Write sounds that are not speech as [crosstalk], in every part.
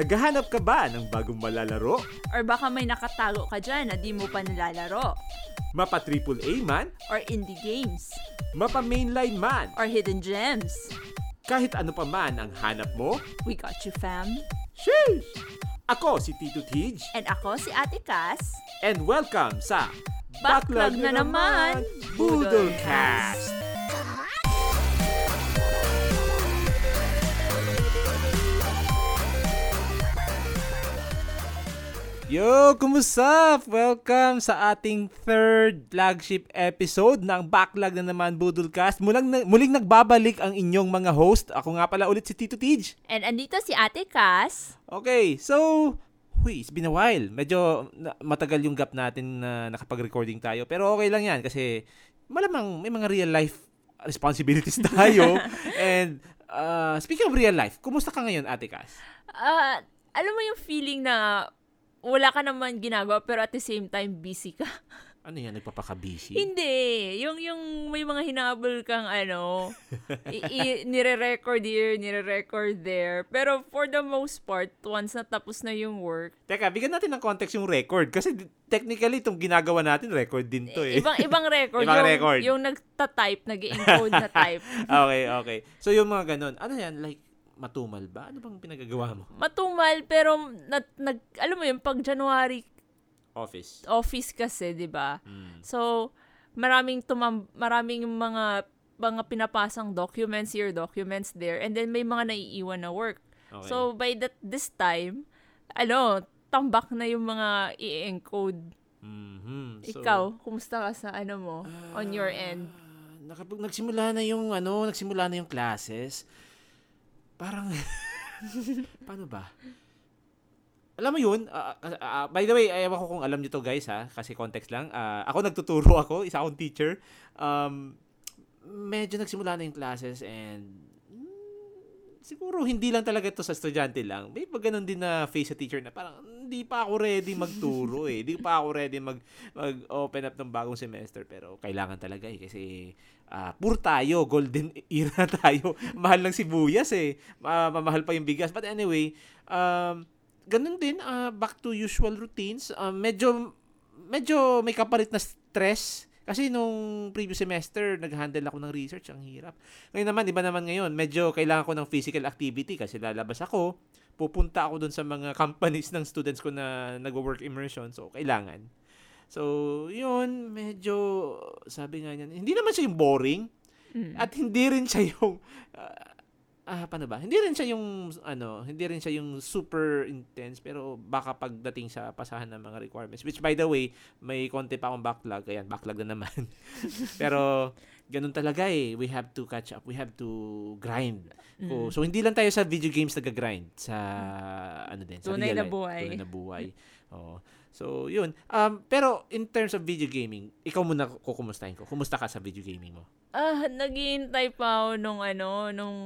Naghahanap ka ba ng bagong malalaro? Or baka may nakatago ka dyan na di mo pa nilalaro. Mapa AAA man? Or indie games. Mapa mainline man? Or hidden gems. Kahit ano pa man ang hanap mo? We got you fam. Sheesh! Ako si Tito Tej And ako si Ate Cass. and welcome sa Backlog na naman, Boodlecast! Yo, kumusta? Welcome sa ating third flagship episode ng Backlog na naman Boodlecast. Mulang, muling nagbabalik ang inyong mga host. Ako nga pala ulit si Tito Tej. And andito si Ate Cass. Okay, so, huy, it's been a while. Medyo na- matagal yung gap natin na nakapag-recording tayo. Pero okay lang yan kasi malamang may mga real life responsibilities [laughs] tayo. And uh, speaking of real life, kumusta ka ngayon, Ate Cass? Ah, alam mo yung feeling na wala ka naman ginagawa pero at the same time busy ka. [laughs] Ano yan, nagpapaka-busy? Hindi. Yung, yung may mga hinabol kang ano, i- i- nire-record here, nire-record there. Pero for the most part, once na tapos na yung work, Teka, bigyan natin ng context yung record. Kasi technically, itong ginagawa natin, record din to eh. ibang ibang record. [laughs] Ibang yung, record. Yung nagta-type, nag encode na type. [laughs] okay, okay. So yung mga ganun, ano yan, like, matumal ba? Ano bang pinagagawa mo? Matumal, pero nag, nag, alam mo yung pag January Office. office kasi, 'di ba? Mm. So, maraming tumam maraming mga mga pinapasang documents here, documents there, and then may mga naiiwan na work. Okay. So, by that this time, ano, tambak na yung mga i-encode. Mhm. So, Ikaw, kumusta ka sa ano mo, on your end? Ah, nakapag nagsimula na yung ano, nagsimula na yung classes. Parang [laughs] paano ba? Alam mo yun, ah, ah, by the way, ayaw ko kung alam niyo to guys ha, kasi context lang. Ah, ako nagtuturo ako, isa akong teacher. Um, medyo nagsimula na yung classes and mm, siguro hindi lang talaga ito sa estudyante lang. May pag ganun din na face sa teacher na parang hindi pa ako ready magturo eh. Hindi pa ako ready mag mag-open up ng bagong semester pero kailangan talaga eh kasi ah puro tayo, golden [laughs] era tayo. Mahal ng sibuyas eh. Ma- mamahal pa yung bigas. But anyway, um, ganun din, ah, back to usual routines. Ah, medyo, medyo may kapalit na stress. Kasi nung previous semester, nag-handle ako ng research. Ang hirap. Ngayon naman, iba naman ngayon. Medyo kailangan ko ng physical activity kasi lalabas ako. Pupunta ako dun sa mga [laughs] companies ng students ko na nag-work immersion. So, kailangan. So, yun, medyo, sabi nga niyan, hindi naman siya yung boring. Mm. At hindi rin siya yung ah, ah paano ba? Hindi rin siya yung ano, hindi rin siya yung super intense pero baka pagdating sa pasahan ng mga requirements which by the way, may konti pa akong backlog. Ayan, backlog na naman. [laughs] pero ganun talaga eh. We have to catch up. We have to grind. So, Mm. so hindi lang tayo sa video games nag-grind sa ano din, sa Tunay real na life. buhay. Tunay na buhay. [laughs] Oo. So, yun. Um, pero in terms of video gaming, ikaw muna kukumustahin ko. Kumusta ka sa video gaming mo? Ah, naghihintay pa ako nung ano, nung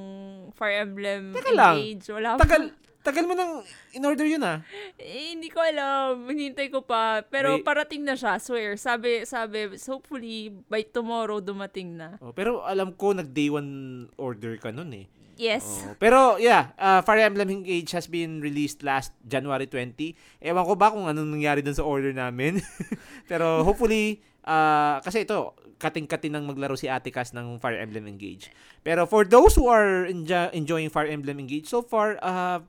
Fire Emblem Teka lang. Engage. Wala pa. Tagal, tagal mo nang in-order yun ah. Eh, hindi ko alam. Hinintay ko pa. Pero May- parating na siya, swear. Sabi, sabi, hopefully, by tomorrow, dumating na. Oh, pero alam ko nag day one order ka nun eh. Yes. Oh, pero yeah, uh, Fire Emblem Engage has been released last January 20. Ewan ko ba kung anong nangyari dun sa order namin. [laughs] pero hopefully, uh, kasi ito, kating-kating nang maglaro si Ate Cass ng Fire Emblem Engage. Pero for those who are enjo- enjoying Fire Emblem Engage so far, uh,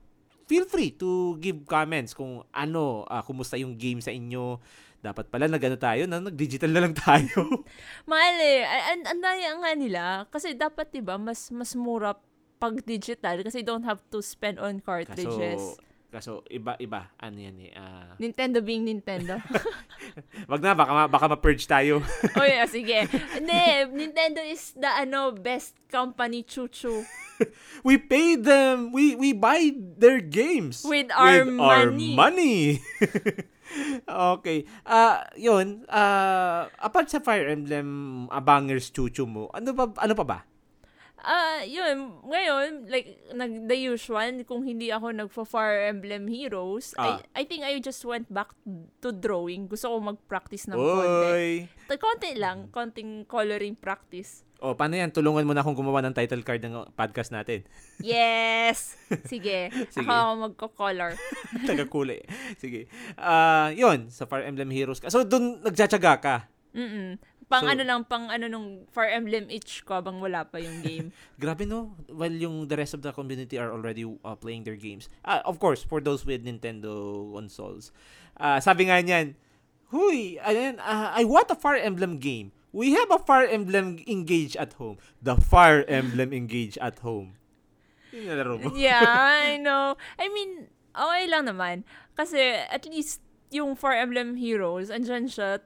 feel free to give comments kung ano, uh, kumusta yung game sa inyo. Dapat pala nag ano tayo, na nag-digital na lang tayo. [laughs] Mahal eh. An- Ang daya nga nila. Kasi dapat, di ba, mas, mas mura pag digital kasi you don't have to spend on cartridges. Kaso, kaso iba-iba. Ano yan eh. ah, Nintendo being Nintendo. [laughs] wag na, baka, ma- baka ma-purge tayo. [laughs] o yeah, sige. Hindi, Nintendo is the ano best company chuchu. [laughs] we pay them. We we buy their games. With our money. money. okay. Ah, yun. Ah, apart sa Fire Emblem Abangers Chuchu mo, ano pa ano pa ba? Ah, yun. Ngayon, like, nag, the usual, kung hindi ako nagfa-Fire Emblem Heroes, Ah. I, I think I just went back to drawing. Gusto ko mag-practice ng konti. Oy. Ta- Konti lang, konting coloring practice. O, paano yan? Tulungan mo na akong gumawa ng title card ng podcast natin. Yes! [laughs] Sige. Sige. Ako ako magko-color. [laughs] Taga-kulay. Sige. Ah, yun, sa Fire Emblem Heroes ka. So, dun nagtsatsaga ka. Mm Pang So- ano lang, pang ano nung Fire Emblem itch ko habang wala pa yung game. [laughs] Grabe no, while yung the rest of the community are already uh, playing their games. Ah, of course, for those with Nintendo consoles. Ah, sabi nga niyan, Huy, ayan, ah, I want a Fire Emblem game. We have a Fire Emblem Engage at home. The Fire Emblem [laughs] Engage at home. Yung nalaro mo. yeah, I [laughs] know. I mean, okay lang naman. Kasi at least yung Fire Emblem Heroes, andyan siya.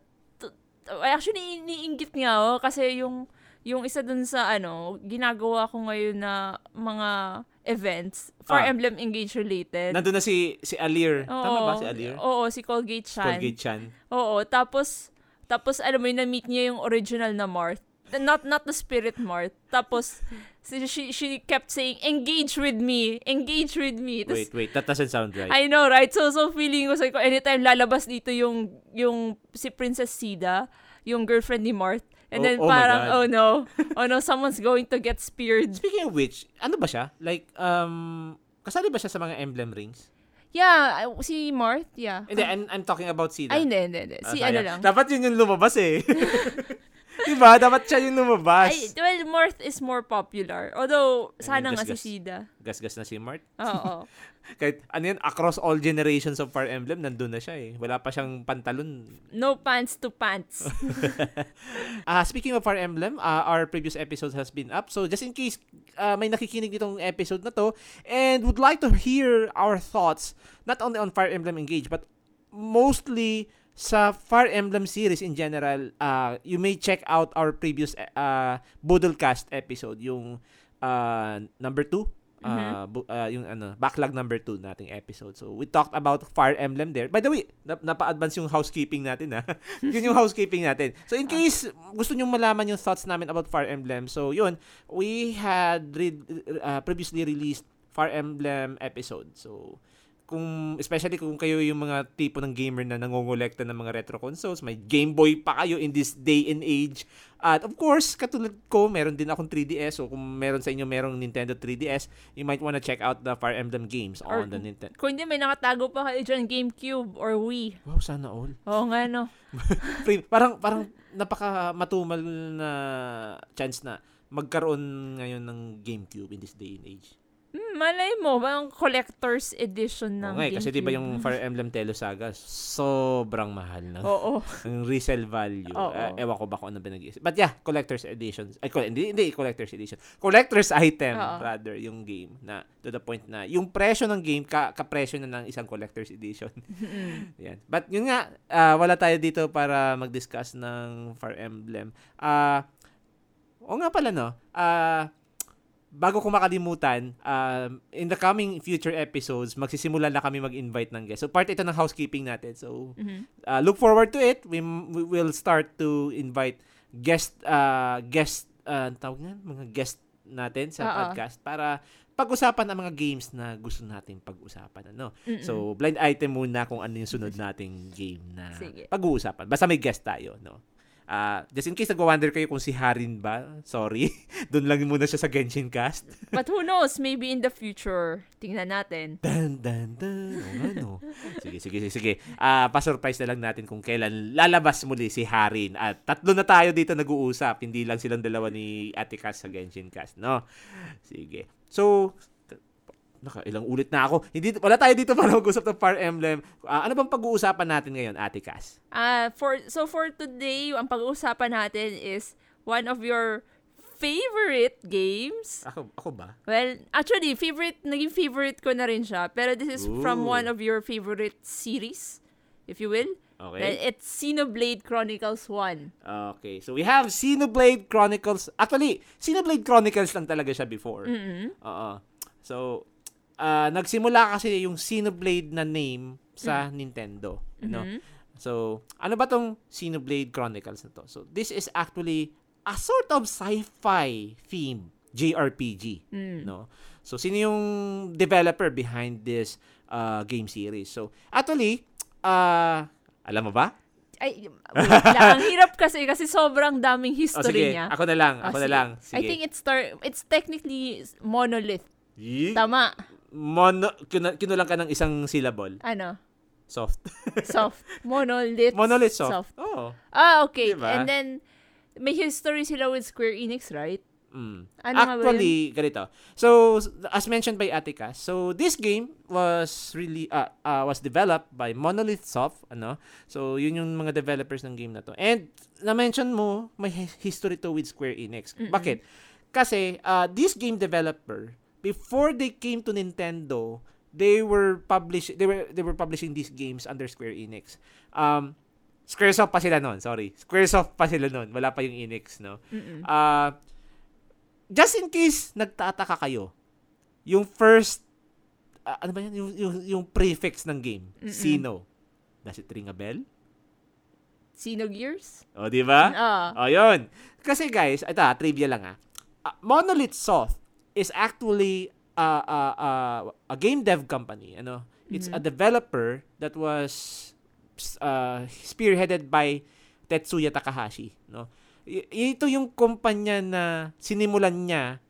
Actually, iniinggit nga ako kasi yung yung isa dun sa ano, ginagawa ko ngayon na mga events, Ah. Fire Emblem Engage related. Nandun na si si Alir. Tama ba si Oo, Alir? Oo, si Colgate Chan. Colgate Chan. Oo, tapos tapos alam mo yun, na-meet niya yung original na Marth. Not not the spirit Marth. Tapos she, she, kept saying, engage with me, engage with me. Tas, Wait, wait, that doesn't sound right. I know, right? So, so feeling ko, ko, anytime lalabas dito yung, yung si Princess Sida, yung girlfriend ni Marth, Oh- and then oh parang, oh no, [laughs] oh no, someone's going to get speared. Speaking of which, ano ba siya? Like, um, kasali ba siya sa mga emblem rings? Yeah, uh, si Marth, yeah. Hindi, I'm, I'm talking about Sida. Ay, hindi, hindi, hindi. Si sayang. ano lang. Dapat yun yung lumabas eh. [laughs] diba? Dapat siya yung lumabas. Ay, well, Marth is more popular. Although, sana nga si gasgas. Sida. Gasgas na si Mart. Oo. [laughs] Kahit ano yan, across all generations of Fire Emblem, nandun na siya eh. Wala pa siyang pantalon. No pants to pants. [laughs] Ah, speaking of Fire Emblem, ah, our previous episode has been up. So just in case ah, may nakikinig nitong episode na to and would like to hear our thoughts not only on Fire Emblem Engage but mostly sa Fire Emblem series in general, ah, you may check out our previous uh, Boodlecast episode, yung ah, number 2. ah, bu- ah, yung ano, backlog number 2 nating episode. So, we talked about Fire Emblem there. By the way, na- napa-advance yung housekeeping natin, ha? [laughs] yun yung housekeeping natin. So, in case gusto nyo malaman yung thoughts namin about Fire Emblem, so, yun, we had re- uh, previously released Fire Emblem episode. So, kung especially kung kayo yung mga tipo ng gamer na nangongolekta ng mga retro consoles, may Game Boy pa kayo in this day and age. At of course, katulad ko, meron din akong 3DS. So kung meron sa inyo merong Nintendo 3DS, you might wanna check out the Fire Emblem games Or- on the Nintendo. Kung hindi, may nakatago pa kayo dyan, GameCube or Wii. Wow, sana all. Oo nga, no. [laughs] Parang parang napaka matumal na chance na magkaroon ngayon ng GameCube in this day and age. Hmm, malay mo, bang collector's edition ng nga, eh, kasi di ba yung Fire Emblem Telo Saga, sobrang mahal na. Oo. [laughs] ang resale value. Oo. Ah, ewan ko ba kung ano ba nag But yeah, collector's editions. Ay, col- hindi, hindi collector's edition. Collector's item, Oo. rather, yung game. na To the point na, yung presyo ng game, ka, kapresyo na ng isang collector's edition. [laughs] Yan. But yun nga, ah, wala tayo dito para mag-discuss ng Fire Emblem. Ah, o nga pala, no? Ah, bago ko makalimutan, um, in the coming future episodes, magsisimula na kami mag-invite ng guests. So, part ito ng housekeeping natin. So, Mhm. uh, look forward to it. We, we will start to invite guest uh, guest uh, tawag nga, mga guest natin sa Oo. podcast para pag-usapan ang mga games na gusto natin pag-usapan ano. Mm-mm. So blind item muna kung ano yung sunod nating game na Sige. pag-uusapan. Basta may guest tayo, no. Ah, just in case nagwa-wonder kayo kung si Harin ba, sorry. [laughs] Doon lang muna siya sa Genshin Cast. [laughs] But who knows, maybe in the future, tingnan natin. Dan, dan, dan. O ano. Sige, sige, sige, sige. Ah, pa-surprise na lang natin kung kailan lalabas muli si Harin. At tatlo na tayo dito nag-uusap. Hindi lang silang dalawa ni Ate Cass sa Genshin Cast, no? Sige. So, naka, ilang ulit na ako. Hindi, wala tayo dito para mag-usap ng Fire Emblem. Ah, ano bang pag-uusapan natin ngayon, Ate Cass? Ah, for so for today, ang pag-uusapan natin is one of your favorite games. Ako, ako ba? Well, actually, favorite, naging favorite ko na rin siya. Pero this is from Ooh. one of your favorite series, if you will. Okay. Well, It's Xenoblade Chronicles 1. Okay. So, we have Xenoblade Chronicles. Actually, Xenoblade Chronicles lang talaga siya before. Mm-mm. Oo. So, ah, nagsimula kasi yung Xenoblade na name sa Nintendo. No? Mhm. So, ano ba tong Xenoblade Chronicles na to? So, this is actually a sort of sci-fi theme JRPG. Mm. No? So, sino yung developer behind this uh, game series? So, actually, uh, alam mo ba? Ay, wait lang. Ang hirap kasi, kasi sobrang daming O history sige, niya. ako na lang, Oh, ako na sige. lang. Sige. I think it's start, it's technically monolith. Yee. Tama. Mono, kinu- kinulang ka ng isang syllable. Ano? Soft. [laughs] Soft. Monolith. Monolith soft. Oo. Ah, okay. Diba? And then, may history sila with Square Enix, right? Mm. Ano Actually, ganito. So, as mentioned by Atika, so this game was really uh, uh, was developed by Monolith Soft, ano? So, yun yung mga developers ng game na to. And na-mention mo, may hi- history to with Square Enix. Bakit? Kasi uh, this game developer before they came to Nintendo, they were publish they were they were publishing these games under Square Enix. Um Squaresoft pa sila noon, sorry. Squaresoft pa sila noon, wala pa yung Enix, no. Mm-mm. Ah, just in case nagtataka kayo, yung first ah, ano ba yan? Yung, yung, yung prefix ng game, Mm-mm. Sino. Does it ring a bell? Xenogears? O, di ba? Ah. O, yun. Kasi guys, ito ah, trivia lang ah. Ah, Monolith Soft is actually uh, uh, uh, a game dev company. Ano? It's a developer that was uh, spearheaded by Tetsuya Takahashi. No? I- ito yung kumpanya na sinimulan niya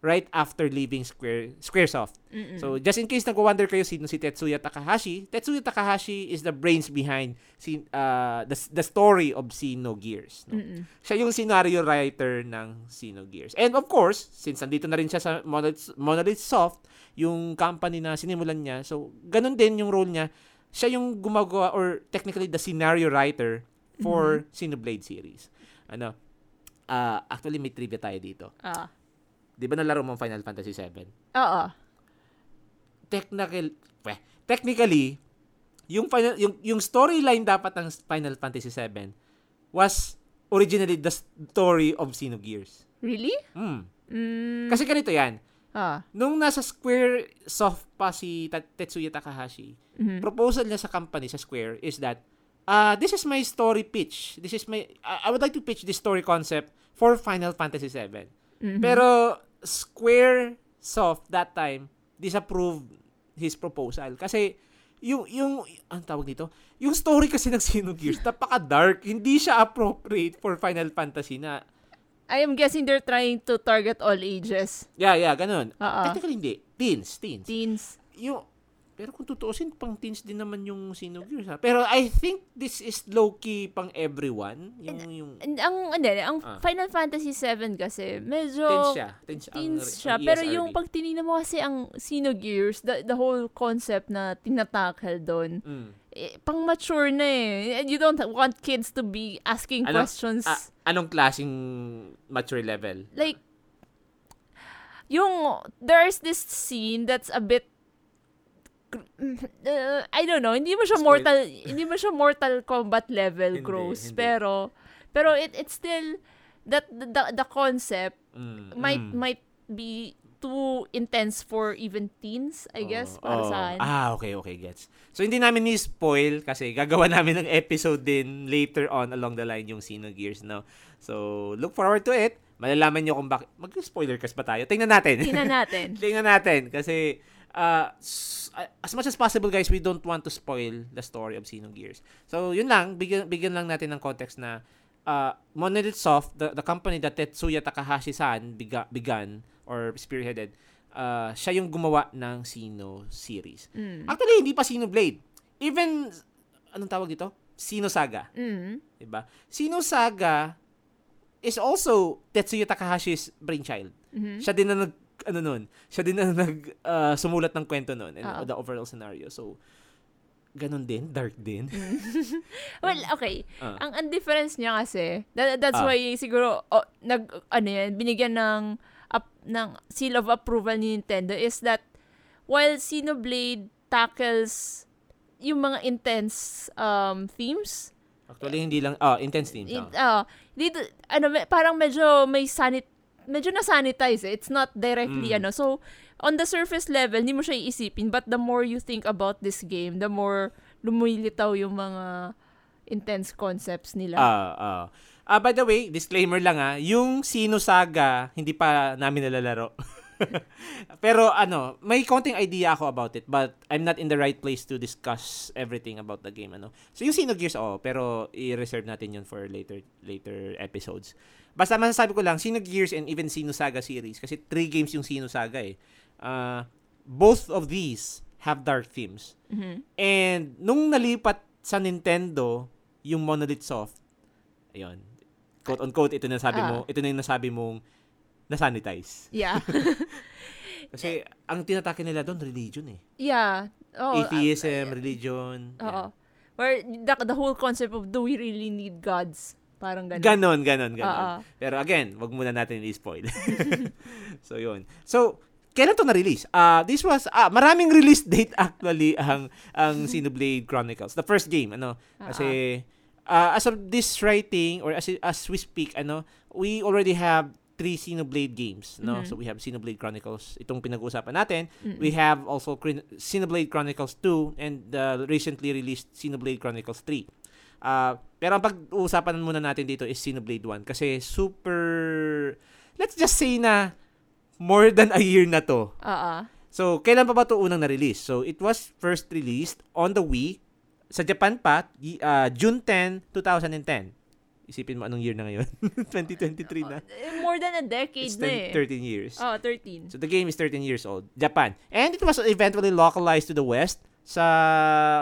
right after leaving Square Squaresoft. Mm-mm. So, just in case nag-wonder kayo sino si Tetsuya Takahashi, Tetsuya Takahashi is the brains behind si, uh, the, the story of Xenogears. No? Mm-mm. Siya yung scenario writer ng Xenogears. And of course, since nandito na rin siya sa Monolith, Monolith Soft, yung company na sinimulan niya, so ganun din yung role niya. Siya yung gumagawa or technically the scenario writer for Xenoblade series. Ano? ah actually may trivia tayo dito. Ah. 'Di ba nalaro mo Final Fantasy 7? Oo. technical weh, technically yung final yung yung storyline dapat ng Final Fantasy 7 was originally the story of Xenogears. Really? Mm. Mm. Kasi ganito 'yan. Ah. Nung nasa Square Soft pa si Tetsuya Takahashi, Mhm. proposal niya sa company sa Square is that uh, this is my story pitch. This is my I I would like to pitch this story concept for Final Fantasy 7. Mhm. Pero Square Soft that time disapproved his proposal kasi yung yung ang tawag dito, yung story kasi ng Xenogears napaka-dark, hindi siya appropriate for Final Fantasy na I am guessing they're trying to target all ages. yeah, yeah, ganun. Oo. Technically hindi, teens, teens. Teens. Yung pero kung tutuusin, pang teens din naman yung Xenogears ha. Pero I think this is low-key pang everyone. Yung, yung And ang, ano, ang Ah. Final Fantasy 7 kasi, medyo... teens siya. Teens, ang- Teens ang siya. Pero ESRB. yung pag tinignan mo kasi ang Xenogears, the, the whole concept na tinatackle doon, Mm. eh, pang mature na eh. And You don't want kids to be asking Ano? questions. Ah, anong klaseng mature level? like, yung, there's this scene that's a bit, uh, I don't know, hindi mo siya Spoil- mortal, hindi mo siya mortal combat level Hindi, gross, hindi. pero, pero it, it's still, that, the, the concept Mm, might, mm. might be too intense for even teens, I guess, para Oo. sa akin. Ah, okay, okay, gets. So, hindi namin ni-spoil kasi gagawa namin ng episode din later on along the line yung Xenogears, no? So, look forward to it. Malalaman nyo kung bakit. Mag-spoiler kasi ba tayo? Tingnan natin. Tingnan natin. [laughs] Tingnan natin kasi uh, uh, as much as possible guys, we don't want to spoil the story of Xenogears. So, yun lang, bigyan, bigyan lang natin ng context na uh, Monolith Soft, the, the company that Tetsuya Takahashi-san biga, began or spearheaded, uh, siya yung gumawa ng Xeno series. Mm. Actually, hindi pa Xenoblade. Even, anong tawag dito? Xeno Saga. Mm. Diba? Xeno Saga is also Tetsuya Takahashi's brainchild. Mhm. Siya din na nag ano nun, siya din na nag ah, sumulat ng kwento nun and Oo. the overall scenario. So ganun din, dark din. [laughs] Well, okay. Ah. Ang, ang difference niya kasi, that, that's Ah. why siguro, oh, nag, ano yan, binigyan ng, up, ng seal of approval ni Nintendo is that while Xenoblade tackles yung mga intense um, themes, Actually hindi lang ah intense themes. it, ah. uh, dito, ano, parang medyo may sanit, medyo na-sanitize eh. It's not directly, Mm. ano. So, on the surface level, hindi mo siya iisipin. But the more you think about this game, the more lumilitaw yung mga intense concepts nila. Ah, ah. Ah, by the way, disclaimer lang ah, yung Sino Saga hindi pa namin nalalaro. [laughs] Pero ano, may konting idea ako about it but I'm not in the right place to discuss everything about the game ano. So yung Xenogears oh, pero i-reserve natin yun for later later episodes. Basta masasabi ko lang Xenogears and even Xenosaga series kasi three games yung Xenosaga eh. Uh, both of these have dark themes. Mhm. And nung nalipat sa Nintendo yung Monolith Soft, ayun, quote on quote ito na sabi mo, ito na yung nasabi mong na-sanitize. Yeah. [laughs] Kasi ang tinatake nila doon religion eh. yeah. Oh, Atheism, uh, religion. Oo. Where the, the whole concept of do we really need gods? Parang ganun. Ganon, ganon, ganon. Oo. Pero again, wag muna natin i-spoil. [laughs] so yun. So, kailan to na-release? Uh, this was, ah, maraming release date actually ang ang [laughs] Xenoblade Chronicles. The first game, ano? Kasi, uh, as of this writing, or as, as we speak, ano, we already have three Xenoblade games, no? Mhm. So we have Xenoblade Chronicles, itong pinag-uusapan natin. Mm-mm. We have also Xenoblade Chronicles 2 and the recently released Xenoblade Chronicles 3. Uh, pero ang pag-uusapan muna natin dito is Xenoblade 1 kasi super let's just say na more than a year na to. Oo. So, kailan pa ba to unang na-release? So, it was first released on the Wii sa Japan pa, uh, June 10, 2010. Isipin mo anong year na ngayon? [laughs] 2023 na. Eh, More than a decade It's na 10, eh. 13 years. Oh, 13. So the game is 13 years old. Japan. And it was eventually localized to the West. Sa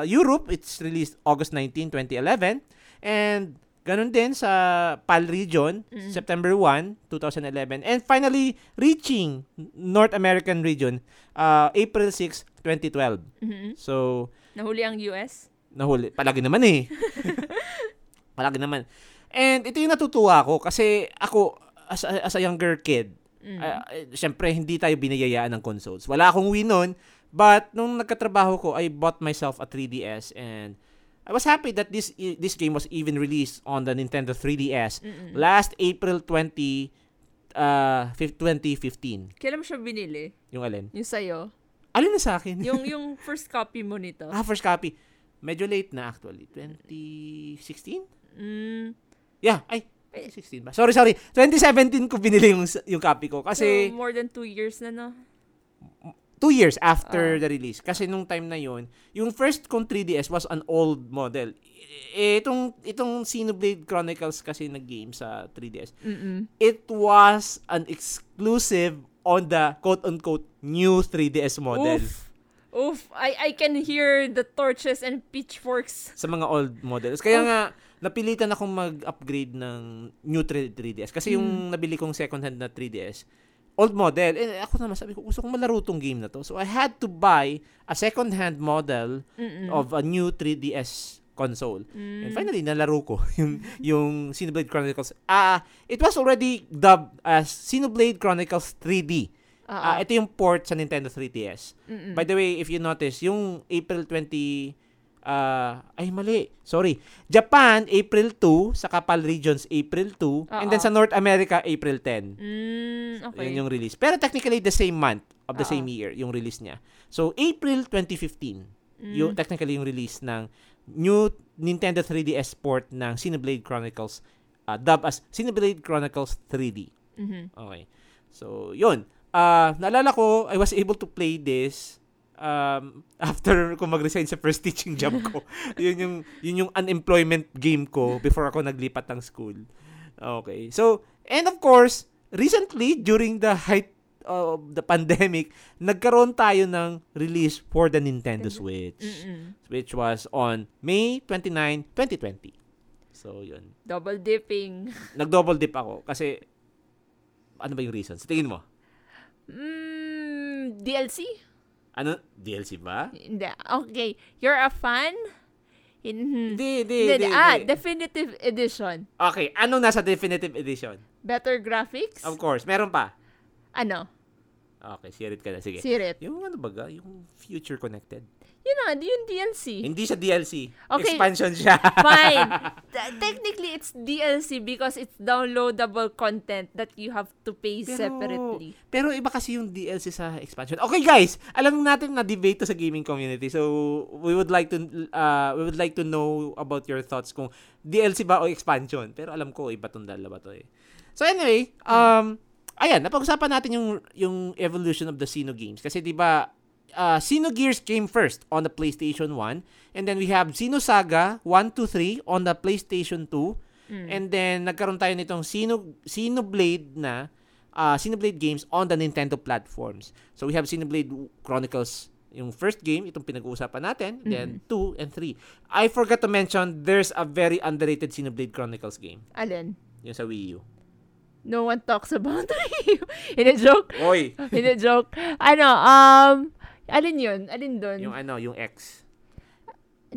Europe, it's released August 19, 2011. And ganun din sa PAL region, Mm. September 1, 2011. And finally, reaching North American region, uh, April 6, 2012. Mhm. So, Nahuli ang US? nahuli. Palagi naman eh. [laughs] Palagi naman. And ito yung natutuwa ko kasi ako, as a, as a younger kid, Mm. Eh, syempre, hindi tayo binayayaan ng consoles. Wala akong Wii nun, but nung nagkatrabaho ko, I bought myself a 3DS and I was happy that this this game was even released on the Nintendo 3DS Mm-mm. last April 20 uh, fif- 2015. Kailan mo siya binili? Yung alin? Yung sa'yo? Alin na sa akin? yung, [laughs] yung first copy mo nito? ah, first copy. Medyo late na actually. 2016? Mm. Yeah, ay, 2016 ba? Sorry, sorry. 2017 ko binili yung, yung copy ko. Kasi, so, more than two years na, no? Two years after Ah. the release. Kasi nung time na yon yung first kong 3DS was an old model. Eh, itong, itong Xenoblade Chronicles kasi na game sa 3DS, Mm-mm. it was an exclusive on the quote-unquote new 3DS model. Oof. Oof. I, I can hear the torches and pitchforks. Sa mga old models. Kaya nga, napilitan akong mag-upgrade ng new 3, 3DS. Kasi yung nabili kong second-hand na 3DS, old model. Eh, ako naman sabi ko, gusto kong malaro tong game na to. So, I had to buy a second-hand model Mm-mm. of a new 3DS console. Mm. And finally, nalaro ko [laughs] yung, yung Xenoblade Chronicles. Ah, it was already dubbed as Xenoblade Chronicles 3D. Ah, Ah, ito yung port sa Nintendo 3DS. Mm-mm. By the way, if you notice, yung April 20 ah, ay mali. Sorry. Japan April 2, sa Kapal Regions April 2, and then sa North America April 10. Mm, okay. Yun yung release. Pero technically the same month of the Oo. same year yung release niya. So April 2015, Mm. yung technically yung release ng new Nintendo 3DS port ng Xenoblade Chronicles uh, dubbed as Xenoblade Chronicles 3D. Mhm. Okay. So, yun. Ah, naalala ko, I was able to play this um, [laughs] after ko mag-resign sa first teaching job [laughs] ko. yun yung yun yung unemployment game ko before ako naglipat ng school. Okay. So, and of course, recently during the height of the pandemic, nagkaroon tayo ng release for the Nintendo Switch, Mm-mm. which was on May 29, 2020. So, yun. Double dipping. [laughs] Nag-double dip ako kasi ano ba yung reason? Sa tingin mo? Mm, DLC? Ano? DLC ba? Hindi. Okay. You're a fan? In, Hindi, hindi, Hindi. Ah, definitive edition. Okay, anong nasa definitive edition? Better graphics? Of course, meron pa. Ano? Okay, share it ka na. Sige. Sirit. Yung ano baga? Yung future connected. Yun na, yung DLC. Hindi siya DLC. Okay. Expansion siya. Fine. [laughs] T- technically, it's DLC because it's downloadable content that you have to pay Pero- separately. Pero iba kasi yung DLC sa expansion. Okay guys, alam natin na debate to sa gaming community. So we would like to uh, we would like to know about your thoughts kung DLC ba o expansion. Pero alam ko iba tong dalawa to eh. So anyway, um ayan, napag-usapan natin yung yung evolution of the Sino games kasi 'di ba uh, Gears came first on the PlayStation 1 and then we have Sino Saga 1 2 3 on the PlayStation 2 Mm. and then nagkaroon tayo nitong Sino Blade na uh, Blade games on the Nintendo platforms. So we have Blade Chronicles yung first game, itong pinag-uusapan natin, Mm. then 2 and 3. I forgot to mention, there's a very underrated Blade Chronicles game. Alin? Yung sa Wii U. No one talks about [laughs] you. In a joke? Oy! In a joke? Ano, um, alin yun? Alin doon? yung ano, yung X.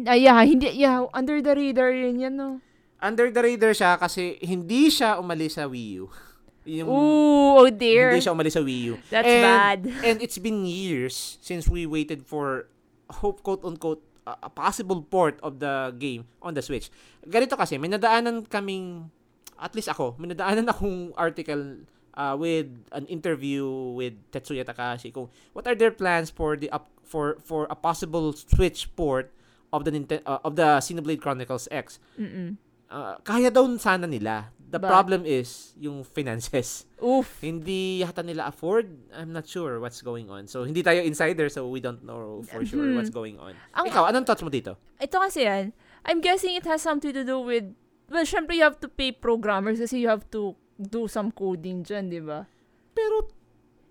Ah, yeah, hindi, yeah, under the radar yun yan, no? Under the radar siya kasi hindi siya umalis sa Wii U. [laughs] Yung, Ooh, oh dear. Hindi siya umalis sa Wii U. That's and, bad. [laughs] And it's been years since we waited for hope quote unquote a, a possible port of the game on the Switch. Ganito kasi, may nadaanan kaming at least ako, may nadaanan [laughs] akong article uh, with an interview with Tetsuya Takahashi kung what are their plans for the up for for a possible Switch port of the Nintendo uh, of the Xenoblade Chronicles X. Mm-mm. Uh, kaya daw sana nila. The But- problem is yung finances. Oof. [laughs] Hindi yata nila afford. I'm not sure what's going on. So, hindi tayo insider so we don't know for sure Hmm. what's going on. Ang- Ikaw, anong thoughts mo dito? Ito kasi yan, I'm guessing it has something to do with, well, syempre you have to pay programmers kasi you have to do some coding dyan, di ba? Pero,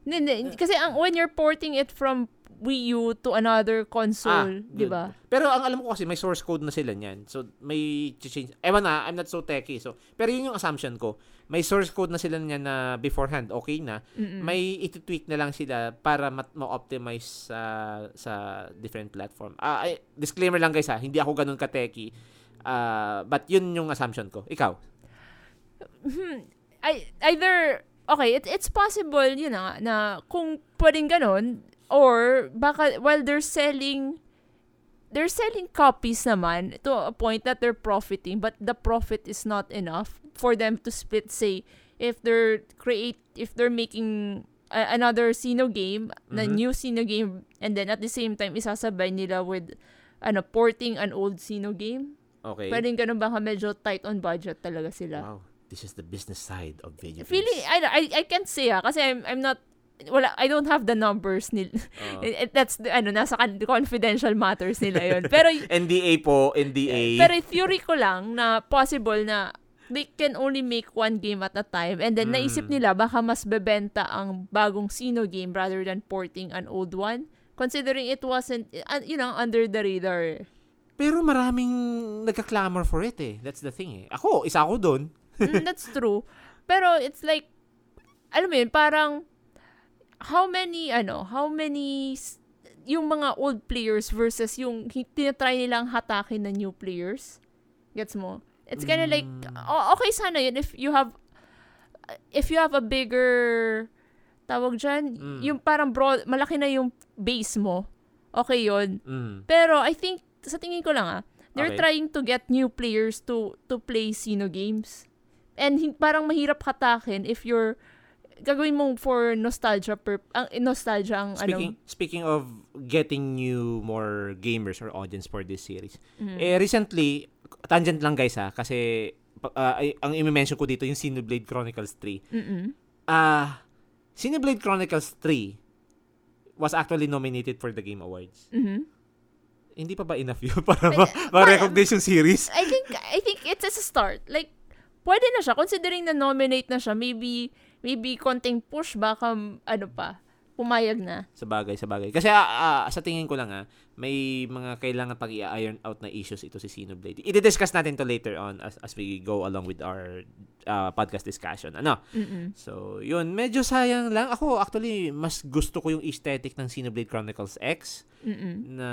Hindi, hindi. Kasi ang, when you're porting it from Wii U to another console, di good. ba? Pero ang alam ko kasi may source code na sila niyan. So may change. Ewan na, I'm not so techy. So pero yun yung assumption ko. May source code na sila niyan na beforehand, okay na. Mm-mm. May iti-tweak na lang sila para mat- ma-optimize sa sa different platform. Ah, ay, disclaimer lang guys ha, hindi ako ganun ka-techy. Ah, but yun yung assumption ko. Ikaw? I, either, okay, it, it's possible, yun na, na kung pwedeng ganun, or baka while they're selling, they're selling copies naman to a point that they're profiting, but the profit is not enough for them to split, say, if they're create, if they're making a- another Sino game, na Mhm. new Sino game, and then at the same time, isasabay nila with, ano, porting an old Sino game. Okay. Pwedeng ganun baka medyo tight on budget talaga sila. Wow. This is the business side of video games. Feeling, I, I, I can't say ah, kasi I'm, I'm not, wala, I don't have the numbers nil. [laughs] It- that's, the, ano, nasa confidential matters nila yun. Pero, [laughs] NDA po, NDA. pero theory ko lang na possible na they can only make one game at a time and then Mm. naisip nila baka mas bebenta ang bagong Sino game rather than porting an old one considering it wasn't you know under the radar Pero maraming nagka-clamor for it eh. That's the thing eh. Ako, isa ako doon. Mm, that's true. Pero it's like, alam mo yun, parang, how many, ano, how many, yung mga old players versus yung tinatry nilang hatakin na new players. Gets mo? It's kind of like, Mm. o- okay sana yun if you have, if you have a bigger, tawag dyan, Mm. yung parang broad, malaki na yung base mo. Okay yun. Mm. Pero I think sa tingin ko lang ah, they're Okay. trying to get new players to to play Sino games. And parang mahirap hatakin if you're gagawin mo for nostalgia per ang nostalgia ang Speaking ano. speaking of getting new more gamers or audience for this series. Mhm. Eh recently, tangent lang guys ha kasi uh, ang i-mention ko dito yung Xenoblade Chronicles 3. Mm-mm. Ah, Xenoblade Chronicles 3 was actually nominated for the Game Awards. Mhm. Hindi pa ba enough yun [laughs] para ma- ma-recognize yung series? I think I think it's a start. Like pwede na siya considering na nominate na siya, maybe maybe konting push baka ano pa pumayag na. Sa bagay, sa bagay. Kasi ah, ah, sa tingin ko lang ah, may mga kailangan pag i-iron out na issues ito si Xenoblade. I-discuss natin to later on as, as we go along with our ah, podcast discussion. Ano? Mm-mm. So, yun. Medyo sayang lang. Ako, actually, mas gusto ko yung aesthetic ng Xenoblade Chronicles X Mm-mm. na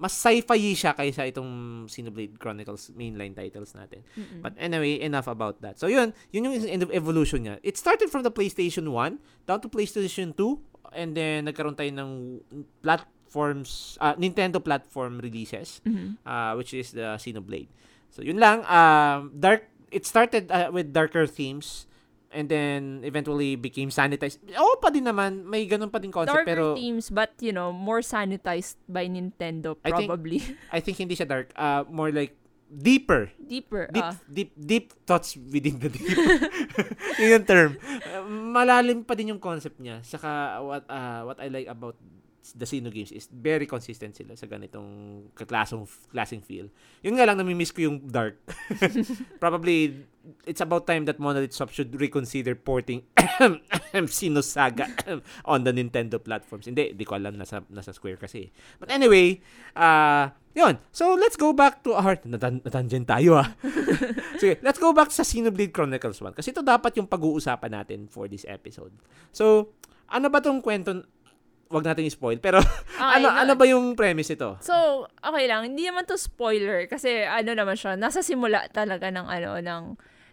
mas sci-fi siya kaysa itong Xenoblade Chronicles mainline titles natin. Mm-mm. But anyway, enough about that. So yun, yun yung end of evolution niya. It started from the PlayStation 1 down to PlayStation 2 and then nagkaroon tayo ng platforms, ah, Nintendo platform releases Mhm. uh, which is the Xenoblade. So yun lang, um, dark it started uh, with darker themes and then eventually became sanitized. Oo pa din naman, may ganun pa din concept Darker pero themes but you know, more sanitized by Nintendo I think- probably. I think hindi siya dark. Uh, more like deeper. Deeper. Deep, ah. deep, deep thoughts within the deep. [laughs] Yun yung term. Uh, malalim pa din yung concept niya. Saka what uh, what I like about the Sino games is very consistent sila sa ganitong klasong klaseng feel. Yun nga lang namimiss ko yung dark. [laughs] Probably it's about time that Monolith Soft should reconsider porting [coughs] Sino Saga [coughs] on the Nintendo platforms. Hindi, di ko alam nasa nasa Square kasi. But anyway, uh yun. So let's go back to our natan- natangent tayo ah. [laughs] Sige, let's go back sa Xenoblade Chronicles 1 kasi ito dapat yung pag-uusapan natin for this episode. So, ano ba tong kwento wag natin i-spoil. Pero Okay, [laughs] ano no. ano ba yung premise ito? So, okay lang. Hindi naman to spoiler kasi ano naman siya, nasa simula talaga ng ano, ng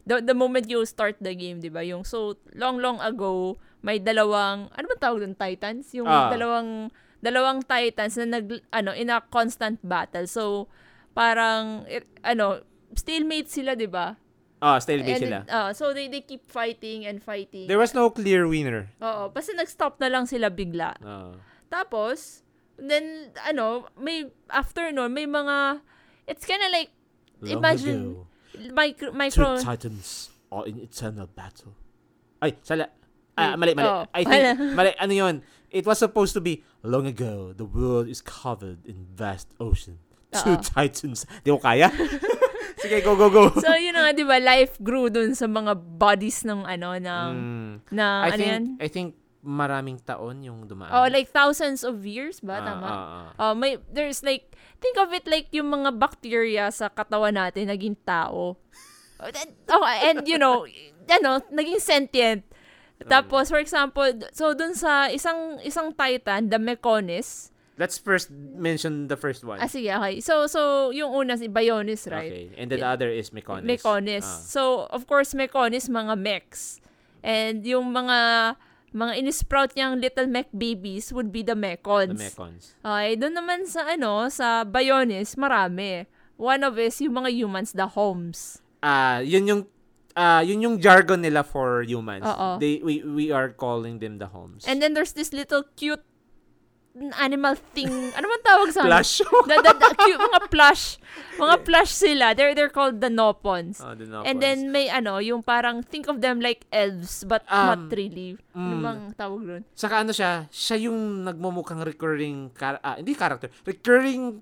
the, the moment you start the game, di ba? Yung so, long, long ago, may dalawang, ano ba tawag doon? Titans? Yung Ah. dalawang, dalawang titans na nag, ano, in a constant battle. So, parang, eh, ano, stalemate sila, di ba? Ah, stalemate And, sila. ah, so, they, they keep fighting and fighting. There was no clear winner. Oo, basta nag-stop na lang sila bigla. Ah. Tapos, then, ano, may, after nun, may mga, it's kinda like, Long Imagine- ago, micro, two micro, titans are in eternal battle. Ay, sala. Ah, mali, mali. Oh, I think, [laughs] mali, ano yun? It was supposed to be, long ago, the world is covered in vast ocean. Two Oo. titans. Di ko kaya? [laughs] Sige, go, go, go. [laughs] so, yun na nga, di ba, life grew dun sa mga bodies ng, ano, ng, Mm. ng, I ano think, yan? I think maraming taon yung dumaan. Oh, like thousands of years ba? Ah, Tama? ah, ah. Oh, may, there's like, think of it like yung mga bacteria sa katawan natin naging tao. [laughs] Oh, and you know, ano, naging sentient. Tapos, for example, so dun sa isang isang titan, the Mechonis. Let's first mention the first one. Ah, sige, okay. So, so yung una si Bionis, right? Okay. And then the other is Mechonis. Mechonis. Ah. So, of course, Mechonis, mga mechs. And yung mga mga in-sprout niyang little mech babies would be the The Mechons. Mechons. Okay, doon naman sa ano, sa Bionis, marami. One of is yung mga humans, the homes. Ah, yun yung ah, yun yung jargon nila for humans. Oo. They we we are calling them the homes. And then there's this little cute animal thing. Ano man tawag sa Plush. the, the, the cute, mga plush. Mga plush sila. They're, they're called the Nopons. oh, the Nopons. And then may ano, yung parang think of them like elves but Um, not really. Ano mm. bang tawag doon? Saka ano siya, siya yung nagmumukhang recurring, char- ah, hindi character, recurring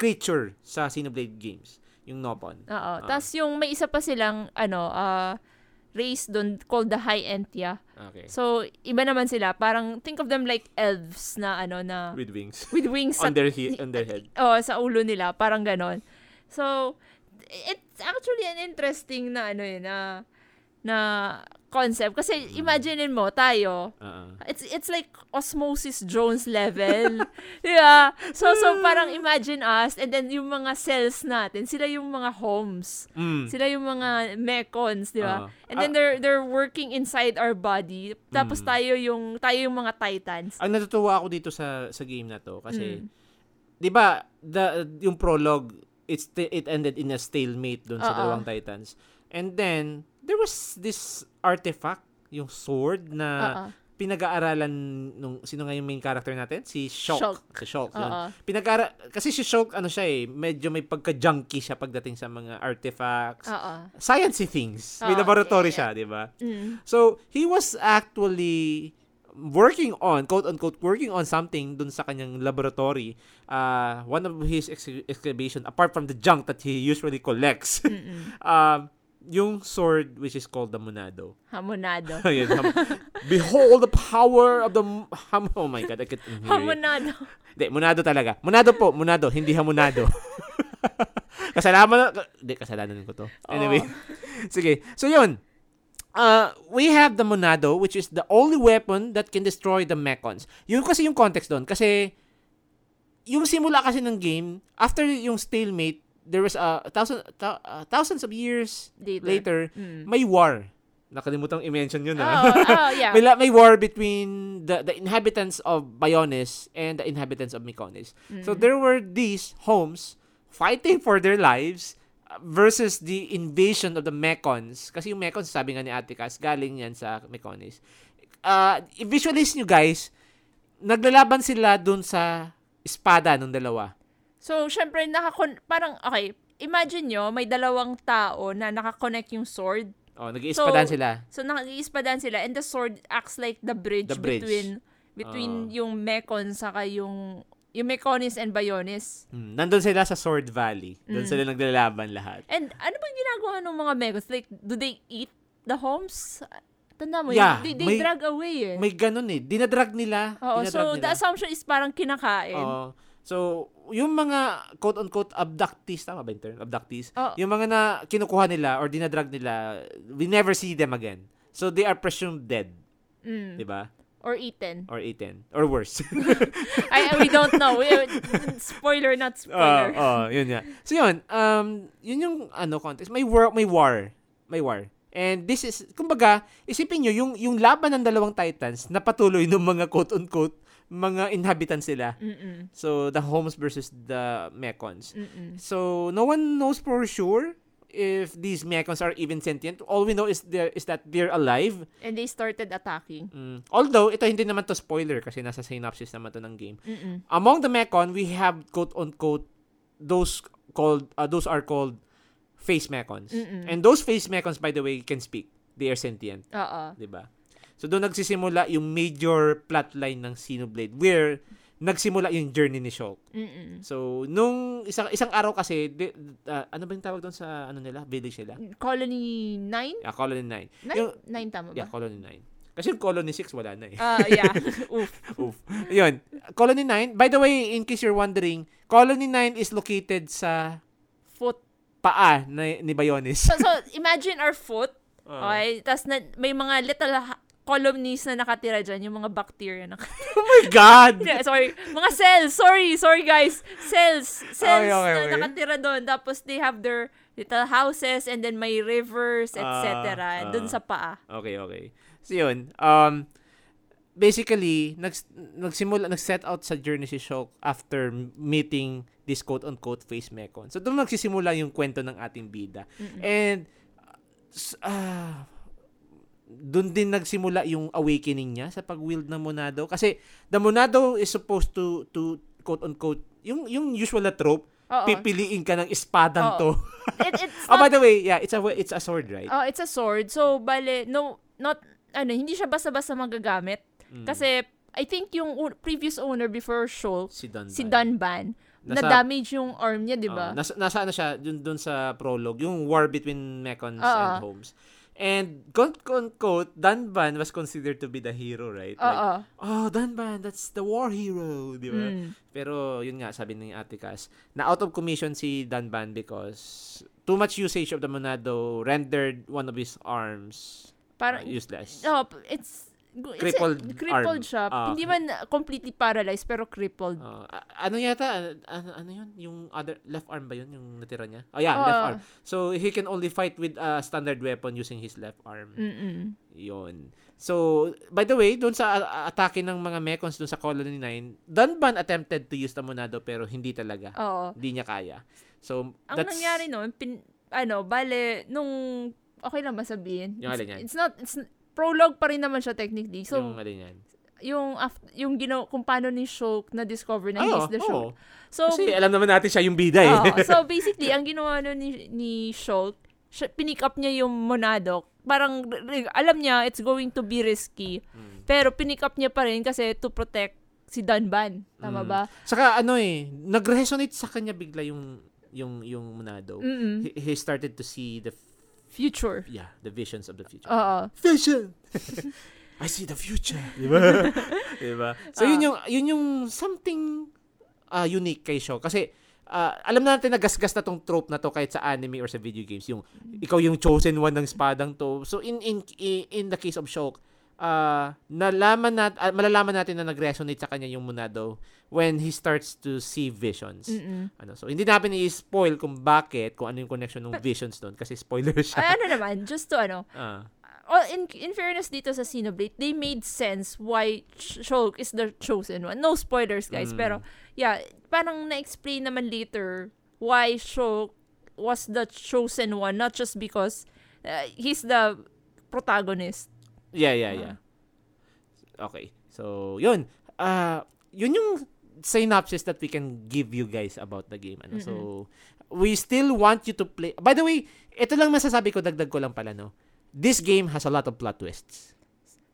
creature sa Xenoblade games. Yung Nopon. Oo. Ah. Tapos yung may isa pa silang ano, ah race doon called the High Entia. Okay. So, iba naman sila. Parang think of them like elves na ano na With wings. [laughs] with wings sa on their he- on their head. [laughs] oh, sa ulo nila, parang ganon. So, it's actually an interesting na ano yun, na na concept kasi imaginein mo tayo Uh-uh. it's it's like osmosis Jones level. [laughs] yeah. So so parang imagine us and then yung mga cells natin, sila yung mga homes. Mm. Sila yung mga mechons, di ba? Oo. And then they're they're working inside our body. Tapos Mm. tayo yung tayo yung mga titans. Ang natutuwa ako dito sa sa game na to kasi Mm. 'di ba the yung prologue it's it ended in a stalemate doon sa Oo. dalawang titans. And then there was this artifact, yung sword na Oo. pinag-aaralan nung sino nga yung main character natin? Si Shulk. Shulk. Si Shulk. yun. Oo. Pinag kasi si Shulk ano siya eh, medyo may pagka-junky siya pagdating sa mga artifacts. Oo. Sciencey things. May Oo, laboratory yeah, siya, 'di ba? Mm. So, he was actually working on, quote-unquote, working on something dun sa kanyang laboratory. Uh, one of his ex- excavation, apart from the junk that he usually collects, [laughs] um, yung sword which is called the Monado. Hamonado. [laughs] Ayun, ham- Behold the power of the... Ham- oh my God, I can't hear it. Hamonado. Hindi, Monado talaga. Monado po, Monado, hindi Hamonado. [laughs] kasalanan, hindi, kasalanan ko to. Anyway, [laughs] sige. So yun, uh, we have the Monado, which is the only weapon that can destroy the Mechons. Yun kasi yung context doon. Kasi, yung simula kasi ng game, after yung stalemate, there was a thousand, thou- uh, thousands of years Later. later, Mm. may war. Nakalimutan i-mention yun Oh, ah. oh, [laughs] yeah. may, la- may war between the, the inhabitants of Bionis and the inhabitants of Mykonis. So Mm. there were these homes fighting for their lives uh, versus the invasion of the Mekons. Kasi yung Mekons, sabi nga ni Ate Cass, galing yan sa Mykonis. Uh, visualize nyo guys, naglalaban sila dun sa espada ng dalawa. So, syempre, nakakon... Parang, okay, imagine nyo, may dalawang tao na nakakonect yung sword. Oh, nag-iispadahan So, sila. So, nag-iispadan sila and the sword acts like the bridge, The bridge. between between Oo. yung Mekon saka yung yung Mekonis and Bayonis. Mm, nandun sila sa Sword Valley. Doon Mm. sila naglalaban lahat. And ano bang ginagawa ng mga Mekons? Like, do they eat the homes? Tanda mo, Yeah, yun, they, they may- drag away eh. May ganun eh. Dinadrag nila. Oo, dinadrag so nila. the assumption is parang kinakain. Oo. So, yung mga quote-unquote abductees, tama ba yung term? Abductees? Oo. Yung mga na kinukuha nila or dinadrag nila, we never see them again. So, they are presumed dead. Mm. Di ba? Or eaten. Or eaten. Or worse. [laughs] I, we don't know. We, spoiler, not Oo, spoiler. oh, yun nga. So, yun. Um, yun yung ano context. May war, may war. May war. And this is, kumbaga, isipin nyo, yung, yung laban ng dalawang titans na patuloy ng mga quote-unquote mga inhabitants sila. Mm-mm. So, the Homes versus the Mekons. Mm-mm. So, no one knows for sure if these Mekons are even sentient. All we know is there is that they're alive. And they started attacking. Mm. Although, ito hindi naman to spoiler kasi nasa synopsis naman to ng game. Mm-mm. Among the Mekon, we have quote-unquote those called, uh, those are called face Mekons. Mm-mm. And those face Mekons, by the way, can speak. They are sentient. Oo. 'di ba? So doon nagsisimula yung major plotline ng Xenoblade where nagsimula yung journey ni Shulk. Mm-mm. So nung isang isang araw kasi di, uh, ano ba yung tawag doon sa ano nila, village nila? Colony 9? Yeah, Colony 9. Nine? Yung, Nine tama ba? yeah, Colony 9. Kasi yung Colony 6 wala na eh. Ah, yeah. [laughs] Oof. Oof. Yun. Colony 9, by the way, in case you're wondering, Colony 9 is located sa Foot. paa na, ni Bayonis. So, so, imagine our foot. [laughs] Ah. Okay? Tapos na, may mga little colonies na nakatira dyan, yung mga bacteria na [laughs] oh my God! Yeah, sorry. Mga cells. Sorry, sorry guys. Cells. Cells Okay, okay, na okay. nakatira doon. Tapos they have their little houses and then may rivers, etc. Ah, doon ah. sa paa. Okay, okay. So yun, um basically nags nagsimula nag-set out sa journey si Shulk after meeting this quote-unquote face mekon. So doon nagsisimula yung kwento ng ating bida. And s- ah doon din nagsimula yung awakening niya sa pag-wield ng Monado kasi the Monado is supposed to to quote-unquote yung yung usual na trope Oo. pipiliin ka ng espadang Oo. to. It, it's [laughs] oh, by not, the way, yeah, it's a it's a sword, right? oh, it's a sword. So, bale, no, not, ano, hindi siya basta-basta magagamit. Mm. Kasi, I think yung previous owner before Shulk, si Dunban. si Dunban, Nasa- na-damage yung arm niya, di ba? Ah, nasa, nasa ano siya, dun, dun sa prologue, yung war between Mekons Oo. and Holmes. And, quote, quote, quote, Dunban was considered to be the hero, right? Like, Oo. oh, Dunban, that's the war hero, di ba? Mm. Pero, yun nga, sabi ni Ate Cass, na out of commission si Dunban because too much usage of the Monado rendered one of his arms uh, Parang, useless. no, it's, Crippled crippled arm. siya. Ah. Hindi man completely paralyzed, pero crippled. Uh, a- ano yata, ano, ano yun? Yung other, left arm ba yun? Yung natira niya? Oh, yeah, Oo. left arm. So, he can only fight with a standard weapon using his left arm. Mm-mm. Yun. So, by the way, doon sa a- atake ng mga mechons doon sa Colony 9, Dunban attempted to use the Monado pero hindi talaga. Oo. Hindi niya kaya. So, Ang that's... nangyari noon, pin, ano, bale, nung, okay lang ba sabihin? Yung It's, alin yan? it's not, it's, prologue pa rin naman siya technically. So, yung ano yan. yung, af- yung ginaw, kung paano ni Shulk na-discover na Ay, he's oo, the Shulk. oo. So, Kasi alam naman natin siya yung bida eh. oo. so, basically, ang ginawa nun ni, ni Shulk, siya, pinick up niya yung Monadok. Parang, alam niya, it's going to be risky. Mm. Pero, pinick up niya pa rin kasi to protect si Dunban. Tama Mm. ba? Saka ano eh, nag-resonate sa kanya bigla yung yung yung Monado. Mm-mm. He, he started to see the Future. yeah, the visions of the future. Oo. Vision. [laughs] I see the future. [laughs] Di ba? Di ba? So, yun Ah. yung, yun yung something uh, unique kay Shaw. Kasi, ah, alam natin na gasgas na tong trope na to kahit sa anime or sa video games. Yung, ikaw yung chosen one ng espadang to. So, in, in, in the case of Shulk, uh, nalaman nat, ah, malalaman natin na nag-resonate sa kanya yung Monado when he starts to see visions. Mm-mm. Ano, so, hindi natin i-spoil kung bakit, kung ano yung connection ng visions doon kasi spoiler siya. Ay, ano naman, just to ano, Ah. oh, in, in fairness dito sa Xenoblade, they made sense why Sh- Shulk is the chosen one. No spoilers, guys. Mm. Pero, yeah, parang na-explain naman later why Shulk was the chosen one, not just because uh, he's the protagonist. Yeah, yeah, yeah. Okay. So, yun. Ah, yun yung synopsis that we can give you guys about the game. Ano? So, Mm-mm. we still want you to play. By the way, ito lang masasabi ko, dagdag ko lang pala, no? This game has a lot of plot twists.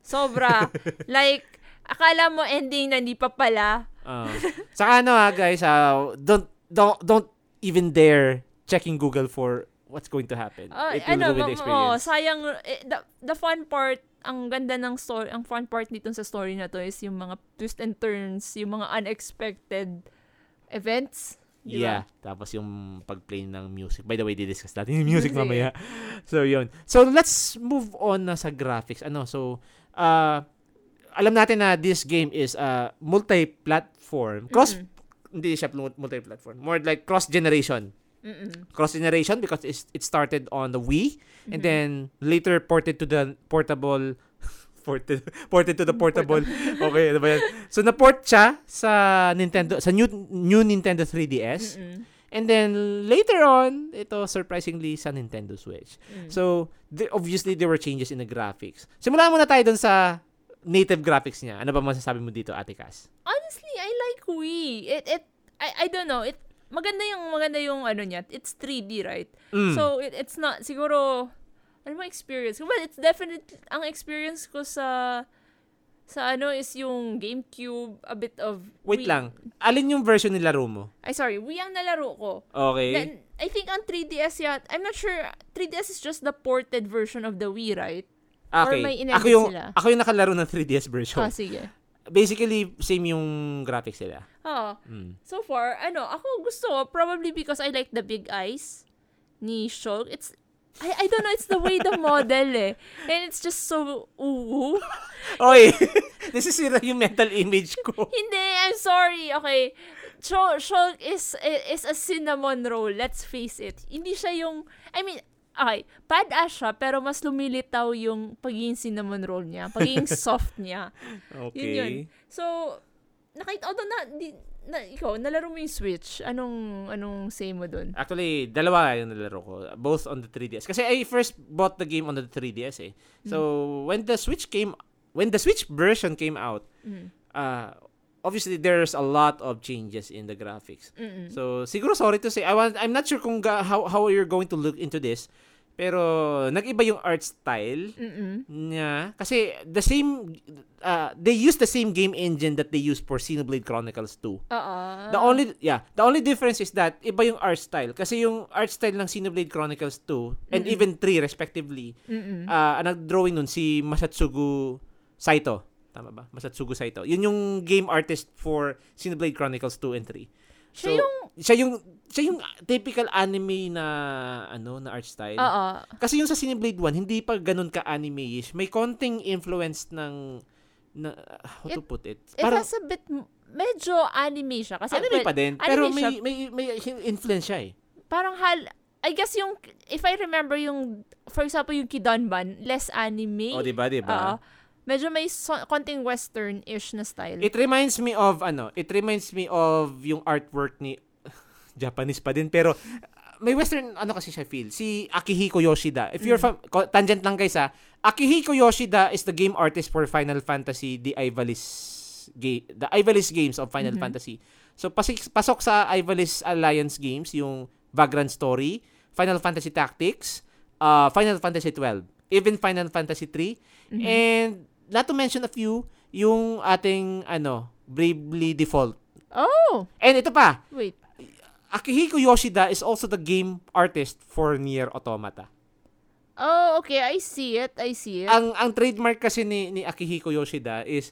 Sobra. [laughs] like, akala mo ending na hindi pa pala. Uh, saka ano ha, guys, uh, don't, don't, don't even dare checking Google for what's going to happen. Ah, It will ano, ruin the oh, experience. sayang, eh, the, the fun part, ang ganda ng story, ang fun part dito sa story na to is yung mga twist and turns, yung mga unexpected events. ba? Yeah. Tapos yung pag-play ng music. By the way, di-discuss natin yung music mamaya. So, yun. So, let's move on na sa graphics. Ano, so, uh, alam natin na this game is uh, multi-platform. Cross, Mm-mm. hindi siya mul- multi-platform. More like cross-generation. Mm-mm. Cross-generation because it's, it started on the Wii and Mhm. then later ported to the portable [laughs] ported ported to the portable. [laughs] [laughs] okay, ano ba yan? So na-port siya sa Nintendo sa new new Nintendo 3DS. Mm-mm. And then later on, ito surprisingly sa Nintendo Switch. Mm. So the, obviously there were changes in the graphics. Simulan muna tayo dun sa native graphics niya. Ano ba masasabi mo dito, Ate Cass? Honestly, I like Wii. It, it, I, I don't know. It, maganda yung, maganda yung ano niya. It's 3D, right? Mm. So, it, it's not, siguro, ano ba experience? Well, it's definitely, ang experience ko sa, sa ano is yung GameCube, a bit of Wait Wii. lang. Alin yung version nilaro mo? Ay, sorry. Wii ang nalaro ko. Okay. Then, I think on 3DS yat, I'm not sure, 3DS is just the ported version of the Wii, right? Okay. may inedit Ako yung sila. ako yung nakalaro ng 3DS version. Ah, sige. Basically same yung graphics nila. Oh, Mm. so far, ano, ako gusto probably because I like the big eyes ni Shulk. It's, I, I don't know, it's the way the [laughs] model eh. And it's just so, ooh. Oy, [laughs] nasisira yung mental image ko. [laughs] Hindi, I'm sorry. Okay. Shulk is, is a cinnamon roll. Let's face it. Hindi siya yung, I mean, okay, badass siya, pero mas lumilitaw yung pagiging cinnamon roll niya, pagiging [laughs] soft niya. Okay. Yun yun. So, nakita, although na, di, na, ikaw, nalaro mo yung Switch. Anong, anong say mo dun? Actually, dalawa yung nalaro ko. Both on the 3DS. Kasi I first bought the game on the 3DS eh. So, when the Switch came, when the Switch version came out, Mm. uh, obviously there's a lot of changes in the graphics. Mm-mm. So, siguro sorry to say, I want, I'm not sure kung ga, how, how you're going to look into this. Pero, nag-iba yung art style Mm-mm. niya. Kasi, the same, uh, they use the same game engine that they use for Xenoblade Chronicles 2. Oo. The only yeah, the only difference is that iba yung art style kasi yung art style ng Xenoblade Chronicles 2 and Mm-mm. even 3 respectively. Mm-mm. Ah, ang nag-drawing nun si Masatsugu Saito. Tama ba? Masatsugu Saito. Yun yung game artist for Xenoblade Chronicles 2 and 3. siya so, yung, Siya yung siya yung typical anime na ano na art style. oo. Kasi yung sa Xenoblade 1 hindi pa ganun ka anime-ish. May konting influence ng na how to It- put it. It has a bit, medyo anime siya. Kasi, anime well, pa din, anime pero siya. may, may may influence siya eh. Parang hal, I guess yung, if I remember yung, for example, yung Kidonban, less anime. O, di ba, di Oo. ba? Medyo may so, konting western-ish na style. It reminds me of, ano, it reminds me of yung artwork ni, [laughs] Japanese pa din, pero, uh, may western, ano kasi siya feel, si Akihiko Yoshida. If you're, fam- ko- tangent lang guys ha, Akihiko Yoshida is the game artist for Final Fantasy, the Ivalice, ga- the Ivalice games of Final Mhm. Fantasy. So, pasik, pasok sa Ivalice Alliance games, yung Vagrant Story, Final Fantasy Tactics, uh, Final Fantasy 12, even Final Fantasy 3, Mhm. and not to mention a few, yung ating, ano, Bravely Default. oh! And ito pa, Wait. Akihiko Yoshida is also the game artist for Nier Automata. Oh, okay. I see it. I see it. Ang ang trademark kasi ni, ni Akihiko Yoshida is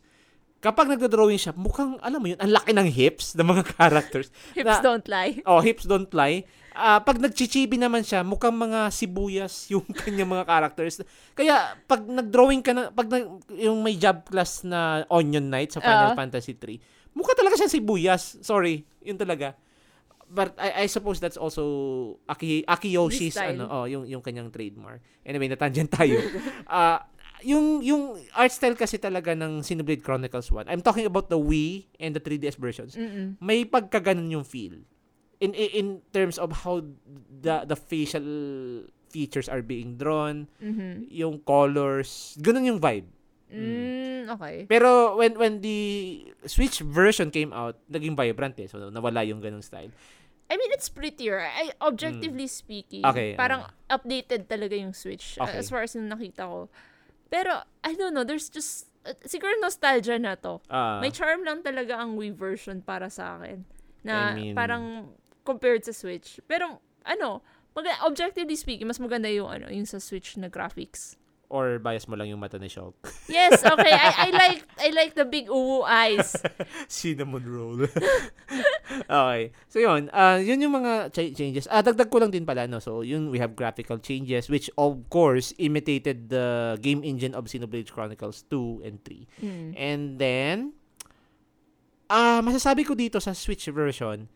kapag nagdo-drawing siya, mukhang, alam mo yun, ang laki ng hips ng mga [laughs] characters. Hips na- don't lie. Oh, hips don't lie. Ah, pag nagchichibi naman siya, mukhang mga sibuyas [laughs] yung kanyang mga characters. Kaya pag nag-drawing ka na, pag nag, yung may job class na Onion Knight sa Final Oo. Fantasy 3, mukha talaga siya sibuyas. Sorry, yun talaga. But I, I suppose that's also Aki, Akiyoshi's ano, oh, yung yung kanyang trademark. Anyway, natangent tayo. [laughs] Ah, yung yung art style kasi talaga ng Xenoblade Chronicles 1. I'm talking about the Wii and the 3DS versions Mm-mm. may pagkaganon yung feel. In, in in terms of how the the facial features are being drawn, Mhm. yung colors, ganun yung vibe. Mm, Mm, okay. Pero when when the Switch version came out, naging vibrant eh. So nawala yung ganung style. I mean, it's prettier. I, objectively speaking, Hmm. Okay, parang ah. updated talaga yung Switch uh, Okay. as far as yung nakita ko. Pero, I don't know, there's just, uh, siguro nostalgia na to. Ah, May charm lang talaga ang Wii version para sa akin. Na I mean- parang compared sa Switch. Pero, ano, mag- objectively speaking, mas maganda yung, ano, yung sa Switch na graphics. Or bias mo lang yung mata ni Shulk. [laughs] Yes, okay. I, I like I like the big uwu eyes. [laughs] Cinnamon roll. [laughs] okay. So yun, uh, yun yung mga ch- changes. Ah, dagdag ko lang din pala no. So yun we have graphical changes which of course imitated the game engine of Xenoblade Chronicles 2 and 3. Mm. And then ah masasabi ko dito sa Switch version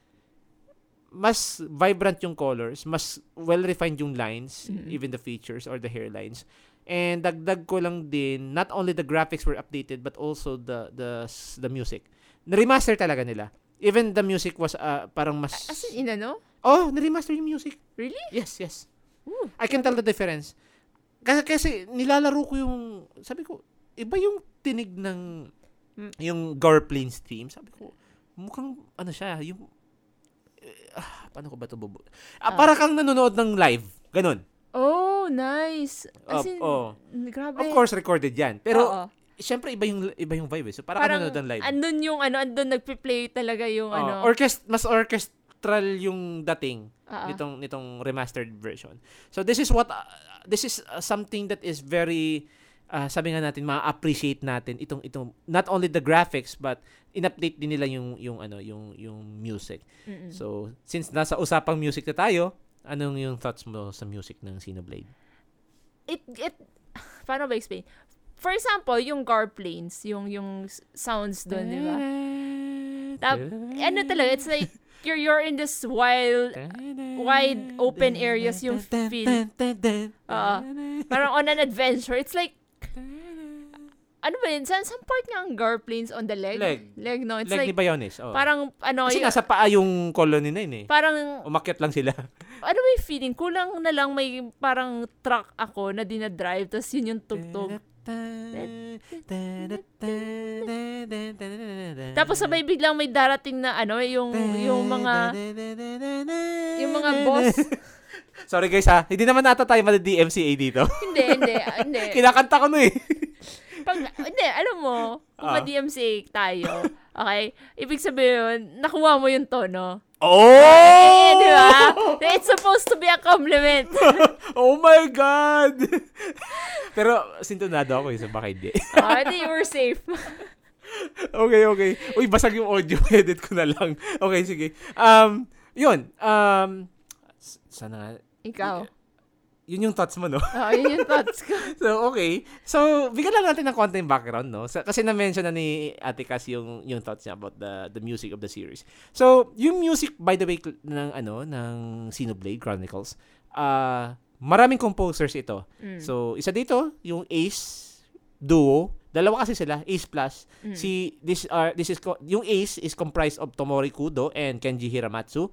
mas vibrant yung colors, mas well-refined yung lines, Mhm. even the features or the hairlines. And dagdag ko lang din, not only the graphics were updated but also the the the music. Na-remaster talaga nila. Even the music was ah, parang mas As in, ano? Oh, na-remaster yung music. Really? Yes, yes. Ooh. I can tell the difference. Kasi, kasi nilalaro ko yung, sabi ko, iba yung tinig ng, Mm. yung Garplains theme. Sabi ko, mukhang, ano siya, yung, ah, paano ko ba ito bubu? Ah, Ah. para kang nanonood ng live. Ganon. Oh, nice. As Of- in, oh. grabe. Of course, recorded yan. Pero, Oo. syempre, iba yung, iba yung vibe. eh. So, para kang parang nanonood ng live. andun yung ano, andun nagpe-play talaga yung Oh, ano. orchest, mas orchestral yung dating. Oo. nitong nitong remastered version. So this is what uh, this is uh, something that is very uh, sabi nga natin ma-appreciate natin itong itong not only the graphics but in-update din nila yung yung ano yung yung music. Mm-mm. So since nasa usapang music na tayo, anong yung thoughts mo sa music ng Xenoblade? it it [sighs] paano ba explain? For example, yung Gar planes, yung yung sounds doon, di ba? Tap- Ano talaga, it's like you're you're in this wild wide open areas yung feel. [laughs] Oo. parang on an adventure. It's like ano ba yun? Saan, saan part nga ang Gar planes on the leg? Leg. Leg, no? It's like, like, ni Bionis. Oh. parang, ano, Kasi yung- nasa paa yung colony na yun eh. parang, Umakyat lang sila. [laughs] ano ba yung feeling? Kulang na lang may parang truck ako na dinadrive, tapos yun yung tugtog. Tapos sabay biglang may darating na ano, yung yung mga yung mga boss. [laughs] Sorry guys ha, hindi naman nata tayo mali-DMCA dito. hindi, hindi, hindi. [laughs] Kinakanta ko no eh. Pag, hindi, alam mo, kung Ah. ma-DMCA tayo, okay, ibig sabihin, nakuha mo yung tono. Oh! Eh, di ba? It's supposed to be a compliment. [laughs] oh my God! Pero sintonado ako eh, so baka hindi. [laughs] oh, hindi, you were safe. [laughs] okay, okay. Uy, basag yung audio. Edit ko na lang. Okay, sige. Um, yun. Um, sana nga. Ikaw. Yun yung thoughts mo, no? Oh, [laughs] yun yung thoughts ko. [laughs] So, okay. So, bigyan lang natin ng konting background, no? Kasi na-mention na ni Ate Cass yung, yung thoughts niya about the, the music of the series. So, yung music, by the way, ng, ano, ng Xenoblade Chronicles, ah maraming composers ito. Mm. So, isa dito, yung Ace duo. Dalawa kasi sila, Ace Plus. Mm. Si, this are, this is, yung Ace is comprised of Tomori Kudo and Kenji Hiramatsu.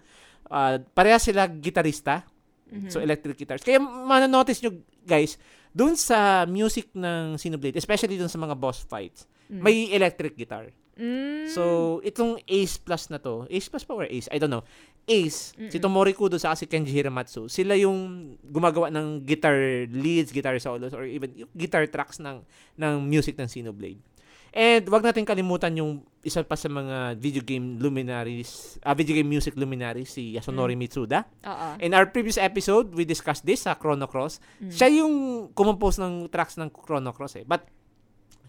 Uh, pareha sila gitarista. Mhm. So, electric guitars. Kaya mananotice nyo, guys, dun sa music ng Xenoblade, especially dun sa mga boss fights, Mm. may electric guitar. Mm. So, itong Ace Plus na to, Ace Plus pa or Ace? I don't know. Ace, si Mm-mm. Tomori Kudo sa si Kenji Hiramatsu, sila yung gumagawa ng guitar leads, guitar solos, or even guitar tracks ng, ng music ng Xenoblade. And wag natin kalimutan yung isa pa sa mga video game luminaries, ah, video game music luminaries, si Yasunori Mitsuda. Oo. In our previous episode, we discussed this sa Chrono Cross. Mm. Siya yung kumompose ng tracks ng Chrono Cross eh. But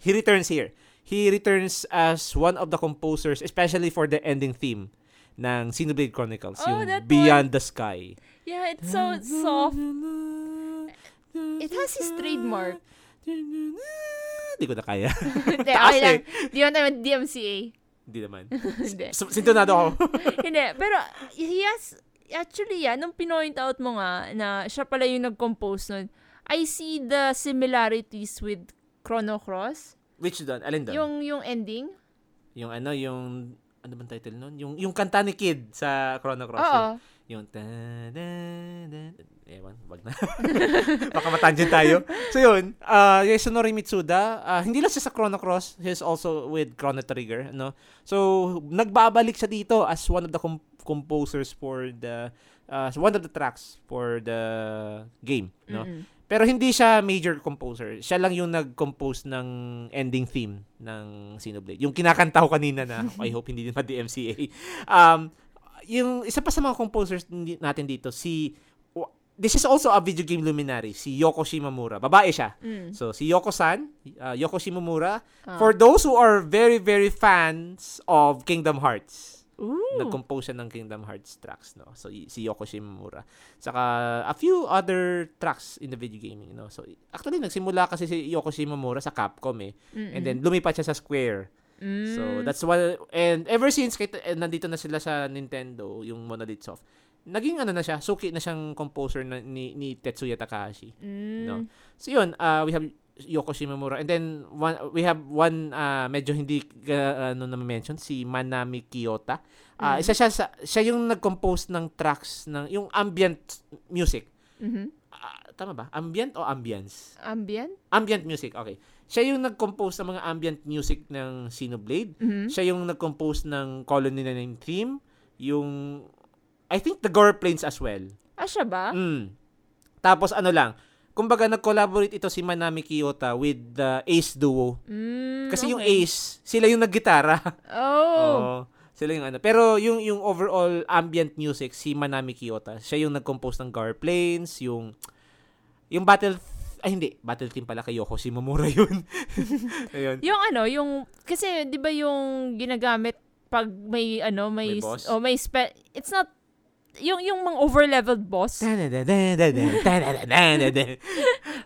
he returns here. He returns as one of the composers, especially for the ending theme ng Xenoblade Chronicles, Oh, yung Beyond the Sky. Yeah, it's so soft. It has his trademark. Hindi ko na kaya. Hindi, okay lang. eh. Di mo naman DMCA. Hindi naman. [laughs] Hindi. Sintonado ako. [laughs] Hindi. Pero, he has, actually yan, nung pinoint out mo nga na siya pala yung nag-compose nun, I see the similarities with Chrono Cross. Which doon? Alin doon? Yung, Yung, ending. yung ano, yung, ano bang title nun? Yung, yung kanta ni Kid sa Chrono Cross. Oo. Yung, ta da da ewan wag, na. [laughs] Baka matangent tayo. So yun, uh, Yasunori Mitsuda, uh, hindi lang siya sa Chrono Cross, he's also with Chrono Trigger, no? So, nagbabalik siya dito as one of the com- composers for the uh, one of the tracks for the game, no? Mm-mm. Pero hindi siya major composer. Siya lang yung nag-compose ng ending theme ng Xenoblade. Yung kinakanta ko kanina na [laughs] I hope hindi din ma-DMCA. Um, yung isa pa sa mga composers natin dito, si This is also a video game luminary, si Yoko Shimomura. Babae siya. Mm. So, si Yoko-san, uh, Yoko Shimomura, Ah. for those who are very, very fans of Kingdom Hearts, Ooh. nag-compose siya ng Kingdom Hearts tracks, no? So, y- si Yoko Shimomura. Saka, a few other tracks in the video gaming, no? So, actually, nagsimula kasi si Yoko Shimomura sa Capcom, eh. Mm-mm. And then, lumipat siya sa Square. Mm. So, that's why, and ever since, kahit eh, nandito na sila sa Nintendo, yung Monolith Soft, naging ano na siya, suki na siyang composer na, ni, ni Tetsuya Takahashi. Mm. No. So yun, uh, we have Yoko Shimomura and then one we have one uh, medyo hindi uh, ano na mention si Manami Kiyota. Uh, Mm. Isa siya sa, siya yung nag-compose ng tracks ng yung ambient music. Mhm. Ah, tama ba? Ambient o ambience? Ambient? Ambient music, okay. Siya yung nag-compose ng mga ambient music ng Xenoblade. Mhm. Siya yung nag-compose ng Colony 99 theme, yung I think the Gore Plains as well. Ah, siya ba? Mm. Tapos ano lang, kumbaga nag-collaborate ito si Manami Kiyota with the Ace Duo. Mm, Kasi yung okay. Ace, sila yung naggitara. Oh. [laughs] Oo. Sila yung ano. Pero yung yung overall ambient music si Manami Kiyota, siya yung nag-compose ng Gar Plains, yung yung Battle ay hindi, Battle Team pala kay Yoko Shimomura yun. Ayun. Yung ano, yung kasi 'di ba yung ginagamit pag may ano, may, May boss? oh, may spe- it's not yung yung mga over-leveled boss.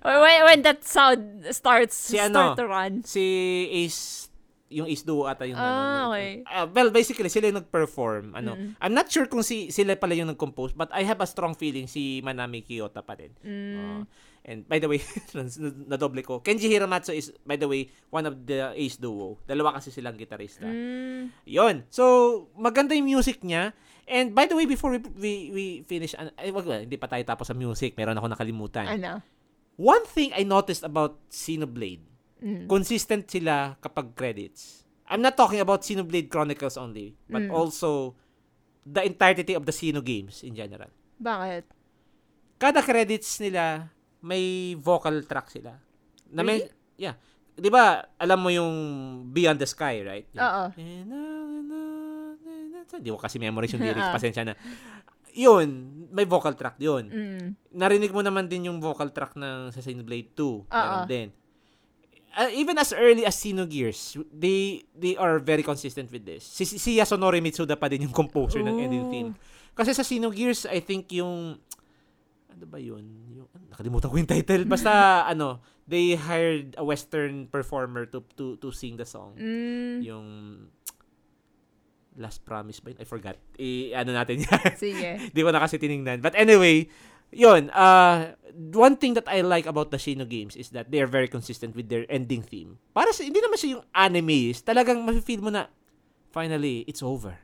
when, when that sound starts Si start ano? to run. si Ace yung Ace Duo ata yung Ah, ano, okay. Ah, well, basically sila yung nag-perform. Ano, Mm. I'm not sure kung si sila pala yung nag-compose, but I have a strong feeling si Manami Kiyota pa din. Mm. Ah, and by the way, [laughs] nadoble ko. Kenji Hiramatsu is by the way one of the Ace Duo. Dalawa kasi silang gitarista. Mm. Yon. So, maganda yung music niya. And by the way, before we we, we finish, ay, wag, wag, hindi pa tayo tapos sa music. Meron ako nakalimutan. Ano? One thing I noticed about Xenoblade, Mm. consistent sila kapag credits. I'm not talking about Xenoblade Chronicles only, but Mm. also the entirety of the Xeno games in general. Bakit? Kada credits nila, may vocal track sila. Na may, yeah. 'Di ba, alam mo yung Beyond the Sky, right? Oo. Hindi ko kasi memorize yung lyrics, [laughs] pasensya na. Yun, may vocal track yun. Mm. Narinig mo naman din yung vocal track ng sa Xenoblade 2. Meron din. Uh, even as early as Xenogears, they they are very consistent with this. Si, si Yasunori Mitsuda pa din yung composer ng ending Ooh. theme. Kasi sa Xenogears, I think yung ano ba yun? Yung, nakalimutan ko yung title. Basta [laughs] ano, they hired a western performer to to to sing the song. Mm. Yung Last Promise ba yun? I forgot. I, ano natin yan. [laughs] Sige. Di ko na kasi tiningnan. But anyway, yun. Uh, one thing that I like about the Shino games is that they are very consistent with their ending theme. Para sa, hindi naman siya yung anime. Talagang mafe-feel mo na, finally, it's over.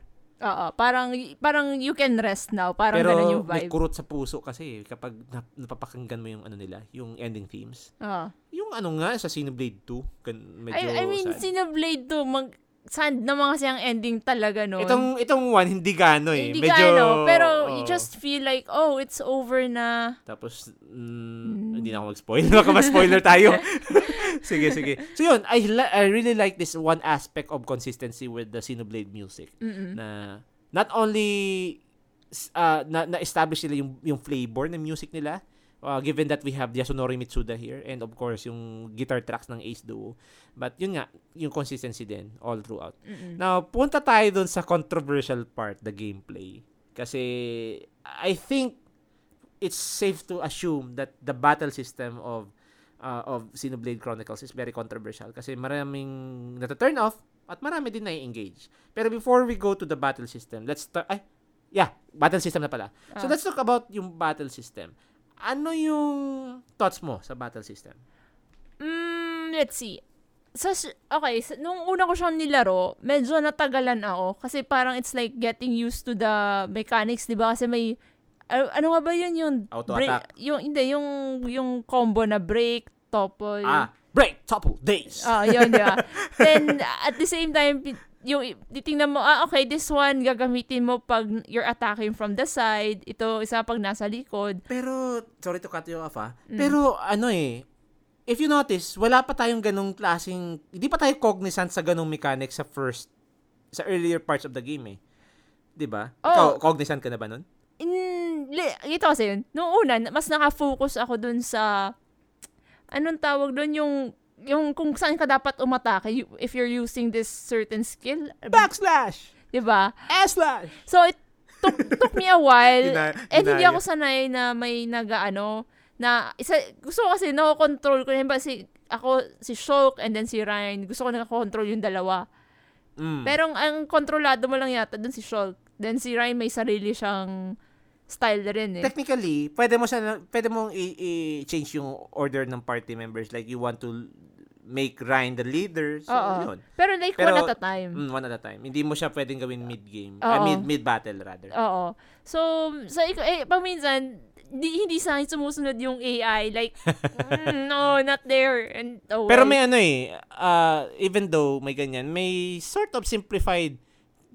Oo, parang parang you can rest now. Parang Pero ganun yung may vibe. kurot sa puso kasi kapag nap- napapakinggan mo yung ano nila, yung ending themes. Oo. Yung ano nga sa Xenoblade 2, gan- medyo I, I mean, sad. Xenoblade 2, mag, sad naman kasi ang ending talaga no. Itong itong one hindi gaano eh. Hindi medyo gaano, pero you oo. just feel like, oh, it's over na. Tapos, mm, Mm. hindi na ako mag-spoil. [laughs] Baka ma-spoiler tayo. [laughs] sige, sige. So yun, I, li- I really like this one aspect of consistency with the Xenoblade music. Mm-mm. Na not only uh, na, na-establish nila yung, yung flavor ng music nila, uh, given that we have Yasunori Mitsuda here, and of course, yung guitar tracks ng Ace Duo. But yun nga, yung consistency din all throughout. Mm-mm. Now, punta tayo dun sa controversial part, the gameplay. Kasi, I think, it's safe to assume that the battle system of uh, of Xenoblade Chronicles is very controversial kasi maraming nata-turn off at marami din na-engage. Pero before we go to the battle system, let's start, ay, yeah, battle system na pala. So, Ah. let's talk about yung battle system. Ano yung thoughts mo sa battle system? Mm, let's see. Sa, okay, sa, nung una ko siyang nilaro, medyo natagalan ako. Kasi parang it's like getting used to the mechanics, di ba? Kasi may, ano, ano nga ba yun yung Auto break, attack. yung hindi yung yung combo na break, topple. Ah, break, topple, days. Ah, yun, di ba? [laughs] Then, at the same time, yung titingnan mo, ah, okay, this one, gagamitin mo pag you're attacking from the side. Ito, isa pag nasa likod. Pero, sorry to cut you off ah. Mm. Pero, ano eh, if you notice, wala pa tayong ganong klaseng, hindi pa tayo cognizant sa ganong mechanics sa first, sa earlier parts of the game eh. 'Di ba? Ikaw, cognizant ka na ba nun? In, ito kasi yun, noong una, mas nakafocus ako dun sa, anong tawag dun, yung, yung kung saan ka dapat umatake if you're using this certain skill. Backslash! Di ba? S-slash! So, it took, took me a while. [laughs] Dina- and hindi dinaya. ako sanay na may nag-ano, na, isa, gusto ko kasi nakokontrol ko. Ba, si, ako, si Shulk, and then si Ryan. Gusto ko nakakontrol yung dalawa. Mm. Pero ang, ang kontrolado mo lang yata dun si Shulk. Then si Ryan may sarili siyang style rin eh. Technically, pwede mo siya, pwede mong i- i-change yung order ng party members. Like, you want to make Ryan the leader. So, Oo. yun. Pero like Pero- one at a time. Mm, one at a time. Hindi mo siya pwedeng gawin mid-game. Ah, mid, mid-battle, rather. Oo. So, sa ik- eh, paminsan, di, hindi sa akin sumusunod yung AI. Like, mm, no, not there. And, oh, Pero well. may ano eh, uh, even though may ganyan, may sort of simplified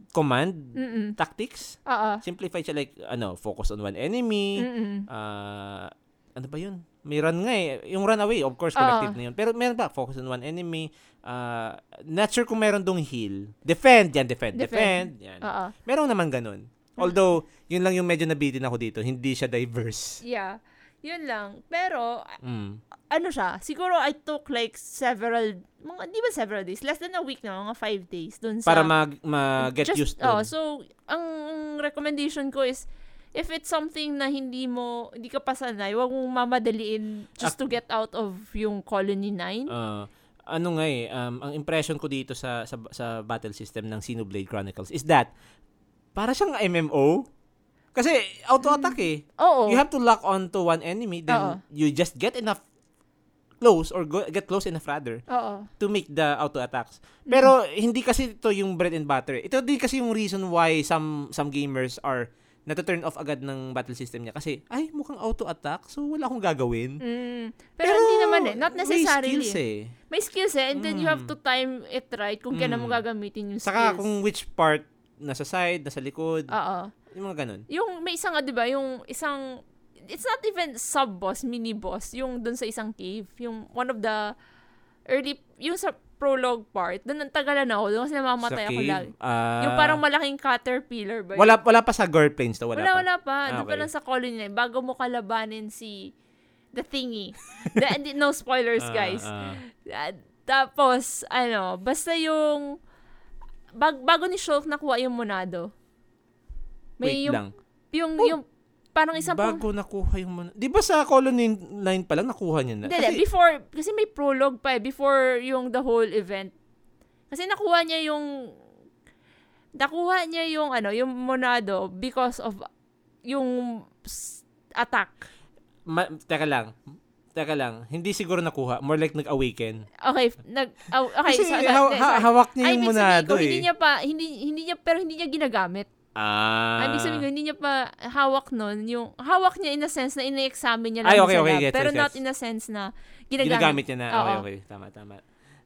command Mm-mm. tactics. Oo. Simplified siya like, ano, focus on one enemy. Mm-mm. Uh, ano ba yun? May run nga eh. Yung run away, of course, collective na yun. Pero meron ba? Focus on one enemy. Uh, not sure kung meron dong heal. Defend, yan, defend, defend. Defend. yan. Oo. Meron naman ganun. Although, yun lang yung medyo nabitin ako dito. Hindi siya diverse. Yeah. Yun lang. Pero, Mm. ano siya, siguro I took like several, mga, di ba several days? Less than a week na, mga five days. Dun sa, Para mag, mag-get Just- used Oh, dun. so, ang recommendation ko is, if it's something na hindi mo, hindi ka pa sanay, huwag mong mamadaliin just to get out of yung Colony 9. Uh, ano nga eh, um, ang impression ko dito sa, sa sa battle system ng Xenoblade Chronicles is that para siyang MMO. Kasi auto-attack eh. Oo. You have to lock on to one enemy, then Oo. you just get enough close or go, get close enough rather Oo. to make the auto attacks. Mm. Pero hindi kasi ito yung bread and butter. Ito din kasi yung reason why some some gamers are nato-turn off agad ng battle system niya kasi ay mukhang auto attack so wala akong gagawin. Mm. Pero, hindi naman eh. Not necessarily. May skills eh. May skills eh. And then you have Mm. to time it right kung kailan mo Mm. gagamitin yung Saka skills. kung which part nasa side, nasa likod, Oo. Yung mga ganun. Yung may isang nga, di ba, yung isang, it's not even sub-boss, mini-boss, yung dun sa isang cave. Yung one of the early, yung sa prologue part, dun ang tagalan ako, dun kasi namamatay sa ako cave, lagi. ah, yung parang malaking caterpillar ba? yun? wala wala pa sa girl planes to, wala, wala, pa. wala pa. Ah, Doon pa okay. lang sa colony na bago mo kalabanin si the thingy. the, [laughs] no spoilers, Ah, guys. ah. Ah, tapos, ano, basta yung, bag, bago ni Shulk nakuha yung Monado. Wait yung, lang. yung, yung, parang isang Bago nakuha yung mana- Di ba sa Colony 9 pa lang nakuha niya na? Hindi, hindi. before, kasi may prologue pa eh, before yung the whole event. Kasi nakuha niya yung, nakuha niya yung, ano, yung Monado because of yung attack. Ma- teka lang. Teka lang. Hindi siguro nakuha. More like nag-awaken. Okay, nag, oh, okay, Kasi so- ha- ha- hawak niya yung ibig sabihin monado ko, eh. Hindi niya pa, hindi, hindi niya, pero hindi niya ginagamit. Ah. Ay, ibig sabihin ko, hindi niya pa hawak nun, yung, hawak niya in a sense na ina-examine niya lang Ay, okay, sa okay, lab, gets, pero gets, not in a sense na ginagamit. Ginagamit niya na. Okay, Oo. okay. Tama, tama.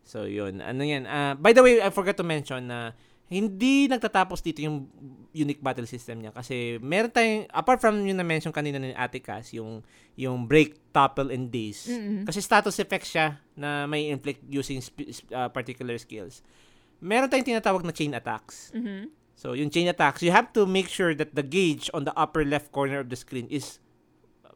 So, yun. Ano yan? Ah, by the way, I forgot to mention na hindi nagtatapos dito yung unique battle system niya kasi meron tayong apart from yung na-mention kanina ni Ate Cass, yung yung break, topple and daze. Mm-mm. Kasi status effect siya na may inflict using sp- ah, particular skills. Meron tayong tinatawag na chain attacks. Mhm. So, yung chain attacks, you have to make sure that the gauge on the upper left corner of the screen is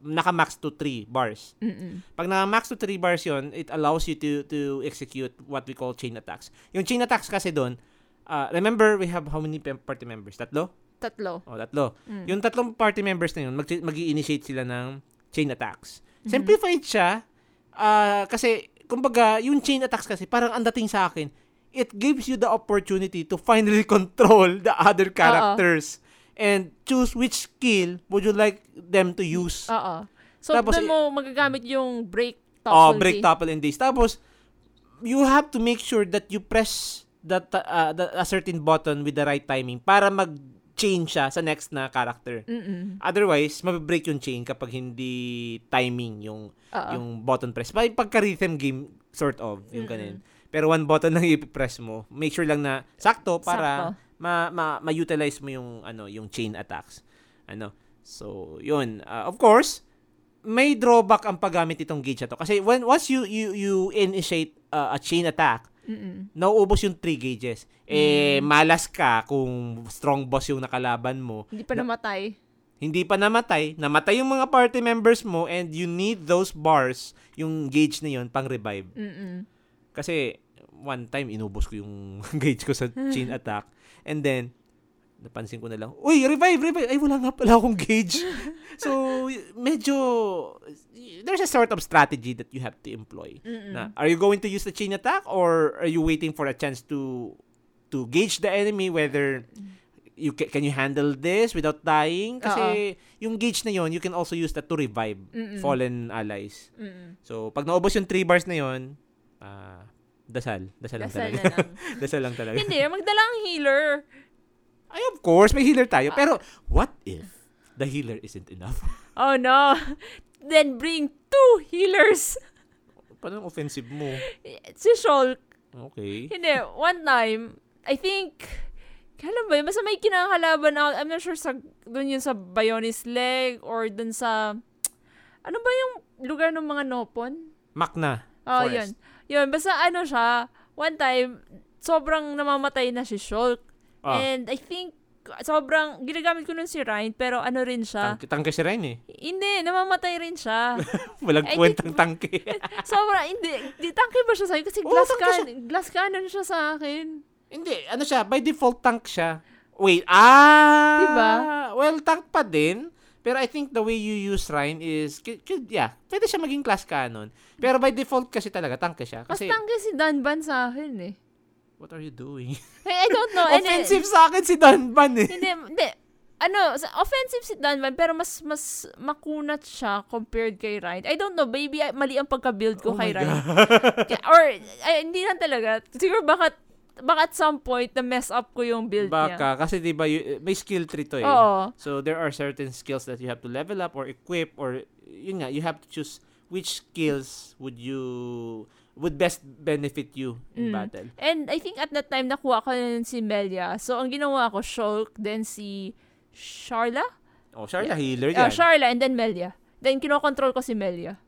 naka-max to 3 bars. Mm-mm. Pag na-max to 3 bars yon, it allows you to to execute what we call chain attacks. Yung chain attacks kasi doon, uh, remember we have how many party members? Tatlo? Tatlo. O, tatlo. Mm. Yung tatlong party members na yun, mag- mag-initiate sila ng chain attacks. Mhm. Simplified siya ah, kasi, kumbaga, yung chain attacks kasi, parang ang dating sa akin, it gives you the opportunity to finally [laughs] control the other characters and choose which skill would you like them to use. Oo. So, Tapos, doon mo magagamit yung break Oh, topple break D. topple and days. Tapos, you have to make sure that you press that uh, the, a certain button with the right timing para mag chain siya sa next na character. Mm-mm. Otherwise, mabibreak yung chain kapag hindi timing yung Oo. yung button press. Pa- Pagka-rhythm game, sort of, yung Mm-mm. ganun. Pero one button lang [laughs] i-press mo. Make sure lang na sakto para Sakto. ma, ma, ma-utilize mo yung ano yung chain attacks. Ano? So, yun. Uh, of course, may drawback ang paggamit itong gauge na to. Kasi when once you you you initiate uh, a chain attack, Mm-mm. nauubos yung 3 gauges. Eh, malas ka kung strong boss yung nakalaban mo. Hindi pa namatay. Hindi pa namatay. Namatay yung mga party members mo and you need those bars, yung gauge na yun, pang revive. Mm-mm. Kasi one time inubos ko yung [laughs] gauge ko sa chain attack. And then napansin ko na lang, uy, revive, revive. Ay, wala nga pala akong gauge. [laughs] so, medyo, there's a sort of strategy that you have to employ. Mm-mm. Na, are you going to use the chain attack or are you waiting for a chance to to gauge the enemy whether you ca- can you handle this without dying? Kasi yung gauge na yon, you can also use that to revive Mm-mm. fallen allies. Mm-mm. So, pag naubos yung 3 bars na yon, ah, dasal. Dasal lang Dasal talaga. na lang. [laughs] dasal lang talaga. Hindi, magdala ang healer. Ay, of course, may healer tayo. Pero, what if the healer isn't enough? [laughs] Oh no. Then bring two healers. [laughs] Paano ang offensive mo? Si Shulk. Okay. Hindi, one time, I think, kailan ba yun? Basta may kinakalaban ako. I'm not sure sa, dun yun sa Bionis Leg or dun sa, ano ba yung lugar ng mga Nopon? Makna. Oh, Forest. yun. Yun, basta ano siya, one time, sobrang namamatay na si Shulk. Ah, And I think, sobrang, ginagamit ko nun si Ryan, pero ano rin siya. tangke, tangke si Ryan eh. Hindi, namamatay rin siya. [laughs] Walang Ay, kwentang tangke. [laughs] sobrang, hindi, di tangke ba siya sa'yo? Kasi Oo, glass, tangke can, glass cannon siya sa akin. Hindi, ano siya, by default tank siya. Wait, ah! Diba? Well, tank pa din. Pero I think the way you use Ryan is, k- k- yeah, pwede siya maging class cannon. Pero by default kasi talaga, tank siya. Mas Kasi, tangke si Danban sa akin eh. what are you doing? Hey, I don't know. [laughs] And, eh, Offensive sa akin si Danban eh. Hindi, hindi. Ano, offensive si Danban, pero mas mas makunat siya compared kay Ryan. I don't know, maybe ay- mali ang pagka-build Oh ko my [laughs] kay Ryan. Or, ay, hindi lang talaga. Siguro baka, baka at some point, na-mess up ko yung build niya. Baka, kasi di ba, y- may skill tree to eh. Oo. So, there are certain skills that you have to level up or equip or, yun nga, you have to choose which skills would you, would best benefit you in Mm. battle. And I think at that time, nakuha ko na si Melia. So, ang ginawa ko, Shulk, then si Sharla? Oh, Charla, healer Ah, yan. Sharla, and then Melia. Then, kinokontrol ko si Melia.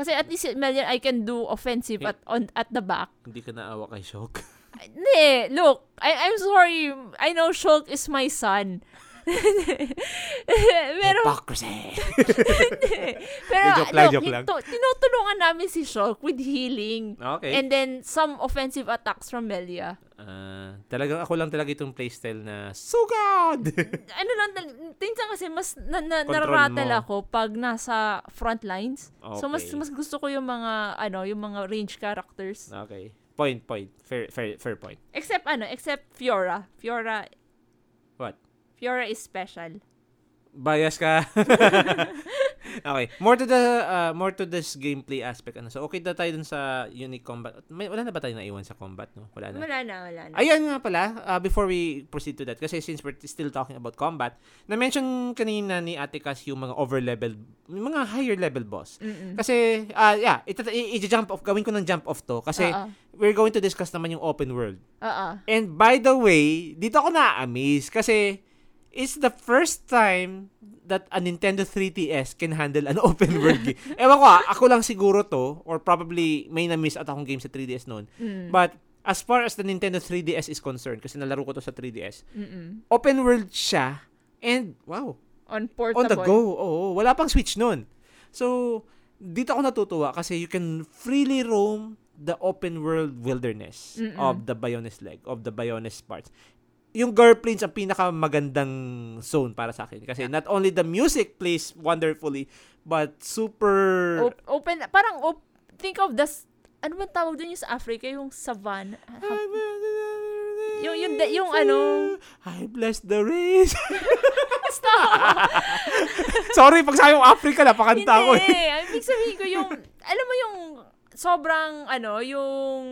Kasi at least si Melia, I can do offensive at on at the back. Hindi ka naawa kay Shulk. [laughs] Hindi, look, I, I'm sorry. I know Shulk is my son. [laughs] pero, Hypocrisy! [laughs] pero Joke lang, look, joke lang. ito- tinutulungan namin si Shulk with healing. Okay. And then, some offensive attacks from Melia. Ah, talagang ako lang talaga itong playstyle na sugod! [laughs] Ano lang, minsan kasi mas na, na, nararattle ako pag nasa front lines. So, mas Okay. mas gusto ko yung mga, ano, yung mga range characters. okay. Point, point. Fair, fair, fair point. Except, ano, except Fiora. Fiora, What? Fiora is special. Bias ka. [laughs] okay. More to the uh, more to this gameplay aspect ano. So okay na tayo dun sa unique combat. May, wala na ba tayo naiwan sa combat, no? Wala na. Wala na, wala na. Ayan nga pala, uh, before we proceed to that, kasi since we're still talking about combat, na-mention kanina ni Ate Cass yung mga over-level, mga higher level boss. Mm-mm. Kasi, ah yeah, ito, i-jump off, gawin ko ng jump off to, kasi Oo. we're going to discuss naman yung open world. Oo. And by the way, dito ako na-amaze kasi it's the first time that a Nintendo 3DS can handle an [laughs] open world game. Ewan ko ah, ako lang siguro to or probably may na-miss at akong game sa 3DS noon. Mm. But as far as the Nintendo 3DS is concerned, kasi nalaro ko to sa 3DS, Mm-mm. open world siya and wow, On portable. on the go. Oo, wala pang Switch noon. So, dito ako natutuwa kasi you can freely roam the open world wilderness Mm-mm. of the Bionis leg, of the Bionis parts. Yung Girl Plains ang pinakamagandang zone para sa akin kasi not only the music plays wonderfully but super Op- open, parang, op- think of the, ano ba tawag dun yung sa Africa? Yung savan. Yung- yung- yung ano- I bless the race. [laughs] Stop! [laughs] Sorry, pag sabi mo Africa, napakanta ko. Hindi. eh. Ibig sabihin ko yung, alam mo yung sobrang, ano, yung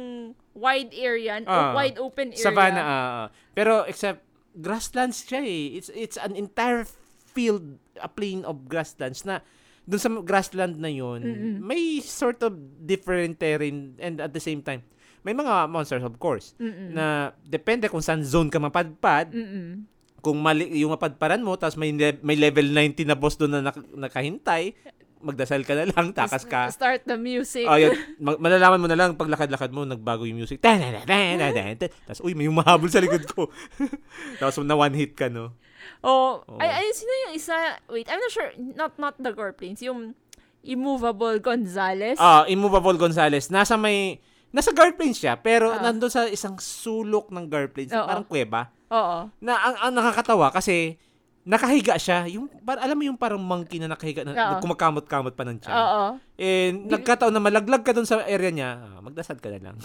wide area, Ah. wide open area. Savannah, ah, ah. pero except grasslands siya eh. It's it's an entire field, a plain of grasslands na dun sa grassland na yun, Mm-mm. may sort of different terrain and at the same time, may mga monsters of course Mm-mm. na depende kung saan zone ka mapadpad, Mm-mm. kung mali yung mapadparan mo tapos may le- may level 90 na boss doon na nak- nakahintay, magdasal ka na lang, takas ka. Start the music. Oh, yun. [laughs] Ma- malalaman mo na lang paglakad-lakad mo nagbago yung music. Tapos uy, may humahabol sa likod ko. tapos na one hit ka no. oh, Oo. ay, ay, sino yung isa? Wait, I'm not sure. Not not the Gore Plains. Yung Immovable Gonzales. Ah, Immovable Gonzales. Nasa may nasa guard planes siya, pero Ah. nandun sa isang sulok ng guard planes, Oo. parang kuweba. Oo. Na ang, ang nakakatawa kasi nakahiga siya. Yung par, alam mo yung parang monkey na nakahiga na Oo. kumakamot-kamot pa ng tiyan. Oo. Eh, nagkataon na malaglag ka dun sa area niya, ah, magdasal ka na lang.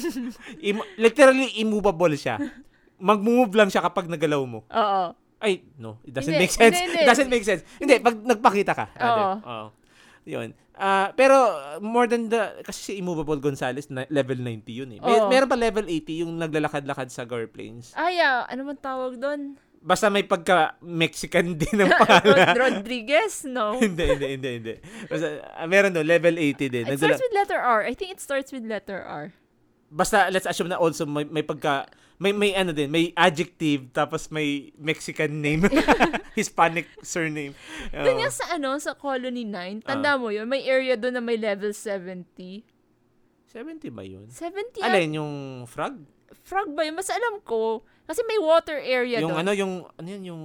[laughs] Im- literally immovable siya. Mag-move lang siya kapag nagalaw mo. Oo. Ay, no. It doesn't Hindi, make sense. hindi, hindi. It doesn't make sense. Hindi, pag nagpakita ka. rather. Oo. Oo. Yun. Ah, pero uh, more than the kasi si Immovable Gonzales na, level 90 yun eh. May, Oo. meron pa level 80 yung naglalakad-lakad sa Gore Plains. Ay, ah, ano man tawag doon? Basta may pagka Mexican [laughs] din ang [laughs] pangalan. Rodriguez? No. [laughs] hindi, hindi, hindi, hindi. Basta, ah, meron no, level 80 din. It Nagdala- starts with letter R. I think it starts with letter R. basta let's assume na also may, may pagka may may ano din, may adjective tapos may Mexican name, Hispanic surname. Doon Oo. nga sa ano, sa Colony 9, Ah. tanda mo yun, may area doon na may level 70. 70 ba 'yun? 70 Alin yung frog? Frog ba yun? Mas alam ko. Kasi may water area yung doon. ano yung ano yan yung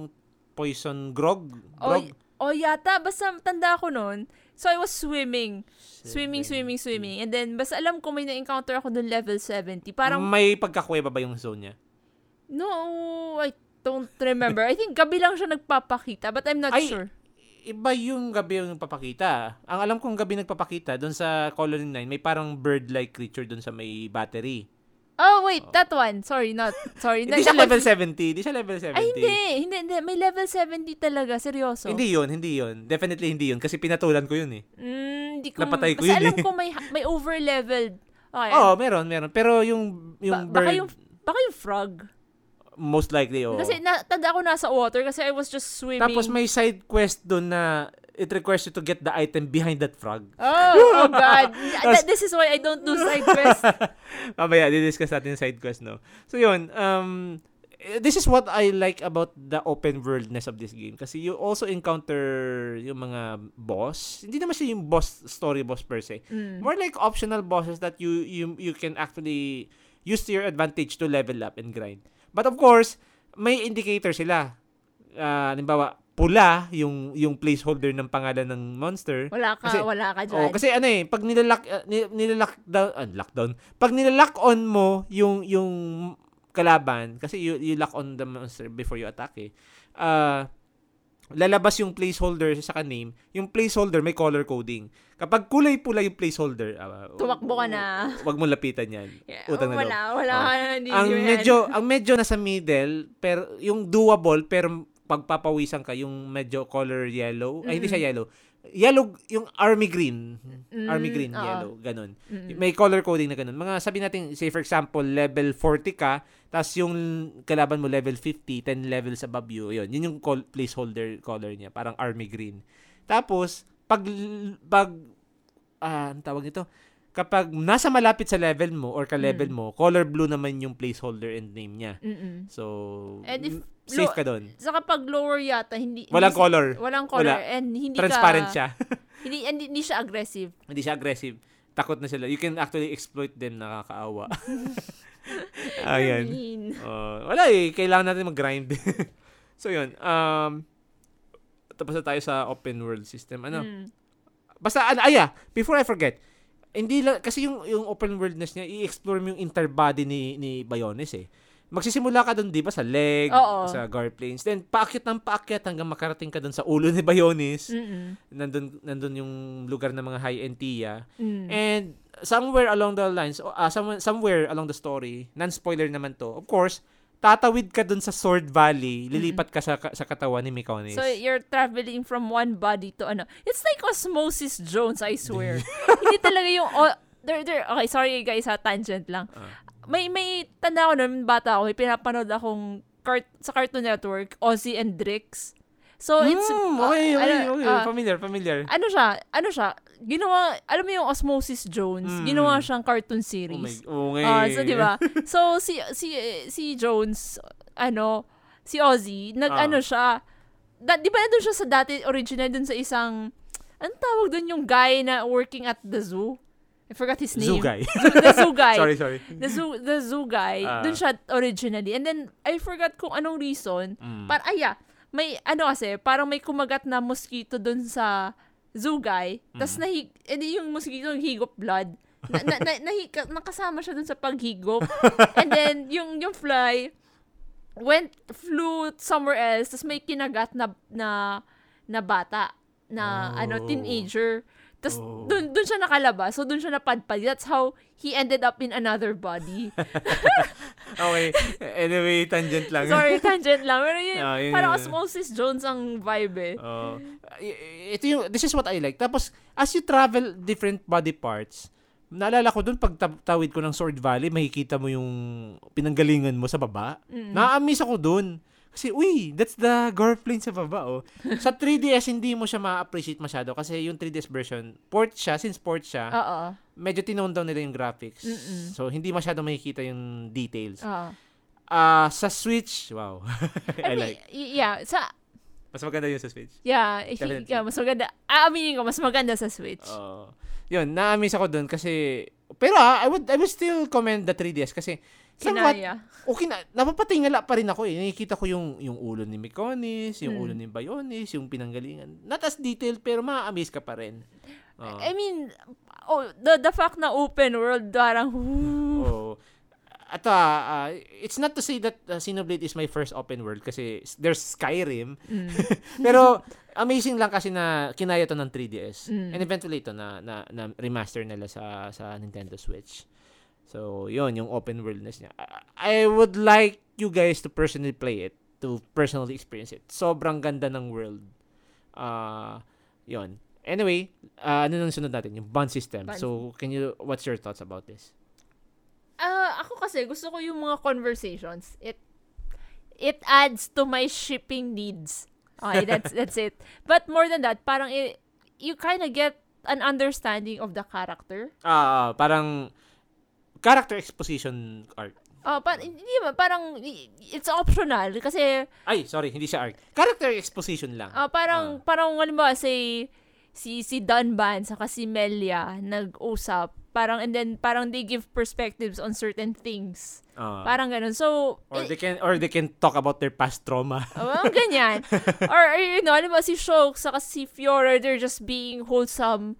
poison grog? O, Grog? o yata, basta tanda ko noon. So, I was swimming. Swimming, swimming, swimming. And then, basta alam ko may na-encounter ako doon level 70. Parang, may pagkakuweba ba yung zone niya? no, I don't remember. I think gabi lang siya nagpapakita, but I'm not Ay, sure. Iba yung gabi yung papakita. Ang alam kong gabi nagpapakita doon sa Colony 9, may parang bird-like creature doon sa may battery. Oh, wait, that one. Sorry, not, sorry. [laughs] Hindi siya level Nag- 70. Hindi siya level 70. Ay, hindi. Hindi, hindi. May level 70 talaga. Seryoso. Hindi yun, hindi yun. Definitely hindi yun. Kasi pinatulan ko yun eh. Mm, hindi ko. Napatay ko yun alam eh. ko may, may over-leveled. Okay. [laughs] Oo, meron, meron. Pero yung, yung Ba- baka bird, yung, baka yung frog. most likely, oo. Kasi na, tanda ko nasa water kasi I was just swimming. Tapos may side quest doon na it requires you to get the item behind that frog. Oh, oh God. [laughs] Th- this is why I don't do side quests. [laughs] Mamaya, di-discuss natin side quest, no? So, yun. Um, this is what I like about the open worldness of this game. Kasi you also encounter yung mga boss. Hindi naman siya yung boss, story boss per se. Mm. More like optional bosses that you you you can actually use to your advantage to level up and grind. But of course, may indicator sila. Ah, halimbawa, pula yung yung placeholder ng pangalan ng monster. Wala ka, Kasi- wala ka dyan. Oh, kasi ano eh, pag nilalak uh, ni- nilalak down, ah, lockdown. Pag nilalak on mo yung yung kalaban kasi you, you lock on the monster before you attack eh. Ah, lalabas yung placeholder sa saka name. Yung placeholder may color coding. Kapag kulay pula yung placeholder, ah, Tumakbo ka na. Wag mo lapitan 'yan. [laughs] Yeah, Utang na loob. wala, wala ka na. Hindi Ang yan. medyo ang medyo nasa middle pero yung doable pero pagpapawisan ka yung medyo color yellow. Ay hindi siya yellow. Yellow yung army green. army Mm, green oo. yellow, ganun. Mm-mm. May color coding na ganun. Mga sabi natin say for example level 40 ka tapos yung kalaban mo level 50, 10 levels above you. Yun, yun yung col- placeholder color niya, parang army green. Tapos pag pag ah, ang tawag nito? Kapag nasa malapit sa level mo or ka-level Mm. mo, color blue naman yung placeholder and name niya. Mm-mm. So, And if m- safe ka doon. Saka pag lower yata, hindi... Walang hindi, color. Walang color. Wala. And hindi Transparent ka... siya. [laughs] Hindi, hindi, hindi siya aggressive. Hindi siya aggressive. Takot na sila. You can actually exploit them, nakakaawa. [laughs] Ayan. Mean. Uh, wala eh, kailangan natin mag-grind. [laughs] so yun, um, tapos na tayo sa open world system. Ano? Mm. Basta, ano, ay ah, before I forget, hindi lang, kasi yung, yung open worldness niya, i-explore mo yung interbody ni, ni Bionis eh. Magsisimula ka doon, di ba, sa leg, Oo. sa guard planes. Then, paakyat ng paakyat hanggang makarating ka doon sa ulo ni Bionis. Mm-mm. Nandun, nandun yung lugar ng mga high-end tiya. Mm. And somewhere along the lines, uh, somewhere, somewhere along the story, non-spoiler naman to, of course, tatawid ka dun sa Sword Valley, lilipat ka sa, sa katawan ni Mikonis. So, you're traveling from one body to ano. It's like Osmosis Jones, I swear. [laughs] Hindi talaga yung... Oh, there, there, okay, sorry guys ha, tangent lang. Ah. May, may, tanda ko nun, bata ako, may pinapanood akong cart- sa Cartoon Network, Ozzy and Drix. So, it's... Mm, uh, okay, okay, ano, okay. uh, familiar, familiar. ano siya, ano siya, ginawa, alam mo yung Osmosis Jones, Mm. ginawa siyang cartoon Oh series. oh my. Ah, so, di ba? So, si, si, si Jones, ano, si Ozzy, nag, Ah. ano siya, da, di ba nandun siya sa dati, original dun sa isang, anong tawag dun yung guy na working at the zoo? I forgot his name. Zoo guy. [laughs] the zoo guy. sorry, sorry. The zoo, the zoo guy, Ah. dun siya originally. And then, I forgot kung anong reason. Mm. Par, ay, yeah, may, ano kasi, parang may kumagat na mosquito dun sa zoo guy. Tapos, Mm. nahi, edi yung mosquito higop blood. Na, na, na, [laughs] nahi- ka- nakasama siya dun sa paghigop. And then, yung, yung fly, went, flew somewhere else. Tapos, may kinagat na, na, na bata. Na, ano, Oh. teenager. Tapos, Oh. dun, dun siya nakalabas. So, dun siya napadpad. That's how he ended up in another body. [laughs] Okay. Anyway, tangent lang. Sorry, tangent lang. Pero yun, Ah, yun parang yun. Osmosis Jones ang vibe eh. Oh. Ito yung, this is what I like. Tapos, as you travel different body parts, naalala ko dun, pag ta- tawid ko ng Sword Valley, makikita mo yung pinanggalingan mo sa baba. Mm. Na-amaze ako dun. Kasi, uy, that's the gore plane sa baba, oh. sa 3DS, hindi mo siya ma-appreciate masyado kasi yung 3DS version, port siya, since port siya, Oo. medyo tinone down nila yung graphics. Mm-mm. So, hindi masyado makikita yung details. Oo. Ah, sa Switch, wow. [laughs] I, I mean, like. y- yeah, sa, Mas maganda yung sa Switch. yeah, he- Definitely. yeah, mas maganda. Aaminin ko, mas maganda sa Switch. Oo. yun, na-amaze ako dun kasi, pero ah, I would, I would still commend the 3DS kasi, somewhat, Kinaya. okay na, napapatingala pa rin ako eh. Nakikita ko yung, yung ulo ni Mikonis, yung Mm. ulo ni Bionis, yung pinanggalingan. Not as detailed, pero ma-amaze ka pa rin. Oo. I mean, oh, the, the fact na open world, parang. [laughs] Oo. At ah, ah, it's not to say that uh, Xenoblade is my first open world kasi there's Skyrim. Mm. [laughs] Pero amazing lang kasi na kinaya to ng 3DS. Mm. And eventually ito na, na, na remaster nila sa sa Nintendo Switch. So, yon yung open worldness niya. I, I would like you guys to personally play it, to personally experience it. Sobrang ganda ng world. Ah, yon. Anyway, ah, ano nang sunod natin? Yung bond system. Bond. So, can you, what's your thoughts about this? Ah, ako kasi, gusto ko yung mga conversations. It, it adds to my shipping needs. Okay, that's, [laughs] that's it. But more than that, parang it, you kind of get an understanding of the character. Ah, parang character exposition arc. Oh, pa, hindi ba, parang, it's optional. Kasi, Ay, sorry, hindi siya arc. Character exposition lang. ah, parang, parang, halimbawa, say, si, si Dunban, saka si Melia, nag-usap. Parang, and then, parang they give perspectives on certain things. Ah. Parang ganun. So, or eh, they can or they can talk about their past trauma. Oh, ganyan. [laughs] or, or, you know, alam mo, si Shulk saka si Fiora, they're just being wholesome,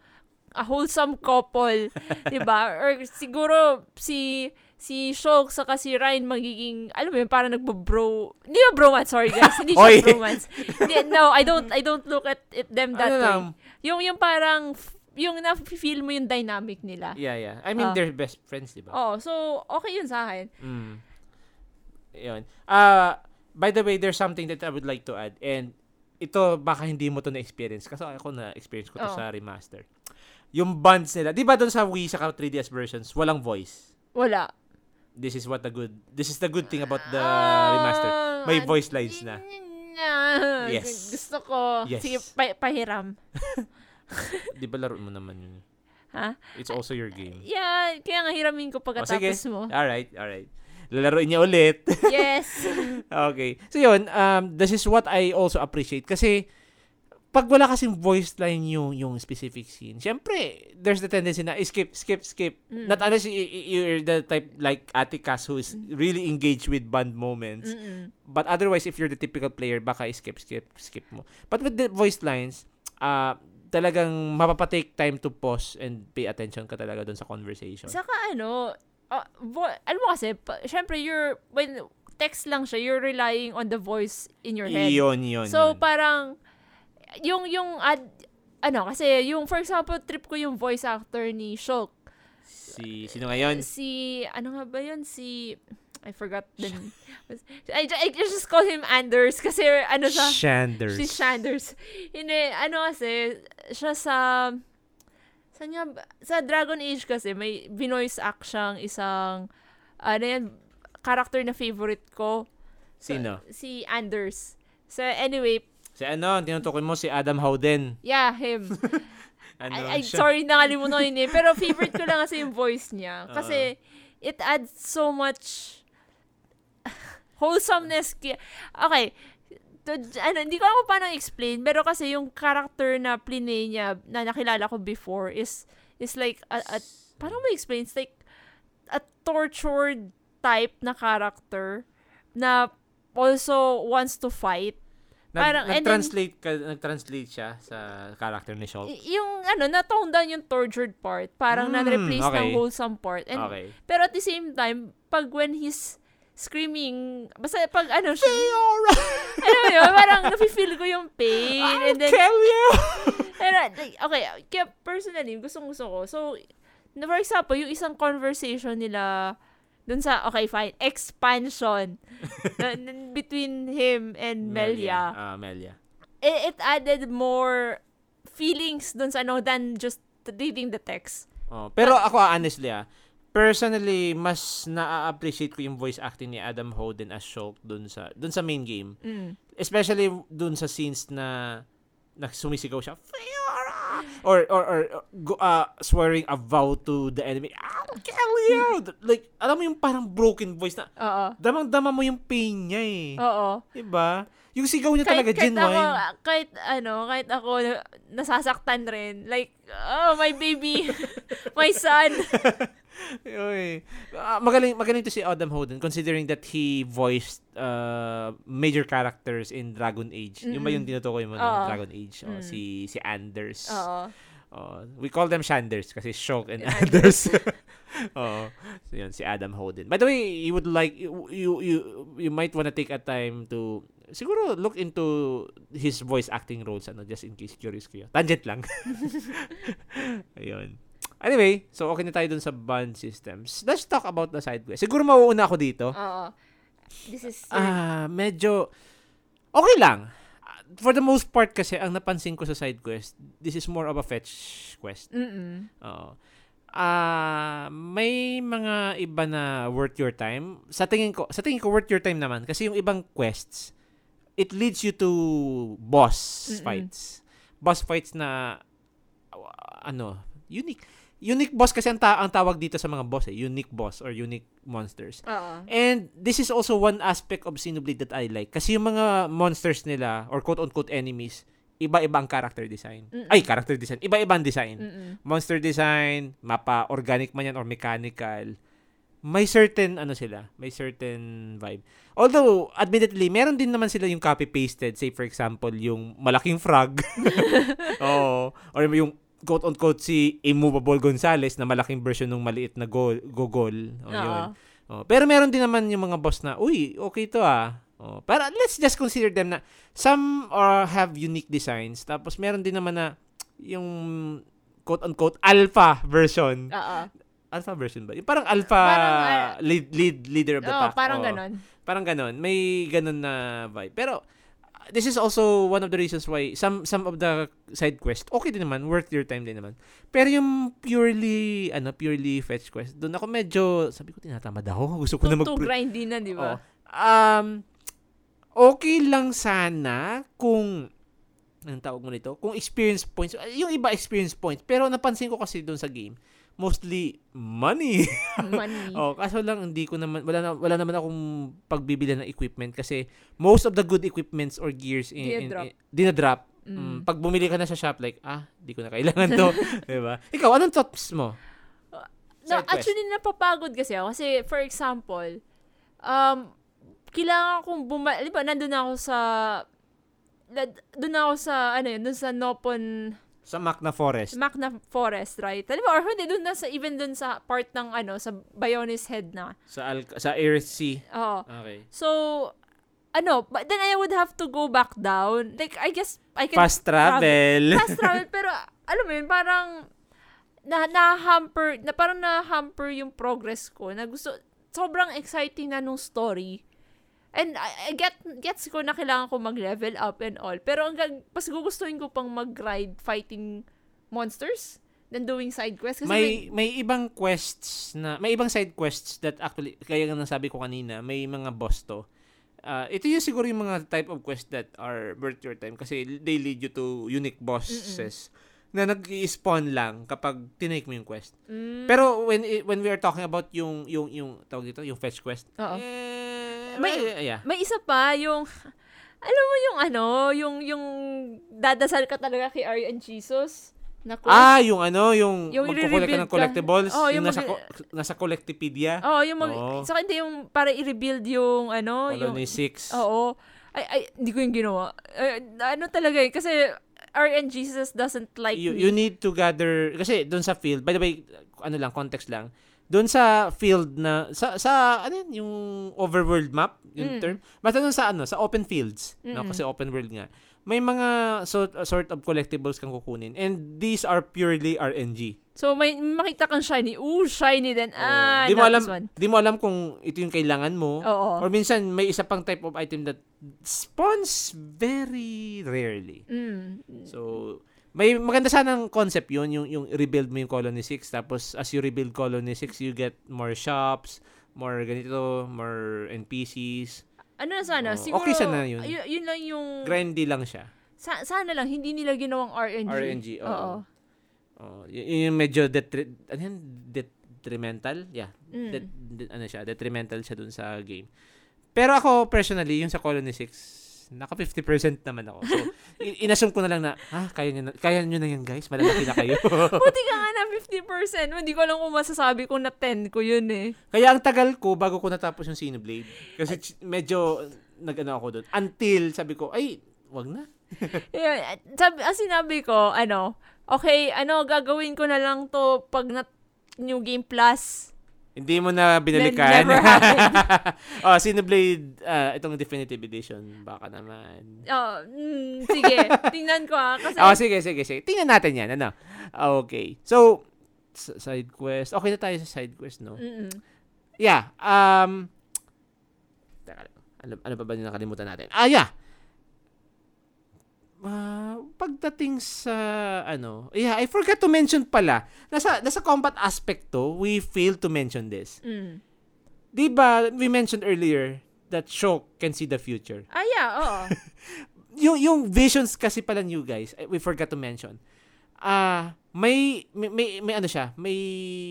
a wholesome couple, [laughs] di ba? Or siguro, si, si Shulk saka si Ryan magiging, alam mo yun, parang nagbo-bro, hindi ba bromance, sorry guys, hindi siya bromance. No, I don't, I don't look at it, them that Ano way. lang? Yung, yung parang, yung na-feel mo yung dynamic nila. Yeah, yeah. I mean, Ah. they're best friends, di ba? Oh, so, okay yun sa akin. Mm. Yun. Uh, by the way, there's something that I would like to add. And ito, baka hindi mo to na-experience. Kasi ako na-experience ko to Oo. sa remaster. Yung bonds nila. Di ba doon sa Wii, sa 3DS versions, walang voice. Wala. This is what the good, this is the good thing about the Ah, remaster. May voice lines na. Yes. Gusto ko. Yes. Sige, pa- pahiram. [laughs] Di ba laro mo naman yun? Ha? It's also your game. Yeah, kaya nga hiramin ko Oh, pagkatapos mo. Alright, alright. Lalaroin niya ulit. Yes. [laughs] okay. So yun, um, this is what I also appreciate. Kasi, pag wala kasing voice line yung, yung specific scene, syempre, there's the tendency na skip, skip, skip. Mm. Not unless you're the type like Ate Cass who is really engaged with band moments. Mm-mm. But otherwise, if you're the typical player, baka skip, skip, skip mo. But with the voice lines, uh, talagang mapapatake time to pause and pay attention ka talaga dun sa conversation. Saka ano, uh, vo- alam mo kasi, pa- syempre, you're, when text lang siya, you're relying on the voice in your head. Iyon, yun, So, yun. parang, yung, yung, ad, ano, kasi, yung, for example, trip ko yung voice actor ni Shulk. si, sino ngayon? Si, ano nga ba yun? Si, I forgot the I, I just call him Anders kasi ano siya, Shanders. si Shanders. Hindi, ano kasi, siya sa, sa, niya, sa Dragon Age kasi, may binoise act siyang isang, ano yan, character na favorite ko. Sino? Si Anders. So, anyway, Si ano, tinutukoy mo si Adam Howden. yeah, him. [laughs] Ano I, I, siya? sorry, nakalimutan ko yung name. Pero favorite ko lang kasi yung voice niya. [laughs] Kasi, it adds so much [laughs] wholesomeness. Okay, to, ano, hindi ko ako paano explain, pero kasi yung character na plinay niya, na nakilala ko before, is, is like, a, a, paano mo explain? It's like, a tortured type na character na also wants to fight. Nag, parang- and then- nag-translate, ka, nag-translate siya sa character ni Schultz. Y- yung, ano, na-tone down yung tortured part. Parang Mm, na-replace ng okay. wholesome part. And okay. Pero at the same time, pag when he's screaming, basta pag ano siya, ano [laughs] yun, parang nafe-feel ko yung pain. and then, kill you! [laughs] pero, like, okay, kaya personally, gustong gusto ko. So, for example, yung isang conversation nila dun sa, okay, fine, expansion [laughs] between him and Melia. Ah, Melia. It, it added more feelings dun sa ano than just reading the text. Oh, pero ako ah, honestly ah, personally mas na-appreciate ko yung voice acting ni Adam Howden as Shulk dun sa dun sa main game. Mm. Especially dun sa scenes na na sumisigaw siya, Fiora! Or, or, or, uh, swearing a vow to the enemy, I'll kill you! like, alam mo yung parang broken voice na, Oo. damang-dama mo yung pain niya eh. Oo. Diba? Yung sigaw niya talaga, kahit ako, genuine. kahit ano, kahit ako na- nasasaktan rin. Like, oh, my baby, [laughs] my son. [laughs] Oy. Ah, magaling magaling to si Adam Howden considering that he voiced uh, major characters in Dragon Age. Yung ba yung tinutukoy mo no? Oo. Dragon Age? Oh, Mm. si si Anders. Oo. Oh, we call them Shanders kasi Shulk and Anders. [laughs] [laughs] Anders. oh, so yun, si Adam Howden. By the way, you would like you you you, you might wanna take a time to siguro look into his voice acting roles ano just in case curious kayo. Tangent lang. [laughs] Ayun. Anyway, so okay na tayo dun sa bond systems. Let's talk about the side quest. Siguro mauuna ako dito. Oo. This is, Ah, medyo okay lang. For the most part kasi ang napansin ko sa side quest, this is more of a fetch quest. mm Oo. Ah, may mga iba na worth your time. Sa tingin ko, sa tingin ko worth your time naman kasi yung ibang quests it leads you to boss Mm-mm. fights. Boss fights na uh, ano, unique. Unique boss kasi ang, ta- ang tawag dito sa mga boss eh, unique boss or unique monsters. Oo. And this is also one aspect of Xenoblade that I like. Kasi yung mga monsters nila, or quote-unquote enemies, iba-iba ang character design. Mm-mm. Ay, character design. Iba-iba ang design. Mm-mm. Monster design, mapa organic man yan or mechanical. May certain, ano sila, may certain vibe. Although, admittedly, meron din naman sila yung copy-pasted. Say, for example, yung malaking frog. [laughs] Oo. Or yung quote-unquote si Immovable Gonzales na malaking version ng maliit na go- gogol. O, Oo. yun. Oh, pero meron din naman yung mga boss na, uy, okay to ah. Oh, pero let's just consider them na some are have unique designs. Tapos meron din naman na yung quote-unquote alpha version. Oo. Alpha version ba? Yung parang alpha Parang, ah, lead, lead leader of the Oo, pack. parang Oo. ganon. Parang ganon. May ganon na vibe. Pero uh, this is also one of the reasons why some some of the side quest okay din naman, worth your time din naman. Pero yung purely ano, purely fetch quest, doon ako medyo sabi ko tinatamad ako. [laughs] Gusto ko na Too, mag too grindy na, di ba? Um, okay lang sana kung anong tawag mo nito? Kung experience points, yung iba experience points, pero napansin ko kasi doon sa game, mostly money. [laughs] Money. oh, kaso lang hindi ko naman wala na, wala naman akong pagbibili ng equipment kasi most of the good equipments or gears in, in, Dinadrop. in- dinadrop. Mm. Mm, pag bumili ka na sa shop like, ah, di ko na kailangan to, [laughs] 'di ba? Ikaw, anong thoughts mo? No, Side quest. actually, napapagod kasi ako. Kasi, for example, um, kailangan kong buma... Di ba, nandun ako sa... na- Doon ako sa, ano yun, doon sa Nopon Sa Macna Forest. Macna Forest, right? Di ba? Or hindi, doon na sa, even doon sa part ng, ano, sa Bionis Head na. sa Al- sa Earth Sea. Oo. Okay. So, ano, but then I would have to go back down. Like, I guess, I can Fast travel. fast travel [laughs] pero alam mo yun parang na na-hamper na parang na-hamper yung progress ko na gusto sobrang exciting na nung story and I, I get gets ko na kailangan ko mag-level up and all pero hanggang mas gugustuhin ko pang mag-ride fighting monsters than doing side quests kasi may may ibang quests na may ibang side quests that actually kaya nga nasabi ko kanina may mga boss to Ah, ito yung siguro yung mga type of quest that are worth your time kasi they lead you to unique bosses na nag-spawn lang kapag tinake mo yung quest. Mm. Pero when when we are talking about yung yung yung tawag dito, yung fetch quest. Oo. Eh, May- yeah. May isa pa, yung, alam mo yung ano, yung, yung dadasal ka talaga kay Ari and Jesus. Na quest. Ah, yung ano, yung, Yung magkukulit ka ng ka. collectibles, Oo, yung, yung nasa, mag- co- nasa Collectipedia, Oo, yung mag, Oo. sa hindi yung para i-rebuild yung ano, yung, Colony 6. oo. Ay, ay, hindi ko yung ginawa. Ay, ano talaga eh, kasi and Jesus doesn't like you, me. you need to gather, kasi doon sa field, by the way, ano lang, context lang, doon sa field na, sa, sa ano yun, yung overworld map, yung Mm. term, basta doon sa ano, sa open fields, no, Mm-mm. kasi open world nga, may mga sort, sort of collectibles kang kukunin, and these are purely RNG. So, may makita kang shiny. Ooh, shiny din. Ah, di mo alam, di mo alam kung ito yung kailangan mo, Oo. or minsan may isa pang type of item that spawns very rarely. Mm. So, may maganda sanang concept yun, yung, yung rebuild mo yung Colony 6. Tapos, as you rebuild Colony 6, you get more shops, more ganito, more NPCs. Ano na sana? Oo. Siguro, Okay sana yun. y- yun lang yung... Grindy lang siya. Sa- sana lang, hindi nila ginawang RNG. RNG, oo. Oo. Oh, y- yung medyo detri- ano yan? detrimental? Yeah. Mm. Det- det- ano siya? Detrimental siya dun sa game. Pero ako, personally, yung sa Colony 6, naka 50% naman ako. So, [laughs] in- inassume ko na lang na, ah, kaya nyo na, kaya nyo na yan, guys. Malalaki na kayo. [laughs] Buti ka nga na 50%. Hindi ko lang kung masasabi ko na 10 ko yun eh. Kaya ang tagal ko bago ko natapos yung Xenoblade. Kasi ch- medyo nag-ano ako doon. Until sabi ko, ay, wag na. At sabi, ang sinabi ko, ano, okay, ano, gagawin ko na lang to pag na New Game Plus. Hindi mo na binalikan. Then, never happened. [laughs] oh, Xenoblade, ah, itong definitive edition, baka naman. Oh, mm, sige, tingnan ko ah. Kasi, Oh, sige, sige, sige. Tingnan natin yan, ano. Okay. So, side quest. Okay na tayo sa side quest, no? Mm-mm. Yeah. Um, ano, ano pa ba yung nakalimutan natin? Ah, yeah. Ah, pagdating sa ano, yeah, I forgot to mention pala. Nasa nasa combat aspect to, we failed to mention this. Mm. 'Di ba, we mentioned earlier that Shulk can see the future. Ah, yeah, oo. [laughs] Yung yung visions kasi pala new guys, eh, we forgot to mention. Ah, may, may may may ano siya, may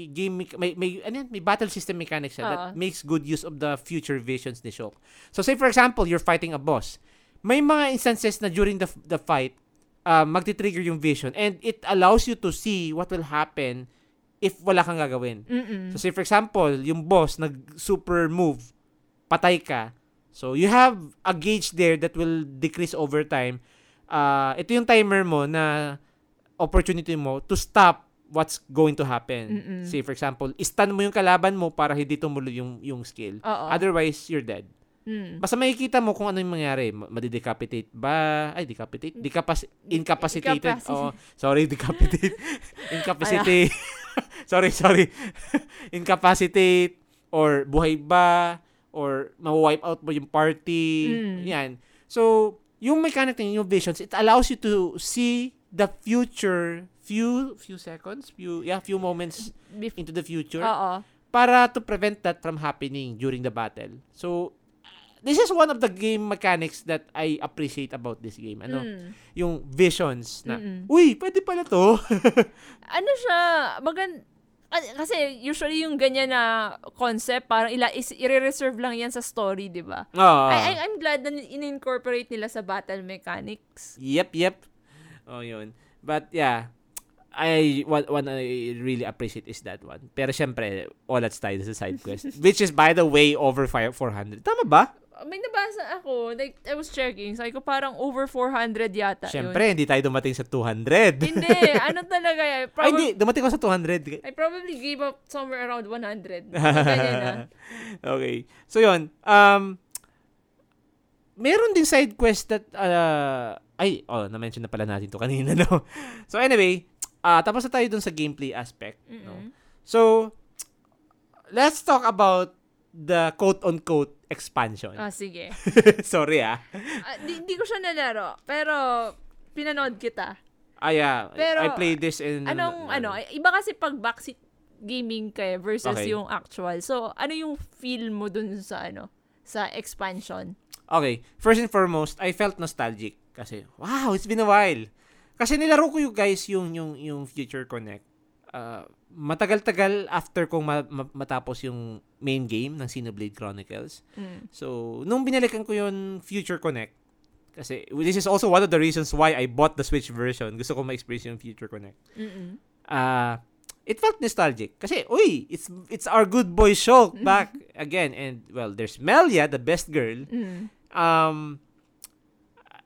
game may may ano yan, may battle system mechanics siya that Oo. makes good use of the future visions ni Shulk. So say for example, you're fighting a boss. May mga instances na during the the fight, uh, magti-trigger yung vision and it allows you to see what will happen if wala kang gagawin. Mm-mm. So say for example, yung boss nag super move, patay ka. So you have a gauge there that will decrease over time. Uh, ito yung timer mo na opportunity mo to stop what's going to happen. Mm-mm. Say for example, stun mo yung kalaban mo para hindi tumuloy yung yung skill. Oo. Otherwise, you're dead. Mm. Basta makikita mo kung ano yung mangyari. Ma- Madidecapitate ba? Ay, decapitate? Decapac- incapacitated. Incapacit- Oo. Sorry, decapitate. [laughs] Incapacitate. [laughs] sorry, sorry. [laughs] Incapacitate or buhay ba or ma-wipe out mo yung party. Mm. Yan. So, yung mechanic ng yung visions, it allows you to see the future few few seconds, few yeah, few moments into the future Oo. para to prevent that from happening during the battle. So, this is one of the game mechanics that I appreciate about this game. Ano? Mm. Yung visions na, Mm-mm. uy, pwede pala to. [laughs] ano siya, magan ah, kasi usually yung ganyan na concept, parang ila, is, i-reserve lang yan sa story, di ba? oh. I, I, I'm glad na in-incorporate nila sa battle mechanics. Yep, yep. Oh, yun. But yeah, I what one I really appreciate is that one. Pero syempre, all that's tied sa side quest, [laughs] which is by the way over fi- 400. Tama ba? May nabasa ako, like, I was checking, sabi ko parang over 400 yata Syempre, hindi tayo dumating sa 200. yun. Hindi, [laughs] ano talaga yan. Ay, Probab- hindi. Dumating ko sa 200. I probably gave up somewhere around 100. [laughs] Ganyan na. okay. So, yun. Um, meron din side quest that, uh, ay, oh, na-mention na pala natin to kanina, [laughs] no? So, anyway, ah tapos na tayo dun sa gameplay aspect, no? Mm-mm. So, let's talk about the quote-unquote expansion. Ah, sige. [laughs] Sorry, ah. Ah, di, di ko siya nalaro, pero pinanood kita. Ah, yeah. Pero, I played this in... Anong, ano, iba kasi pag backseat gaming ka eh versus Okay. yung actual. So, ano yung feel mo dun sa, ano, sa expansion? Okay, first and foremost, I felt nostalgic kasi wow, it's been a while. Kasi nilaro ko yung guys yung yung yung Future Connect. Uh, matagal-tagal after kong ma- ma- matapos yung main game ng Xenoblade Chronicles. Mm. So, nung binalikan ko yung Future Connect, kasi this is also one of the reasons why I bought the Switch version. Gusto ko ma-experience yung Future Connect. Mm-mm. Uh, it felt nostalgic. Kasi, uy, it's it's our good boy Shulk back [laughs] again. And, well, there's Melia, the best girl. Mm. Um,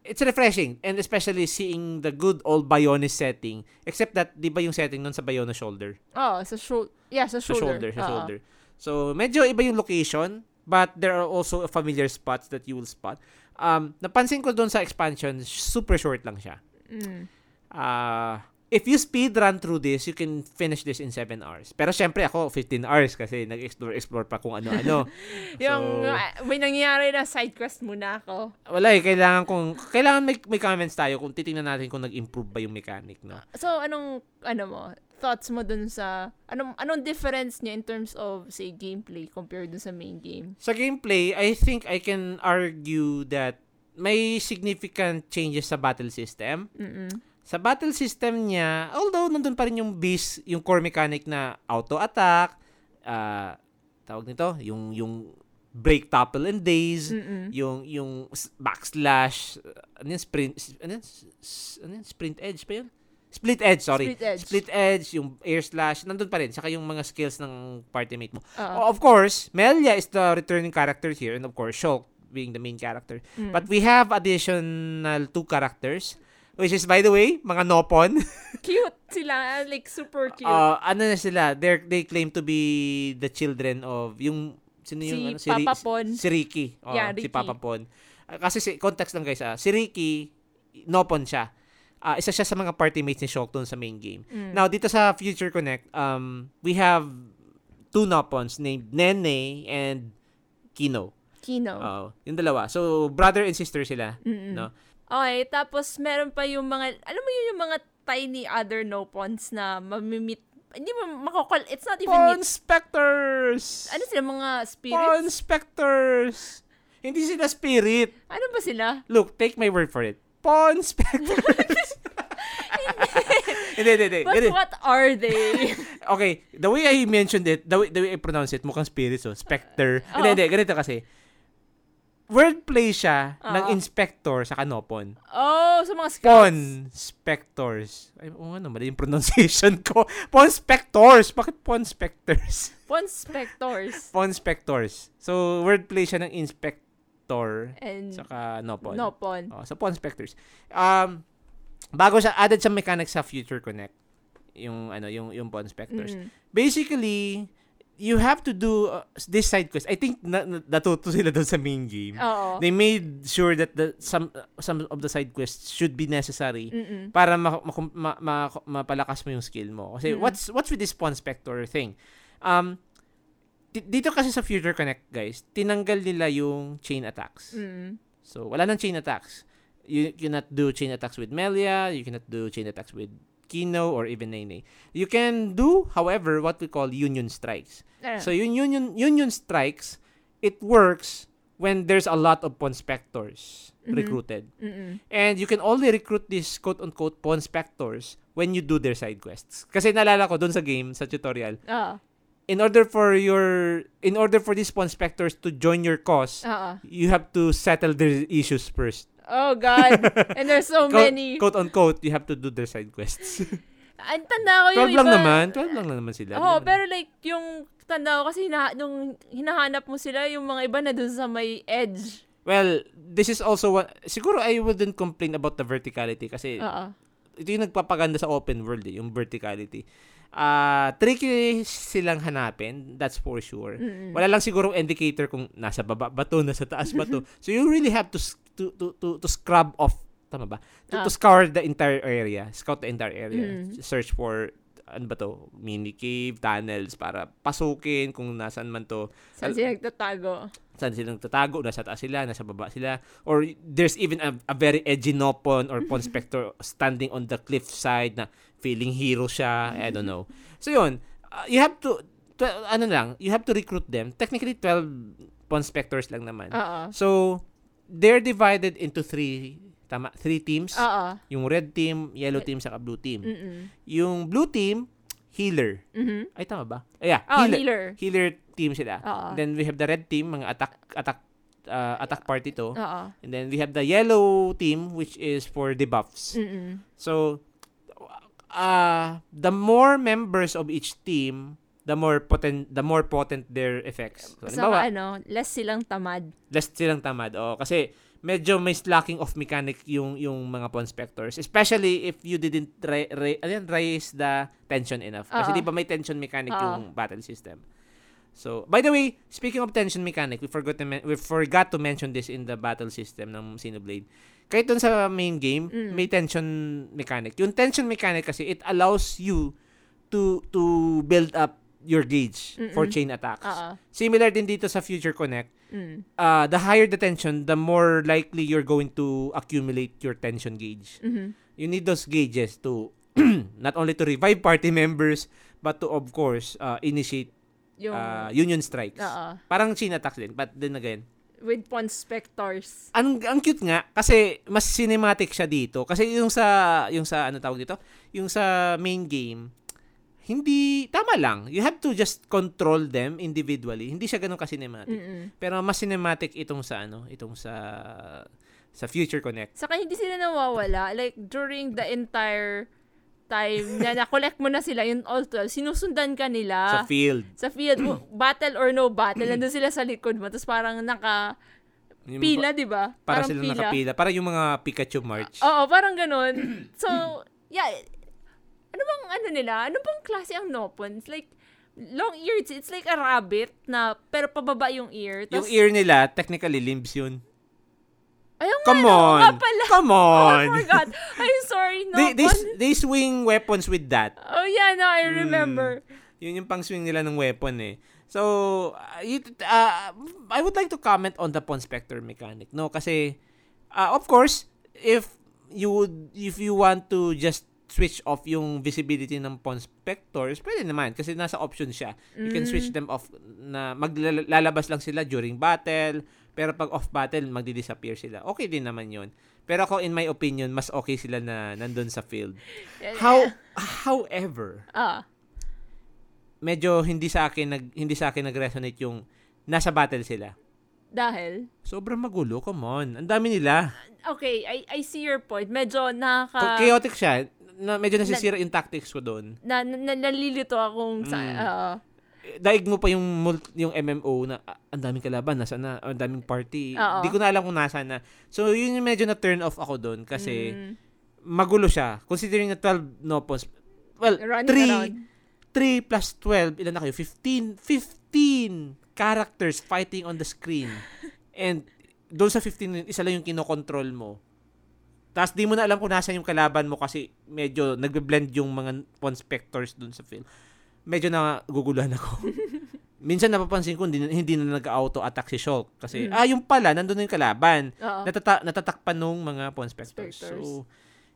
it's refreshing. And especially seeing the good old Bionis setting. Except that, di ba yung setting nun sa Bionis shoulder? Oh, sa shoulder. Yeah, sa Sa shoulder. shoulder, sa Oo. shoulder. So, medyo iba yung location, but there are also familiar spots that you will spot. Um, napansin ko doon sa expansion, super short lang siya. Mm. Uh, if you speed run through this, you can finish this in 7 hours. Pero syempre ako, 15 hours kasi nag-explore-explore pa kung ano-ano. [laughs] Yung, So- ah, may nangyari na side quest muna ako. Wala eh, kailangan kung kailangan may, may comments tayo kung titingnan natin kung nag-improve ba yung mechanic, no? So, anong, ano mo, thoughts mo dun sa, anong, anong difference niya in terms of, say, gameplay compared dun sa main game? Sa gameplay, I think I can argue that may significant changes sa battle system. Mm-mm. Sa battle system niya, although nandun pa rin yung base, yung core mechanic na auto-attack, ah, tawag nito, yung, yung break, topple, and daze, Mm-mm. yung, yung backslash, ano yun, sprint, ano yun, ano yun, sprint edge pa yun? Split edge, sorry. Split edge. Split edge, yung air slash, nandun pa rin. Saka yung mga skills ng party mate mo. Oo. Of course, Melia is the returning character here, and of course, Shulk being the main character. Mm. But we have additional two characters, which is, by the way, mga Nopon. [laughs] cute sila, like, super cute. Uh, ano na sila, they they claim to be the children of, yung, sino yung, Si ano, Ri- Papa Pon. Si Ricky. Oh, Yeah, Si Ricky. Papa Pon. Ah, kasi si, context lang guys, ah, si Ricky, Nopon siya. Ah, isa siya sa mga party mates ni Shulk dun sa main game. Mm. Now, dito sa Future Connect, um, we have two Nopons named Nene and Kino. Kino. Oh, yung dalawa. So, brother and sister sila. Mm-mm. no? Okay, tapos meron pa yung mga, alam mo yun yung mga tiny other nopons na mamimit, hindi mo makakal, it's not even Pawn. Specters! Ano sila, mga Pawn spirits? Specters! Hindi sila spirit. Ano ba sila? Look, take my word for it. Pawn Specters! [laughs] hindi, hindi, hindi. But what are they? [laughs] Okay, the way I mentioned it, the way, the way I pronounce it, mukhang spirits, oh. Specter. Oo. Hindi, hindi, ganito kasi. Wordplay siya ng Oo. inspector sa kanopon. oh, sa mga scouts. Pawn Spectors. Ay, oo nga no, mali yung pronunciation ko. Pawn Spectors. Bakit Pawn Spectors? [laughs] Pawn spectors. Pawn Spectors. So, wordplay siya ng inspector And saka nopon. nopon. Oh, sa Pawn Spectors. Um, bago siya, added sa mechanic sa Future Connect. Yung, ano, yung, yung Pawn Spectors. Mm-mm. Basically, you have to do uh, this side quest. I think na, na, natuto sila doon sa main game. Oo. They made sure that the some some of the side quests should be necessary Mm-mm. para ma, ma, ma- ma- mapalakas mo yung skill mo. Kasi Mm. what's what's with this Pawn Spector thing? Um di- dito kasi sa Future Connect, guys, tinanggal nila yung chain attacks. Mm. So, wala nang chain attacks. You cannot do chain attacks with Melia, you cannot do chain attacks with Kino or even Nene. You can do, however, what we call union strikes. Ah. So, yung union, union strikes, it works when there's a lot of pawn spectors Mhm. recruited. Mm-mm. And you can only recruit these quote-unquote pawn spectors when you do their side quests. Kasi naalala ko doon sa game, sa tutorial, Ah. in order for your, in order for these pawn spectors to join your cause, Ah. you have to settle their issues first. Oh God. [laughs] And there's so Quote- many. Quote-unquote, you have to do their side quests. [laughs] Ang tanda ko 12 yung iba. lang naman. 12 lang naman sila. Oo, naman- pero like, yung tanda ko kasi hina, nung hinahanap mo sila, yung mga iba na dun sa may edge. Well, this is also one, siguro I wouldn't complain about the verticality kasi Oo. ito yung nagpapaganda sa open world eh, yung verticality. Ah, tricky silang hanapin, that's for sure. Mm-mm. Wala lang siguro indicator kung nasa baba ba to, nasa taas ba to. [laughs] so you really have to to to to, to scrub off tama ba? To, to Ah. scour the entire area, scout the entire area, Mm. search for ano ba to, mini cave, tunnels para pasukin kung nasaan man to, Saan sila nagtatago? saan silang tatago, nasa taas sila, nasa baba sila, or there's even a, a very edgy nopon or pawn specter [laughs] standing on the cliff side na feeling hero siya, I don't know. So yun, uh, you have to, tw- ano lang, you have to recruit them. Technically, 12 pawn specters lang naman. Oo. So, they're divided into three, tama, three teams. Oo. Yung red team, yellow team, saka blue team. Mm-mm. Yung blue team, healer. Mhm. Ay, tama ba? Ay, yeah, Oh, healer. healer. Healer team sila. Oo. Then we have the red team, mga attack attack uh, attack party to. Oo. And then we have the yellow team which is for debuffs. Mm-mm. So uh the more members of each team, the more potent the more potent their effects. So, So, halimbawa, ano, less silang tamad. less silang tamad. Oh, kasi medyo may slacking of mechanic yung yung mga pawn specters especially if you didn't ra- ra- raise the tension enough kasi Oo. di ba may tension mechanic Oo. yung battle system so by the way speaking of tension mechanic we forgot to men- we forgot to mention this in the battle system ng Xenoblade kahit dun sa main game Mm. may tension mechanic yung tension mechanic kasi it allows you to to build up your gauge for Mm-mm. chain attacks Oo. similar din dito sa Future Connect Mm. uh, the higher the tension, the more likely you're going to accumulate your tension gauge. Mhm. You need those gauges to [clears throat] not only to revive party members, but to of course uh, initiate Yung, uh, union strikes. oo. Parang chain attacks din, but then again, With pawn spectors. ang ang cute nga kasi mas cinematic siya dito kasi yung sa yung sa ano tawag dito, yung sa main game hindi tama lang. You have to just control them individually. Hindi siya ganun ka-cinematic. Mm-mm. Pero mas cinematic itong sa ano, itong sa sa Future Connect. Saka hindi sila nawawala. Like, during the entire time na na-collect mo na sila, yung all 12, sinusundan ka nila. sa field. sa field, battle or no battle, nandun sila sa likod mo. Tapos parang naka pila, di ba? Para Parang silang pila. nakapila. Para yung mga Pikachu March. Oo, parang ganun. So, yeah. Ano bang ano nila? Ano bang klase ang nopon? It's like, long ear. It's, like a rabbit na, pero pababa yung ear. yung Tas, ear nila, technically limbs yun. Ayun nga, Come no, on! nga pala. Come [laughs] Oh, on! I forgot. I'm sorry, [laughs] they, they, nopon. they swing weapons with that. Oh, yeah, no, I Mm. remember. Yun yung pang swing nila ng weapon eh. So, uh, it- uh, I would like to comment on the Pawn Spectre mechanic. No, kasi, uh, of course, if you would, if you want to just switch off yung visibility ng Pawn Spectors, pwede naman kasi nasa option siya. You can switch Mm. them off na maglalabas lang sila during battle, pero pag off battle, magdi-disappear sila. Okay din naman yun. Pero ako, in my opinion, mas okay sila na nandun sa field. How, however, Ah, medyo hindi sa akin nag hindi sa akin nag-resonate yung nasa battle sila. dahil? Sobrang magulo, come on. Ang dami nila. Okay, I, I see your point. Medyo nakaka... Chaotic siya. Na, medyo nasisira yung tactics ko doon. na, na, nalilito akong sa... Mm. oo. Daig mo pa yung yung MMO na ah, ang daming kalaban, nasa na, ang daming party. Hindi ko na alam kung nasa na. So, yun yung medyo na turn off ako doon kasi Mm. magulo siya. Considering na 12 nopos. Well, Running 3 around. 3 plus 12, ilan na kayo? 15, 15 characters fighting on the screen. [laughs] And doon sa 15, isa lang yung kinokontrol mo. Tapos di mo na alam kung nasa yung kalaban mo kasi medyo nagbe-blend yung mga pawn spectors doon sa film. Medyo na guguluhan ako. [laughs] Minsan napapansin ko hindi, hindi na nag-auto-attack si Shulk. Kasi, Mm. ah, yung pala, nandun na yung kalaban. Oo. Natata- natatakpan nung mga pawn specters. Specters. So,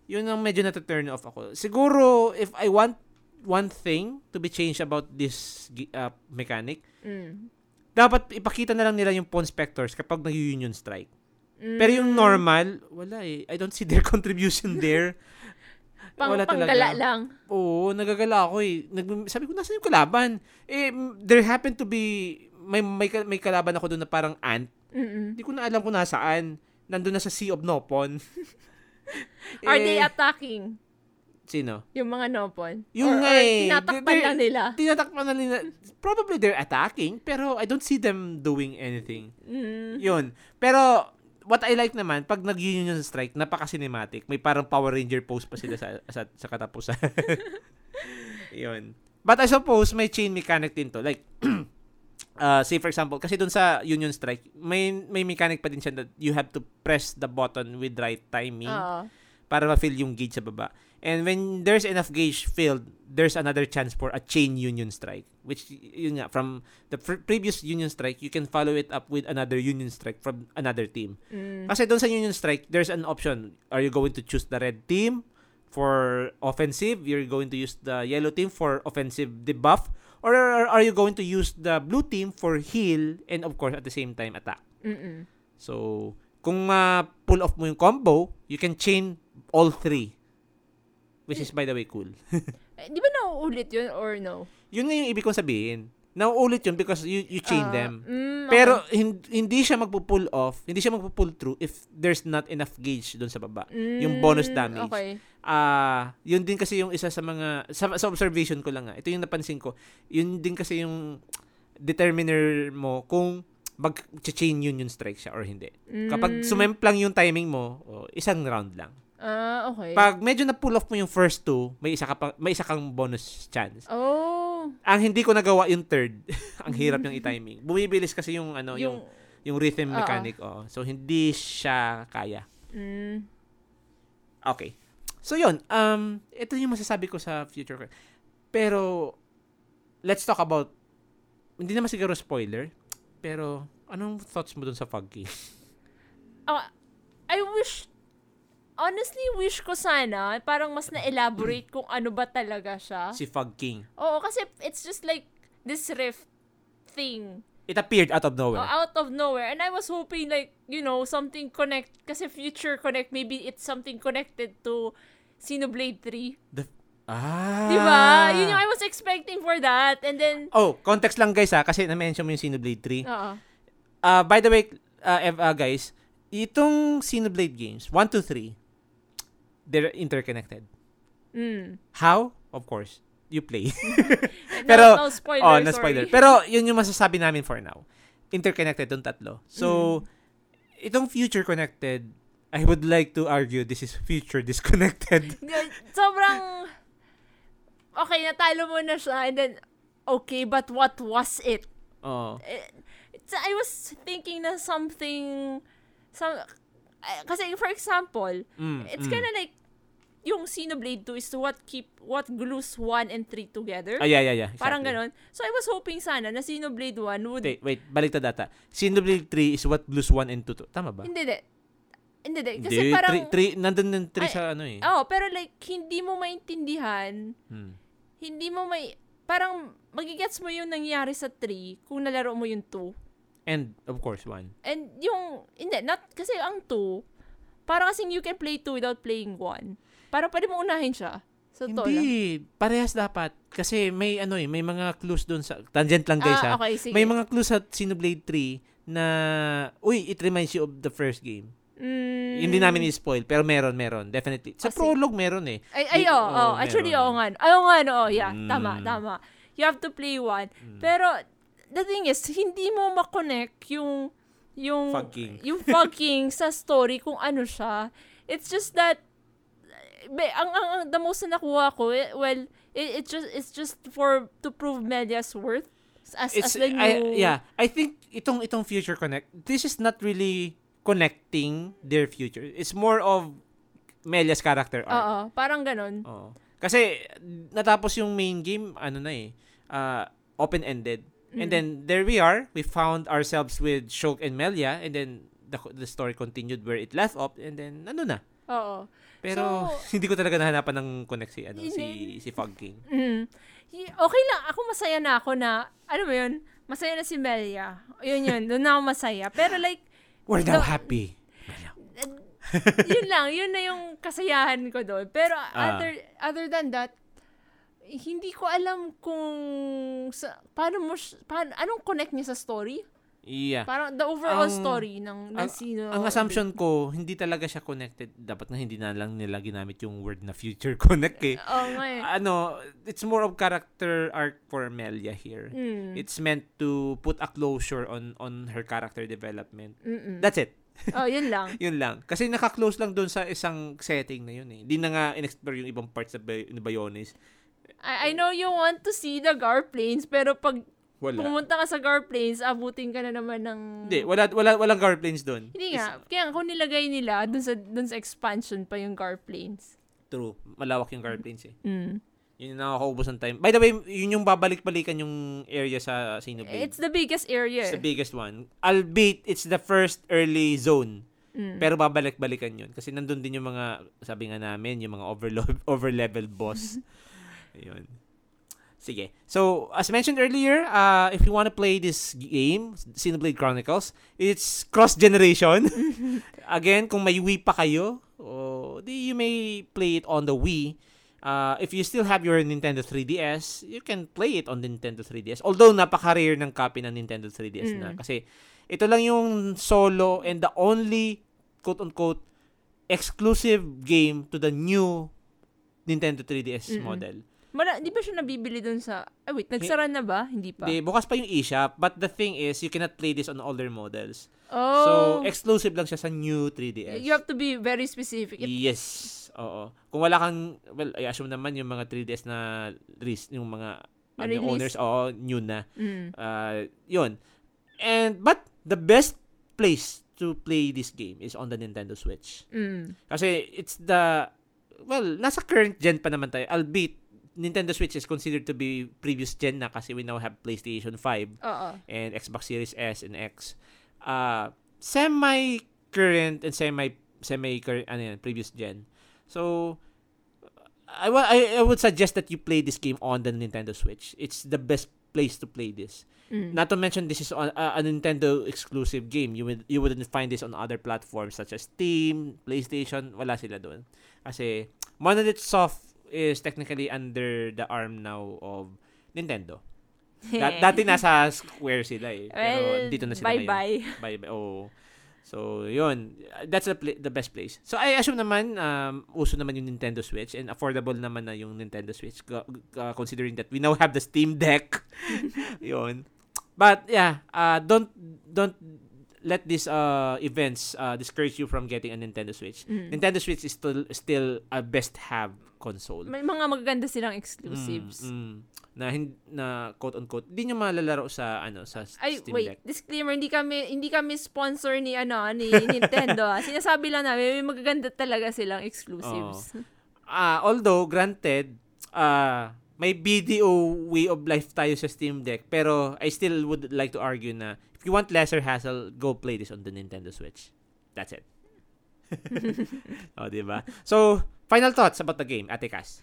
yun ang medyo nata-turn off ako. Siguro, if I want one thing to be changed about this uh, mechanic, Mm. dapat ipakita na lang nila yung pawn spectors kapag nag-union strike. Mm. Pero yung normal, wala eh. I don't see their [laughs] contribution there. [laughs] Pang, wala panggala talaga. lang. Oo, nagagala ako eh. Nag, sabi ko, nasa yung kalaban? Eh, there happened to be, may, may, may kalaban ako doon na parang ant. Hindi ko na alam kung nasaan. Nandun na sa Sea of Nopon. [laughs] Are they Eh, attacking? Sino? Yung mga nopon? Yung or, nga or eh. tinatakpan lang nila? Tinatakpan na nila. Probably they're attacking, pero I don't see them doing anything. Mm. Yun. Pero, what I like naman, pag nag-union strike, napaka-cinematic. May parang Power Ranger pose pa sila sa, sa, sa katapusan. [laughs] Yun. But I suppose may chain mechanic din to. Like, [clears throat] uh, say for example, kasi dun sa Union Strike, may, may mechanic pa din siya that you have to press the button with right timing Oo. para ma-fill yung gauge sa baba. And when there's enough gauge filled, there's another chance for a chain union strike. Which, yun nga, from the pr- previous union strike, you can follow it up with another union strike from another team. Mm. Kasi doon sa union strike, there's an option. Are you going to choose the red team for offensive? You're going to use the yellow team for offensive debuff? Or are you going to use the blue team for heal and of course at the same time attack? Mm-mm. So, Kung ma pull off mo yung combo, you can chain all three. Which is, by the way, cool. [laughs] Eh, Di ba nauulit yun or no? Yun nga yung ibig kong sabihin. Nauulit yun because you, you chain Ah, them. mm, okay. Pero hin- hindi siya magpo-pull off, hindi siya magpo-pull through if there's not enough gauge doon sa baba. yung bonus Mm, damage. Okay. Ah, yun din kasi yung isa sa mga sa, sa observation ko lang nga. Ito yung napansin ko. Yun din kasi yung determiner mo kung mag-chain yun yung strike siya or hindi. Kapag Mm. sumemplang yung timing mo, oh, isang round lang. Ah, okay. Pag medyo na pull off mo yung first two, may isa ka pa, may isa kang bonus chance. oh. Ang hindi ko nagawa yung third, [laughs] ang hirap yung i-timing. Bumibilis kasi yung ano, yung Yung, yung rhythm Oo. mechanic, oh. So hindi siya kaya. mm, Okay. So yun, um ito yung masasabi ko sa future. Pero let's talk about hindi naman siguro spoiler, pero anong thoughts mo dun sa Foggy? [laughs] ah, I wish, honestly, wish ko sana, parang mas na-elaborate kung ano ba talaga siya. si Fog King. Oo, kasi it's just like this rift thing It appeared out of uh, nowhere. out of nowhere. And I was hoping like, you know, something connect, kasi future connect, maybe it's something connected to Xenoblade 3. The, ah. Di ba? Yun yung I was expecting for that. And then, Oh, context lang guys ha, kasi na-mention mo yung Xenoblade 3. oo. Uh, by the way, uh, uh, guys, itong Xenoblade games, 1, 2, 3, they're interconnected. Mm. How? Of course, you play. [laughs] No- [laughs] Pero, no, spoiler, oh, sorry. spoiler. Pero, yun yung masasabi namin for now. Interconnected yung tatlo. So, itong future connected, I would like to argue this is future disconnected. [laughs] Sobrang, okay, natalo mo na siya. And then, okay, but what was it? Oh. Eh, It's, I was thinking na something, some, eh, kasi for example, Mm, it's mm. kinda like, yung Xenoblade 2 is what keep, what glues 1 and 3 together. Ah, yeah, yeah, yeah. Parang exactly. ganon. So, I was hoping sana na Xenoblade 1 would... Wait, wait, balik ta data. Xenoblade 3 is what blues 1 and 2 to. Tama ba? Hindi, hindi. Hindi, hindi. Kasi Hindi, parang... three- three- nandun yung 3 Ay, sa ano eh. Oh, pero like, hindi mo maintindihan, Hmm. hindi mo may... Parang, magigets mo yung nangyari sa 3 kung nalaro mo yung 2. And, of course, 1. And yung... Hindi, not... Kasi ang 2, parang kasing you can play 2 without playing 1. Parang pwede mo unahin siya. Sa totoo lang. Hindi, parehas dapat. Kasi may ano eh, may mga clues doon sa... Tangent lang guys ah, ha. okay, sige. May mga clues sa Xenoblade 3 na, uy, it reminds you of the first game. Mm, Hindi namin i-spoil, pero meron, meron. Definitely. Sa Kasi- prologue, meron eh. Ay, ay, oo, oo, oo. Actually, oo nga. Ay, oo nga, no. oo, yeah. Mm. Tama, tama. You have to play one. Mm. Pero, the thing is, hindi mo makonect yung, yung, Fog King. yung fucking sa story kung ano siya. It's just that, be, ang, ang, ang the most na nakuha ko, eh, well, it, it just, it's just for, to prove Media's worth. As, It's, as the new, I, yeah, I think itong itong Future Connect, this is not really connecting their future. It's more of Melia's character arc. Oo, parang ganun. Oo. Kasi natapos yung main game, ano na eh, uh, open-ended. And Mm. then there we are, we found ourselves with Shulk and Melia and then the the story continued where it left off and then ano na. Oo. Pero So- [laughs] hindi ko talaga nahanapan ng connect si ano si si Fog King. Mm. Okay lang. Ako masaya na ako na, ano ba yun? Masaya na si Melia. Yun yun. Doon na ako masaya. Pero like, We're now The- happy. yun lang. Yun na yung kasayahan ko doon. Pero Ah. other, other than that, hindi ko alam kung sa, paano mo, paano, anong connect niya sa story? Yeah. Parang the overall Ang- story ng, ng ang, sino. ang assumption ko, hindi talaga siya connected. Dapat nga hindi na lang nila ginamit yung word na future [laughs] connect eh. Nga eh. Ano, it's more of character arc for Melia here. Mm. It's meant to put a closure on on her character development. Mm-mm. That's it. oh, yun lang. [laughs] Yun lang. Kasi naka-close lang doon sa isang setting na yun eh. Hindi na nga in-explore yung ibang parts sa Bay- Bayones. I, I know you want to see the Gar Plains, pero pag Wala. pumunta ka sa Gar Plains, abutin ka na naman ng... Hindi, wala, wala, walang guard planes doon. Hindi nga. Kaya kung nilagay nila dun sa, dun sa expansion pa yung Gar Plains. True. Malawak yung guard planes eh. Mm. Yun yung nakakaubos ng time. By the way, yun yung babalik-balikan yung area sa Xenoblade. It's the biggest area. It's the biggest one. Albeit, it's the first early zone. Mm. Pero babalik-balikan yun. Kasi nandun din yung mga, sabi nga namin, yung mga overlo- [laughs] over-level boss. [laughs] Ayun. Sige. So, as mentioned earlier, uh, if you want to play this game, Xenoblade Chronicles, it's cross-generation. [laughs] Again, kung may Wii pa kayo, oh, di you may play it on the Wii. Uh, if you still have your Nintendo 3DS, you can play it on the Nintendo 3DS. Although, napaka-rare ng copy ng Nintendo 3DS na. Mm. Kasi, ito lang yung solo and the only, quote-unquote, exclusive game to the new Nintendo 3DS Mm-mm. model. Mara, di ba siya nabibili dun sa... Ah, wait, nagsara na ba? Hindi pa. Di, bukas pa yung eShop, but the thing is, you cannot play this on older models. oh. So, exclusive lang siya sa new 3DS. you have to be very specific. It- Yes. Oo. Kung wala kang, well, I assume naman yung mga 3DS na yung mga ano, yung owners, oo, new na. Mm. Uh, yun. And, but, the best place to play this game is on the Nintendo Switch. Mm. Kasi, it's the, well, nasa current gen pa naman tayo, albeit, Nintendo Switch is considered to be previous gen na kasi we now have PlayStation 5 Oo. and Xbox Series S and X. Uh, semi current and semi semi current ano yan, previous gen. So I, I I would suggest that you play this game on the Nintendo Switch. It's the best place to play this. Mm. Not to mention this is on a, a Nintendo exclusive game. You would you wouldn't find this on other platforms such as Steam, PlayStation, wala sila doon. Kasi Monolith Soft is technically under the arm now of Nintendo. [laughs] Da- dati nasa Square sila eh. Pero well, dito na sila ngayon. bye-bye. Bye bye. Oh. So, yun. That's the, pla- the best place. So, I assume naman, um, uso naman yung Nintendo Switch and affordable naman na yung Nintendo Switch uh, considering that we now have the Steam Deck. [laughs] yun. But, yeah, uh, don't, don't let these uh, events uh, discourage you from getting a Nintendo Switch. Mm. Nintendo Switch is still, still a best have console. May mga magaganda silang exclusives. Mm, mm. na na quote unquote hindi nyo malalaro sa ano sa Ay, Steam wait. Deck. Disclaimer, hindi kami hindi kami sponsor ni ano ni Nintendo. ah. [laughs] Sinasabi lang namin may magaganda talaga silang exclusives. Ah, although granted, ah may BDO way of life tayo sa Steam Deck, pero I still would like to argue na if you want lesser hassle, go play this on the Nintendo Switch. That's it. [laughs] oh, di ba? So, final thoughts about the game, Ate Cass.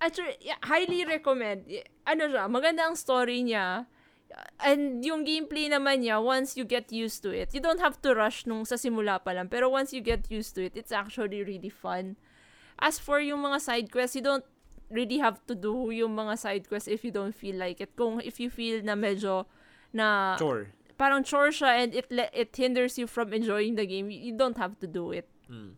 Actually, yeah, highly recommend. Ano siya, maganda ang story niya. And yung gameplay naman niya, once you get used to it, you don't have to rush nung sa simula pa lang. Pero once you get used to it, it's actually really fun. As for yung mga side quests, you don't really have to do yung mga side quests if you don't feel like it. Kung if you feel na medyo na Sure. parang chore siya and it le- it hinders you from enjoying the game, you, don't have to do it. Mm.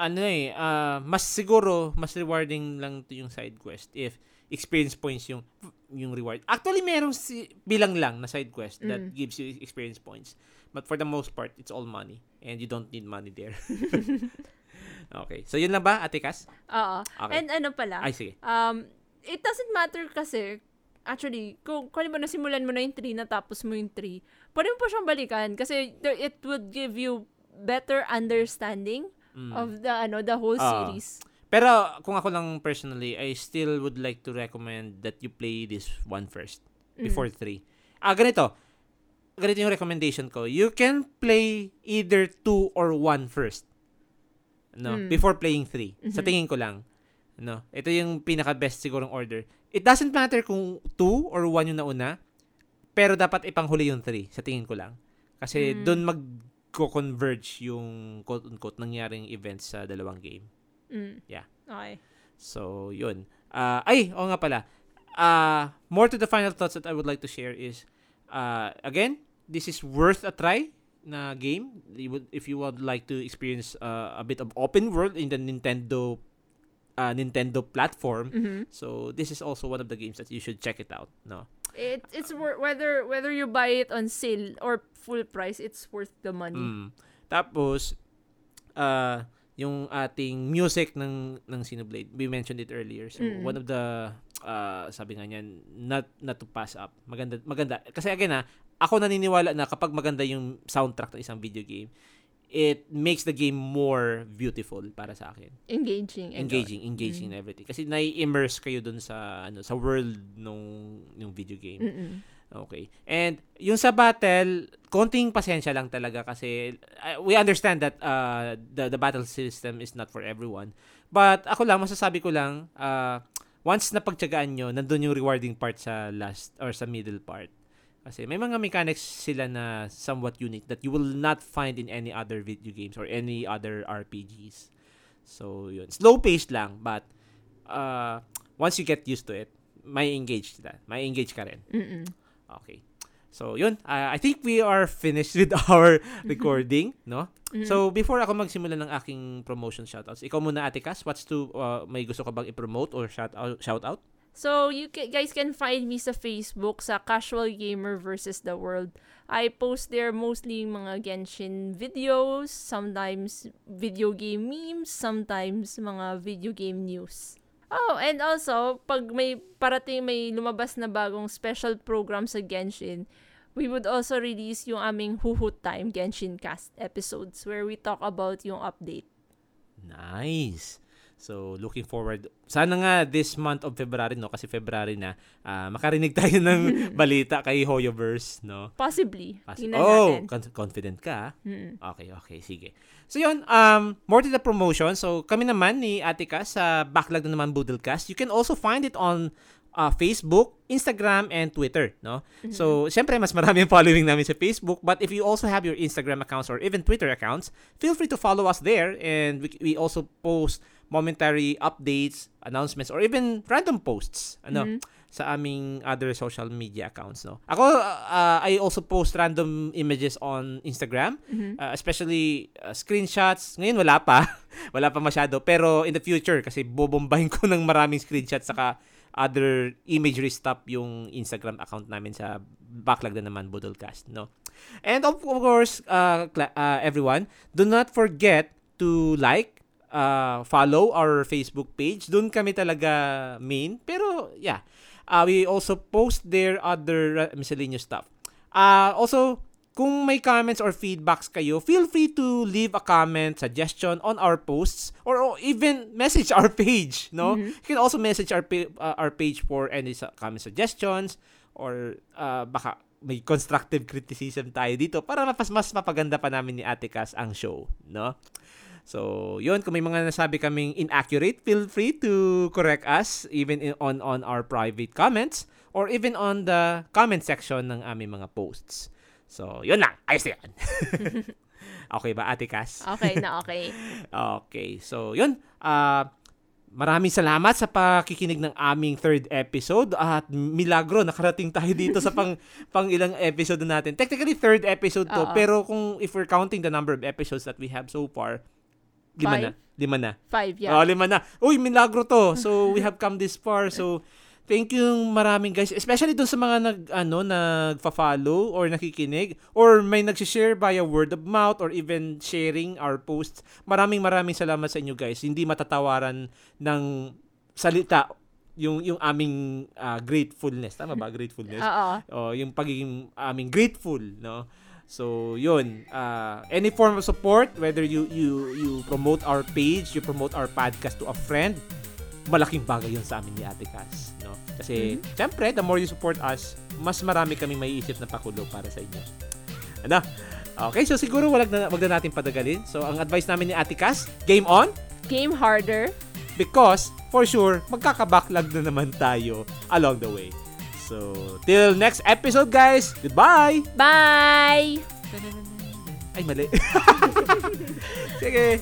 Ano eh, ah, mas siguro, mas rewarding lang to yung side quest if experience points yung yung reward. Actually, merong si, bilang lang na side quest that Mm. gives you experience points. But for the most part, it's all money. And you don't need money there. [laughs] [laughs] okay. So, yun lang ba, Ate Cass? Oo. Okay. And ano pala? Ay, sige. Um, it doesn't matter kasi, actually, kung, kung ba nasimulan mo na yung 3 natapos mo yung 3, pwede mo pa siyang balikan kasi it would give you better understanding Mm. of the ano the whole Ah. series. Pero, kung ako lang personally, I still would like to recommend that you play this one first. Mm. Before 3. Ah, ganito. Ganito yung recommendation ko. You can play either 2 or 1 first. No, Mm. before playing 3. Sa Mhm. tingin ko lang. No, ito yung pinaka best sigurong order. It doesn't matter kung 2 or 1 yung nauna, pero dapat ipanghuli yung 3 sa tingin ko lang. Kasi Mm. doon mag-converge yung quote-unquote nangyaring events sa dalawang game. Mm. Yeah. Okay. So, yun. Ah, ay, oo nga pala. Uh, more to the final thoughts that I would like to share is, uh, again, this is worth a try na game. You would, if you would like to experience uh, a bit of open world in the Nintendo uh, Nintendo platform, Mhm. so this is also one of the games that you should check it out. No. It, it's wor- whether whether you buy it on sale or full price, it's worth the money. Mm. Tapos, uh, yung ating music ng ng Xenoblade, we mentioned it earlier. So, Mm. one of the uh, sabi nga niyan, not not to pass up. Maganda maganda. Kasi again ah, ako naniniwala na kapag maganda yung soundtrack ng isang video game, it makes the game more beautiful para sa akin. Engaging. Engaging, engaging Mm. everything. Kasi nai-immerse kayo dun sa ano sa world nung yung video game. all. Mm-mm. Okay. And yung sa battle, konting pasensya lang talaga kasi uh, we understand that uh, the the battle system is not for everyone. But ako lang masasabi ko lang uh, once na pagtyagaan nyo, nandun yung rewarding part sa last or sa middle part. Kasi may mga mechanics sila na somewhat unique that you will not find in any other video games or any other RPGs. So, yun. Slow paced lang, but uh, once you get used to it, may engage sila. May engage ka rin. Mm-mm. Okay. So, yun. Uh, I think we are finished with [laughs] our recording, no? Mhm. So, before ako magsimula ng aking promotion shoutouts, ikaw muna, Ate Cass, what's to, uh, may gusto ka bang i-promote or shout out, shout out? So, you ca- guys can find me sa Facebook sa Casual Gamer versus the World. I post there mostly mga Genshin videos, sometimes video game memes, sometimes mga video game news. Oh, and also, pag may parating may lumabas na bagong special program sa Genshin, we would also release yung aming Huhut Time Genshin Cast episodes where we talk about yung update. Nice. So, looking forward. Sana nga this month of February, no? Kasi February na, ah, makarinig [laughs] tayo ng [laughs] balita kay Hoyoverse, no? Possibly. Tingnan oh, con- confident ka, ah. Mm-mm. Okay, okay, sige. So yun, um, more to the promotion. So kami naman ni Atika sa Backlog na naman Boodlecast. You can also find it on uh, Facebook, Instagram, and Twitter, no? So, syempre, mas marami yung following namin sa Facebook. But if you also have your Instagram accounts or even Twitter accounts, feel free to follow us there. And we, we also post momentary updates, announcements, or even random posts, ano, Mhm. sa aming other social media accounts, no? Ako, uh, I also post random images on Instagram, Mhm. uh, especially uh, screenshots. Ngayon, wala pa. [laughs] wala pa masyado. Pero in the future, kasi bobombahin ko ng maraming screenshots saka other imagery stuff yung Instagram account namin sa backlog na naman, Budolcast, no? And of course, uh, cla- uh, everyone, do not forget to like, uh, follow our Facebook page. Doon kami talaga main. Pero, yeah. Uh, we also post there other uh, miscellaneous stuff. Uh, also, kung may comments or feedbacks kayo, feel free to leave a comment, suggestion on our posts or, or even message our [laughs] page, no? Mhm. You can also message our pa- uh, our page for any su- comment suggestions or uh, baka may constructive criticism tayo dito para mas mas mapaganda pa namin ni Ate Cass ang show, no? So, yun, kung may mga nasabi kaming inaccurate, feel free to correct us even in, on on our private comments or even on the comment section ng aming mga posts. So, yun lang. Ayos na yan. [laughs] okay ba, Ate Cass? Okay na, [laughs] okay. Okay. So, yun. Ah, maraming salamat sa pakikinig ng aming third episode at milagro nakarating tayo dito sa pang [laughs] pang ilang episode na natin. Technically third episode to, Oo. pero kung if we're counting the number of episodes that we have so far, lima Five? na. Lima na. Five, Yeah. Oh, lima na. Uy, milagro to. So, we have come this far. So, thank you maraming guys. Especially dun sa mga nag, ano, nagfa-follow or nakikinig or may nag-share via word of mouth or even sharing our posts. Maraming maraming salamat sa inyo guys. Hindi matatawaran ng salita yung yung aming ah, gratefulness. Tama ba? Gratefulness. Oo. Oh, yung pagiging aming grateful, no? So, yun. Uh, any form of support, whether you you you promote our page, you promote our podcast to a friend, malaking bagay yun sa amin ni Ate Cass, no? Kasi, syempre, the more you support us, mas marami kaming maiisip na pakulo para sa inyo. Ano? Okay, so siguro wag na, wag na natin padagalin. So, ang advice namin ni Ate Cass, game on, Game harder. because, for sure, magkakabacklog na naman tayo along the way. So, till next episode, guys. Goodbye! Bye! Ay, mali. [laughs] Sige.